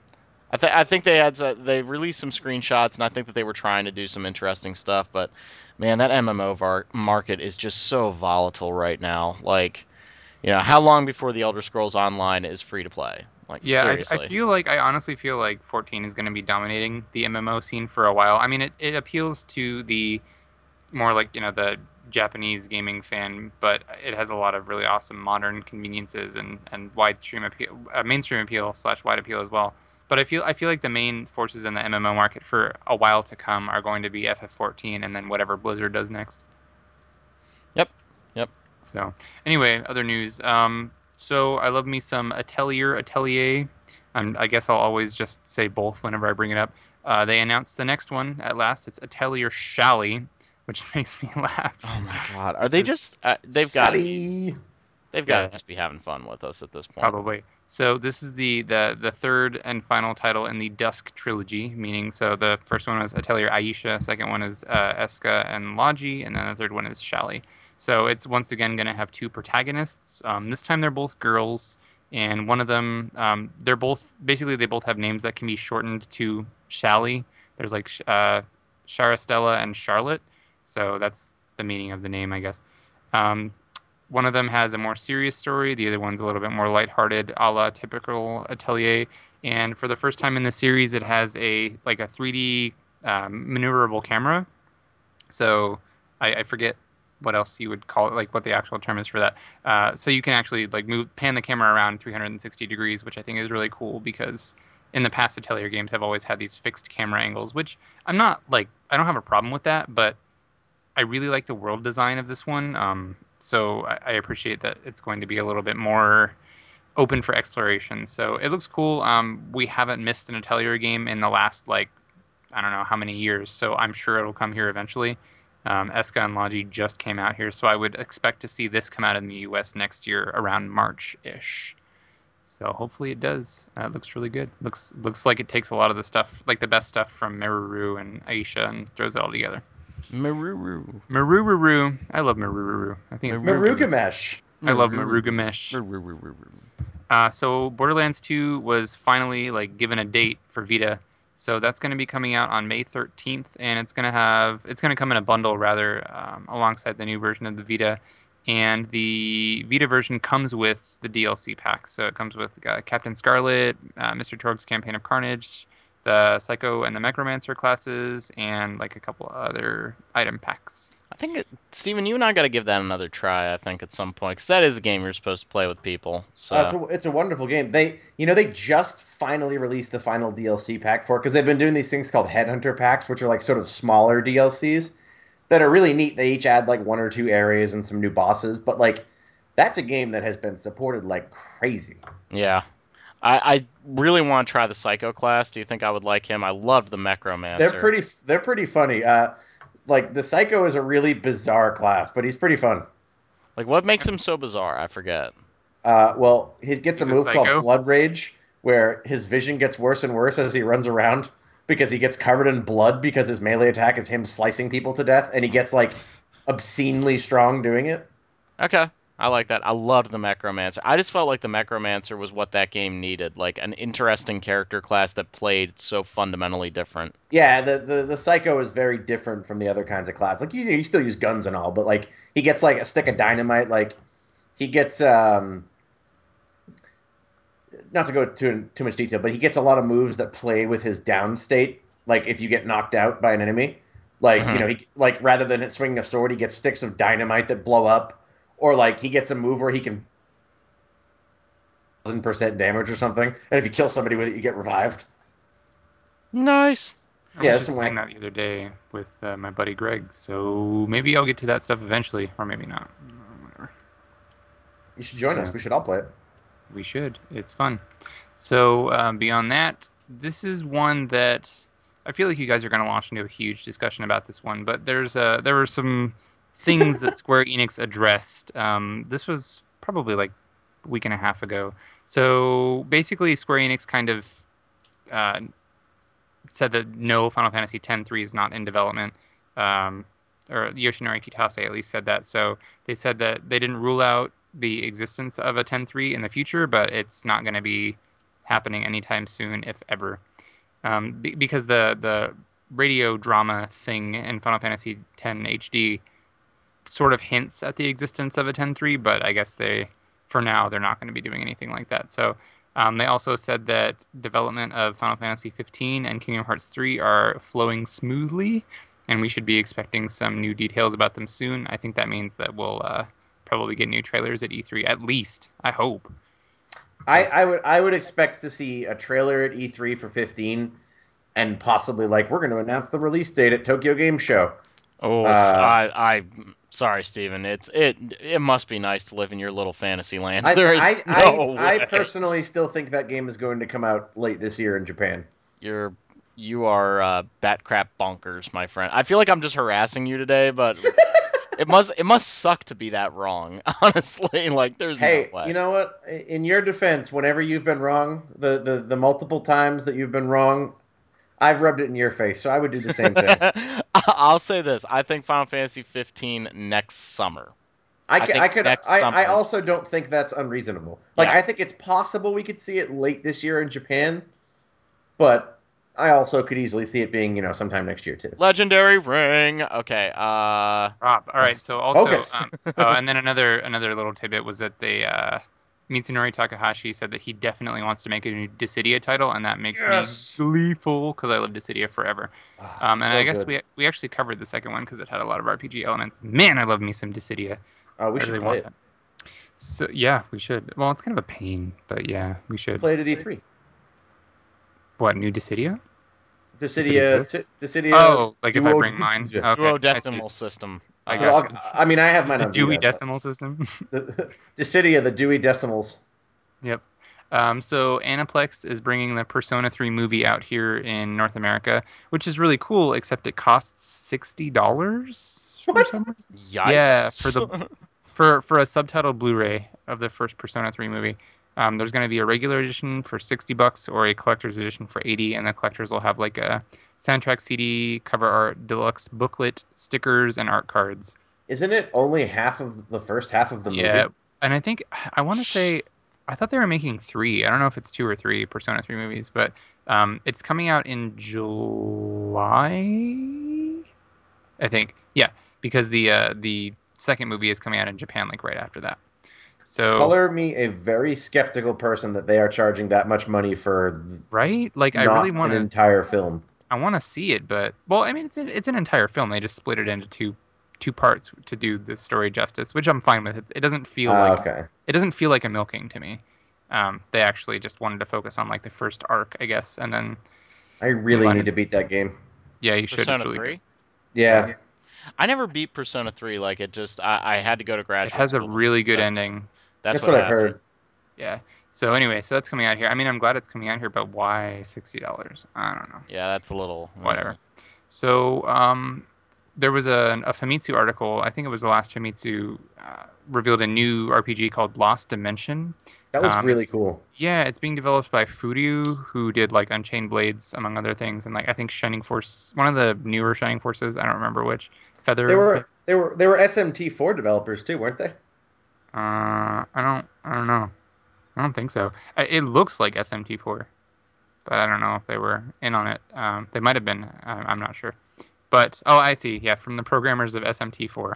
A: I think I think they had they released some screenshots, and I think that they were trying to do some interesting stuff. But man, that MMO var- market is just so volatile right now. Like, you know, how long before the Elder Scrolls Online is free to play? Like,
B: Yeah, I. I feel like I honestly feel like 14 is going to be dominating the MMO scene for a while. I mean, it, it appeals to the more like you know the Japanese gaming fan, but it has a lot of really awesome modern conveniences and and wide stream appeal, uh, mainstream appeal slash wide appeal as well. But I feel I feel like the main forces in the MMO market for a while to come are going to be FF14 and then whatever Blizzard does next.
A: Yep, yep.
B: So anyway, other news. Um, so I love me some Atelier Atelier. Um, I guess I'll always just say both whenever I bring it up. Uh, they announced the next one at last. It's Atelier Shallie, which makes me laugh.
A: Oh my god, are they just? Uh, they've got.
C: Shitty.
A: They've got to just be having fun with us at this point.
B: Probably. So this is the, the the third and final title in the Dusk trilogy, meaning so the first one was Atelier Ayesha, second one is uh, Escha and Logy, and then the third one is Shallie. So it's once again going to have two protagonists. Um, this time they're both girls, and one of them um, they're both basically they both have names that can be shortened to Shallie. There's like uh, Charastella and Charlotte, so that's the meaning of the name, I guess. Um, one of them has a more serious story. The other one's a little bit more lighthearted, a la typical Atelier. And for the first time in the series, it has a like a 3D um, maneuverable camera. So I, I forget what else you would call it, like what the actual term is for that. Uh, so you can actually like move pan the camera around 360 degrees, which I think is really cool because in the past Atelier games have always had these fixed camera angles, which I'm not like I don't have a problem with that, but I really like the world design of this one. Um, so I, I appreciate that it's going to be a little bit more open for exploration. So it looks cool. Um, we haven't missed an Atelier game in the last like I don't know how many years, so I'm sure it'll come here eventually. Um, Escha and Logy just came out here, so I would expect to see this come out in the U.S. next year around March-ish. So hopefully it does. Uh, it looks really good. Looks looks like it takes a lot of the stuff, like the best stuff from Meruru and Ayesha, and throws it all together.
A: Maruru.
B: Maruru. I love Maruru. I think it's
A: Maru-
C: Marugamesh.
B: I love Marugamesh. Uh, so Borderlands 2 was finally like given a date for Vita. So that's going to be coming out on May 13th, and it's going to have it's going to come in a bundle rather um, alongside the new version of the Vita. And the Vita version comes with the DLC pack. So it comes with uh, Captain Scarlett, uh, Mr. Torgue's Campaign of Carnage, the Psycho and the Necromancer classes, and like a couple other item packs.
A: I think, it, Steven, you and I got to give that another try. I think at some point because that is a game you're supposed to play with people. So
C: Uh, it's, a, it's a wonderful game. They, you know, they just finally released the final DLC pack for it because they've been doing these things called Headhunter packs, which are like sort of smaller DLCs that are really neat. They each add like one or two areas and some new bosses, but like that's a game that has been supported like crazy.
A: yeah, I, I really want to try the Psycho class. Do you think I would like him? I loved the Necromancer.
C: They're pretty, they're pretty funny. Uh, like the Psycho is a really bizarre class, but he's pretty fun.
A: Like, what makes him so bizarre? I forget.
C: Uh, well, he gets a
B: He's a
C: move
B: psycho?
C: called Blood Rage, where his vision gets worse and worse as he runs around because he gets covered in blood because his melee attack is him slicing people to death, and he gets like obscenely strong doing it.
A: Okay, I like that. I loved the Necromancer. I just felt like the Necromancer was what that game needed, like an interesting character class that played so fundamentally different.
C: Yeah, the, the the psycho is very different from the other kinds of class. Like you, you still use guns and all, but like he gets like a stick of dynamite. Like he gets um, not to go too too much detail, but he gets a lot of moves that play with his down state. Like if you get knocked out by an enemy, like
A: Mhm.
C: you know, he like rather than swinging a sword, he gets sticks of dynamite that blow up, or like he gets a move where he can thousand percent damage or something, and if you kill somebody with it, you get revived.
A: Nice.
B: I
C: Yeah,
B: was just
C: some
B: playing that the other day with uh, my buddy Greg, so maybe I'll get to that stuff eventually, or maybe not. Whatever.
C: You should join us. We should all play it.
B: We should. It's fun. So um, beyond that, this is one that I feel like you guys are going to launch into a huge discussion about this one. But there's uh, there were some things that Square Enix addressed. Um, this was probably like a week and a half ago. So basically, Square Enix kind of uh, said that no, Final Fantasy X-3 is not in development. Um, or Yoshinori Kitase at least said that. So they said that they didn't rule out the existence of a 10.3 in the future, but it's not going to be happening anytime soon, if ever. Um, be- because the the radio drama thing in Final Fantasy X HD sort of hints at the existence of a 10.3, but I guess they, for now, they're not going to be doing anything like that. So um, they also said that development of Final Fantasy 15 and Kingdom Hearts 3 are flowing smoothly, and we should be expecting some new details about them soon. I think that means that we'll uh, probably get new trailers at E3 at least. I hope.
C: I, I would I would expect to see a trailer at E3 for 15, and possibly like we're going to announce the release date at Tokyo Game Show.
A: Oh,
C: Uh,
A: I, I, sorry, Steven. It's it. It must be nice to live in your little fantasy land.
C: I,
A: there is
C: I,
A: no
C: I. I personally still think that game is going to come out late this year in Japan.
A: You're you are uh, bat crap bonkers, my friend. I feel like I'm just harassing you today, but it must it must suck to be that wrong. Honestly, like there's
C: Hey,
A: no way.
C: you know what? In your defense, whenever you've been wrong, the, the, the multiple times that you've been wrong, I've rubbed it in your face, so I would do the same thing.
A: I'll say this: I think Final Fantasy 15 next summer.
C: I,
A: I
C: could, I could, I,
A: summer.
C: I also don't think that's unreasonable. Like,
A: Yeah.
C: I think it's possible we could see it late this year in Japan, but I also could easily see it being, you know, sometime next year too.
A: Legendary ring. Okay. Uh.
B: Rob. All right. So also,
C: Focus.
B: um, oh, and then another another little tidbit was that they uh, Mitsunori Takahashi said that he definitely wants to make a new Dissidia title, and that makes
C: Yes.
B: me gleeful because I love Dissidia forever.
C: Ah,
B: Um, and
C: so
B: I guess
C: good.
B: we we actually covered the second one because it had a lot of RPG elements. Man, I love me some Dissidia.
C: Oh, we
B: I
C: should
B: really
C: play
B: want
C: it.
B: that. So yeah, we should. Well, it's kind of a pain, but yeah, we should.
C: Play it at E3.
B: What new Dissidia?
C: Dissidia,
B: exists?
C: T- Dissidia.
B: Oh, like if I bring mine.
C: Yeah.
B: Okay, I see.
A: Duodecimal system.
B: I got
C: Well. I'll- mean, I have mine
B: the
C: on
B: Dewey
C: Vita,
B: Decimal System.
C: the, Dissidia, the Dewey Decimals.
B: Yep. Um, so Aniplex is bringing the Persona 3 movie out here in North America, which is really cool. Except it costs sixty dollars for
C: What?
B: some.
A: Yikes.
B: Yeah, for the- for for a subtitled Blu-ray of the first Persona 3 movie. Um, there's going to be a regular edition for sixty bucks or a collector's edition for eighty, and the collectors will have like a soundtrack CD, cover art, deluxe booklet, stickers, and art cards.
C: Isn't it only half of the first half of the movie?
B: Yeah, and I think I want to say I thought they were making three. I don't know if it's two or three Persona three movies, but um, it's coming out in July. I think, yeah, because the uh, the second movie is coming out in Japan like right after that. So
C: Color me a very skeptical person that they are charging that much money for
B: right, like I really want
C: an entire film.
B: I want to see it, but well, I mean, it's an, it's an entire film. They just split it into two two parts to do the story justice, which I'm fine with. It, it doesn't feel
C: Ah,
B: like
C: okay.
B: it doesn't feel like a milking to me. Um, they actually just wanted to focus on like the first arc, I guess, and then
C: I really need to beat that game.
B: yeah, you should.
A: Persona
B: really
A: 3.
B: good.
C: Yeah.
A: I never beat Persona 3. Like it just, I, I had to go to graduate.
B: It
A: graduate.
B: has a really good
A: That's-
B: ending.
A: That's,
C: That's, what, I've heard.
B: Yeah. So anyway, so that's coming out here. I mean, I'm glad it's coming out here, but why sixty dollars? I don't know.
A: Yeah, that's a little
B: Whatever. So um, there was a, a Famitsu article. I think it was the last Famitsu uh, revealed a new RPG called Lost Dimension.
C: That looks
B: Um,
C: really cool.
B: Yeah, it's being developed by Furyu, who did like Unchained Blades, among other things, and like I think Shining Force, one of the newer Shining Forces. I don't remember which. Feather.
C: They were they were they were SMT4 developers too, weren't they?
B: Uh, I don't. I don't know. I don't think so. It looks like SMT4, but I don't know if they were in on it. Um, they might have been. I'm not sure. But oh, I see. Yeah, from the programmers of SMT4.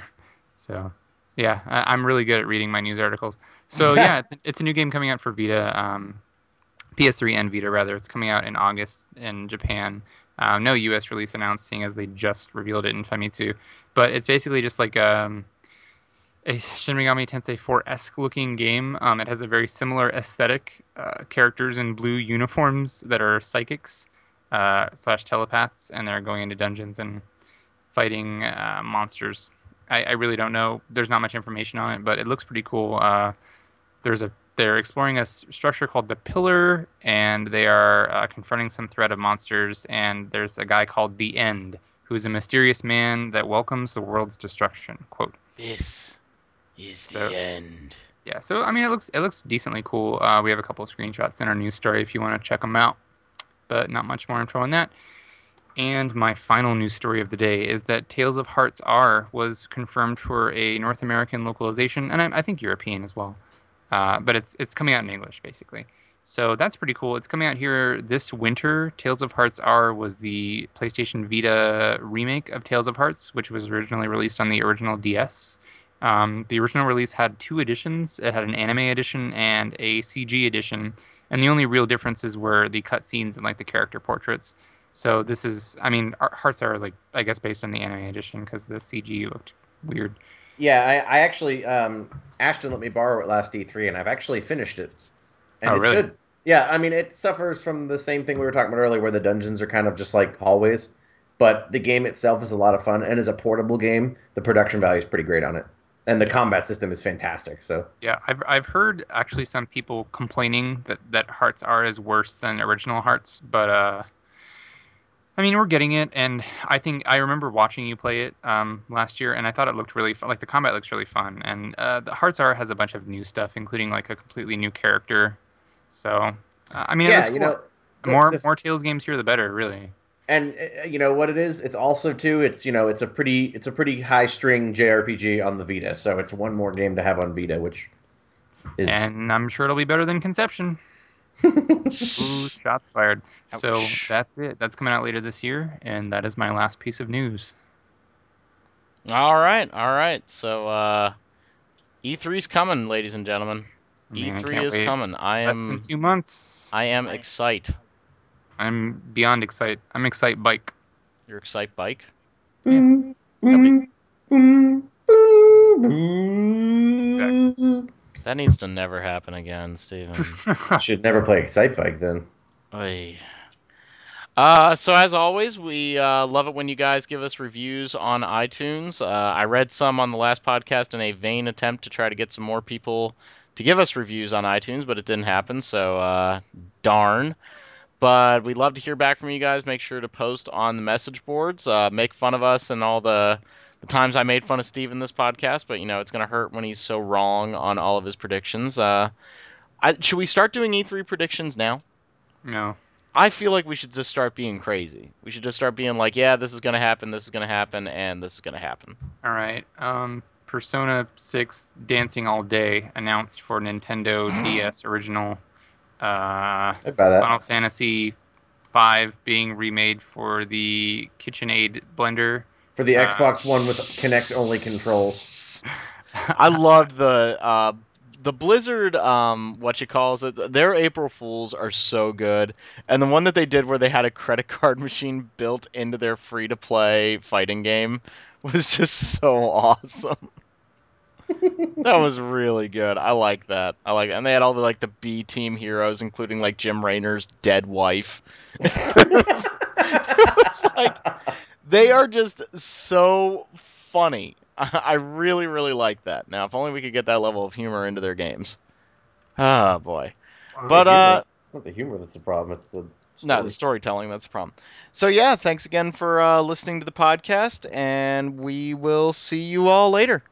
B: So yeah, I- I'm really good at reading my news articles. So yeah, it's, it's a new game coming out for Vita, um, PS3 and Vita rather. It's coming out in August in Japan. Uh, no U.S. release announced, seeing as they just revealed it in Famitsu. But it's basically just like um, a Shin Megami Tensei 4-esque looking game. Um, it has a very similar aesthetic. Uh, characters in blue uniforms that are psychics uh, slash telepaths, and they're going into dungeons and fighting uh, monsters. I, I really don't know. There's not much information on it, but it looks pretty cool. Uh, there's a they're exploring a s- structure called the Pillar, and they are uh, confronting some threat of monsters. And there's a guy called the End, who is a mysterious man that welcomes the world's destruction. Quote.
A: This is the
B: So-
A: end.
B: Yeah, so I mean, it looks it looks decently cool. Uh, we have a couple of screenshots in our news story if you want to check them out, but not much more info on that. And my final news story of the day is that Tales of Hearts R was confirmed for a North American localization, and I, I think European as well. Uh, but it's it's coming out in English basically, so that's pretty cool. It's coming out here this winter. Tales of Hearts R was the PlayStation Vita remake of Tales of Hearts, which was originally released on the original DS. Um, the original release had two editions. It had an anime edition and a CG edition, and the only real differences were the cutscenes and like the character portraits. So this is, I mean, Ar- Hearts are like I guess based on the anime edition because the CG looked weird.
C: Yeah, I, I actually um, Ashton let me borrow it last E3, and I've actually finished it, and
B: Oh,
C: it's
B: really?
C: good. Yeah, I mean, it suffers from the same thing we were talking about earlier, where the dungeons are kind of just like hallways, but the game itself is a lot of fun, and as a portable game, the production value is pretty great on it, and the combat system is fantastic. So
B: Yeah, I've I've heard actually some people complaining that that Hearts R is worse than original Hearts, but uh, I mean we're getting it, and I think I remember watching you play it um last year, and I thought it looked really fun. Like the combat looks really fun, and uh, the Hearts R has a bunch of new stuff, including like a completely new character. So uh, I mean,
C: yeah, you
B: cool.
C: know,
B: the- more
C: the-
B: more Tales games here, the better, really.
C: And uh, you know what it is it's also too it's you know it's a pretty it's a pretty high string jrpg on the vita so it's one more game to have on vita which is
B: And I'm sure it'll be better than Conception. Ooh, shots fired. So that's it. That's coming out later this year, and that is my last piece of news.
A: All right, all right. So uh, E3's coming, ladies and gentlemen.
B: Man, I
A: E3 is
B: wait.
A: coming. I
B: Less
A: am
B: than two months.
A: I am
C: Nice.
A: Excite.
B: I'm beyond excited. I'm excited bike.
A: Your excite bike.
C: Boom,
A: Nobody-
C: boom, boom, boom.
A: That needs to never happen again, Steven.
C: should never play excite bike then
A: Oy. Uh, so as always, we uh, love it when you guys give us reviews on iTunes. Uh, I read some on the last podcast in a vain attempt to try to get some more people to give us reviews on iTunes, but it didn't happen. So uh, darn. But we'd love to hear back from you guys. Make sure to post on the message boards. Uh, make fun of us and all the the times I made fun of Steve in this podcast. But you know it's gonna hurt when he's so wrong on all of his predictions. Uh, I, should we start doing E3 predictions now?
B: no.
A: I feel like we should just start being crazy. We should just start being like, yeah, this is gonna happen, this is gonna happen, and this is gonna happen.
B: All right. Um, Persona 6 Dancing All Day announced for Nintendo DS original. Uh,
C: i'd buy that
B: Final Fantasy 5 being remade for the KitchenAid blender.
C: for the
B: Uh,
C: xbox one with Kinect only controls
A: I loved the uh, the Blizzard, um, what you calls it. Their April Fools are so good, and the one that they did where they had a credit card machine built into their free to play fighting game was just so awesome. That was really good. I like that. I like, that. and they had all the like the B team heroes, including like Jim Raynor's dead wife. it was, like they are just so funny. I I really, really like that. Now, if only we could get that level of humor into their games. Oh boy. But
C: humor-
A: uh,
C: it's not the humor that's the problem it's the
A: no, the storytelling that's the problem. So yeah, thanks again for uh, listening to the podcast, and we will see you all later.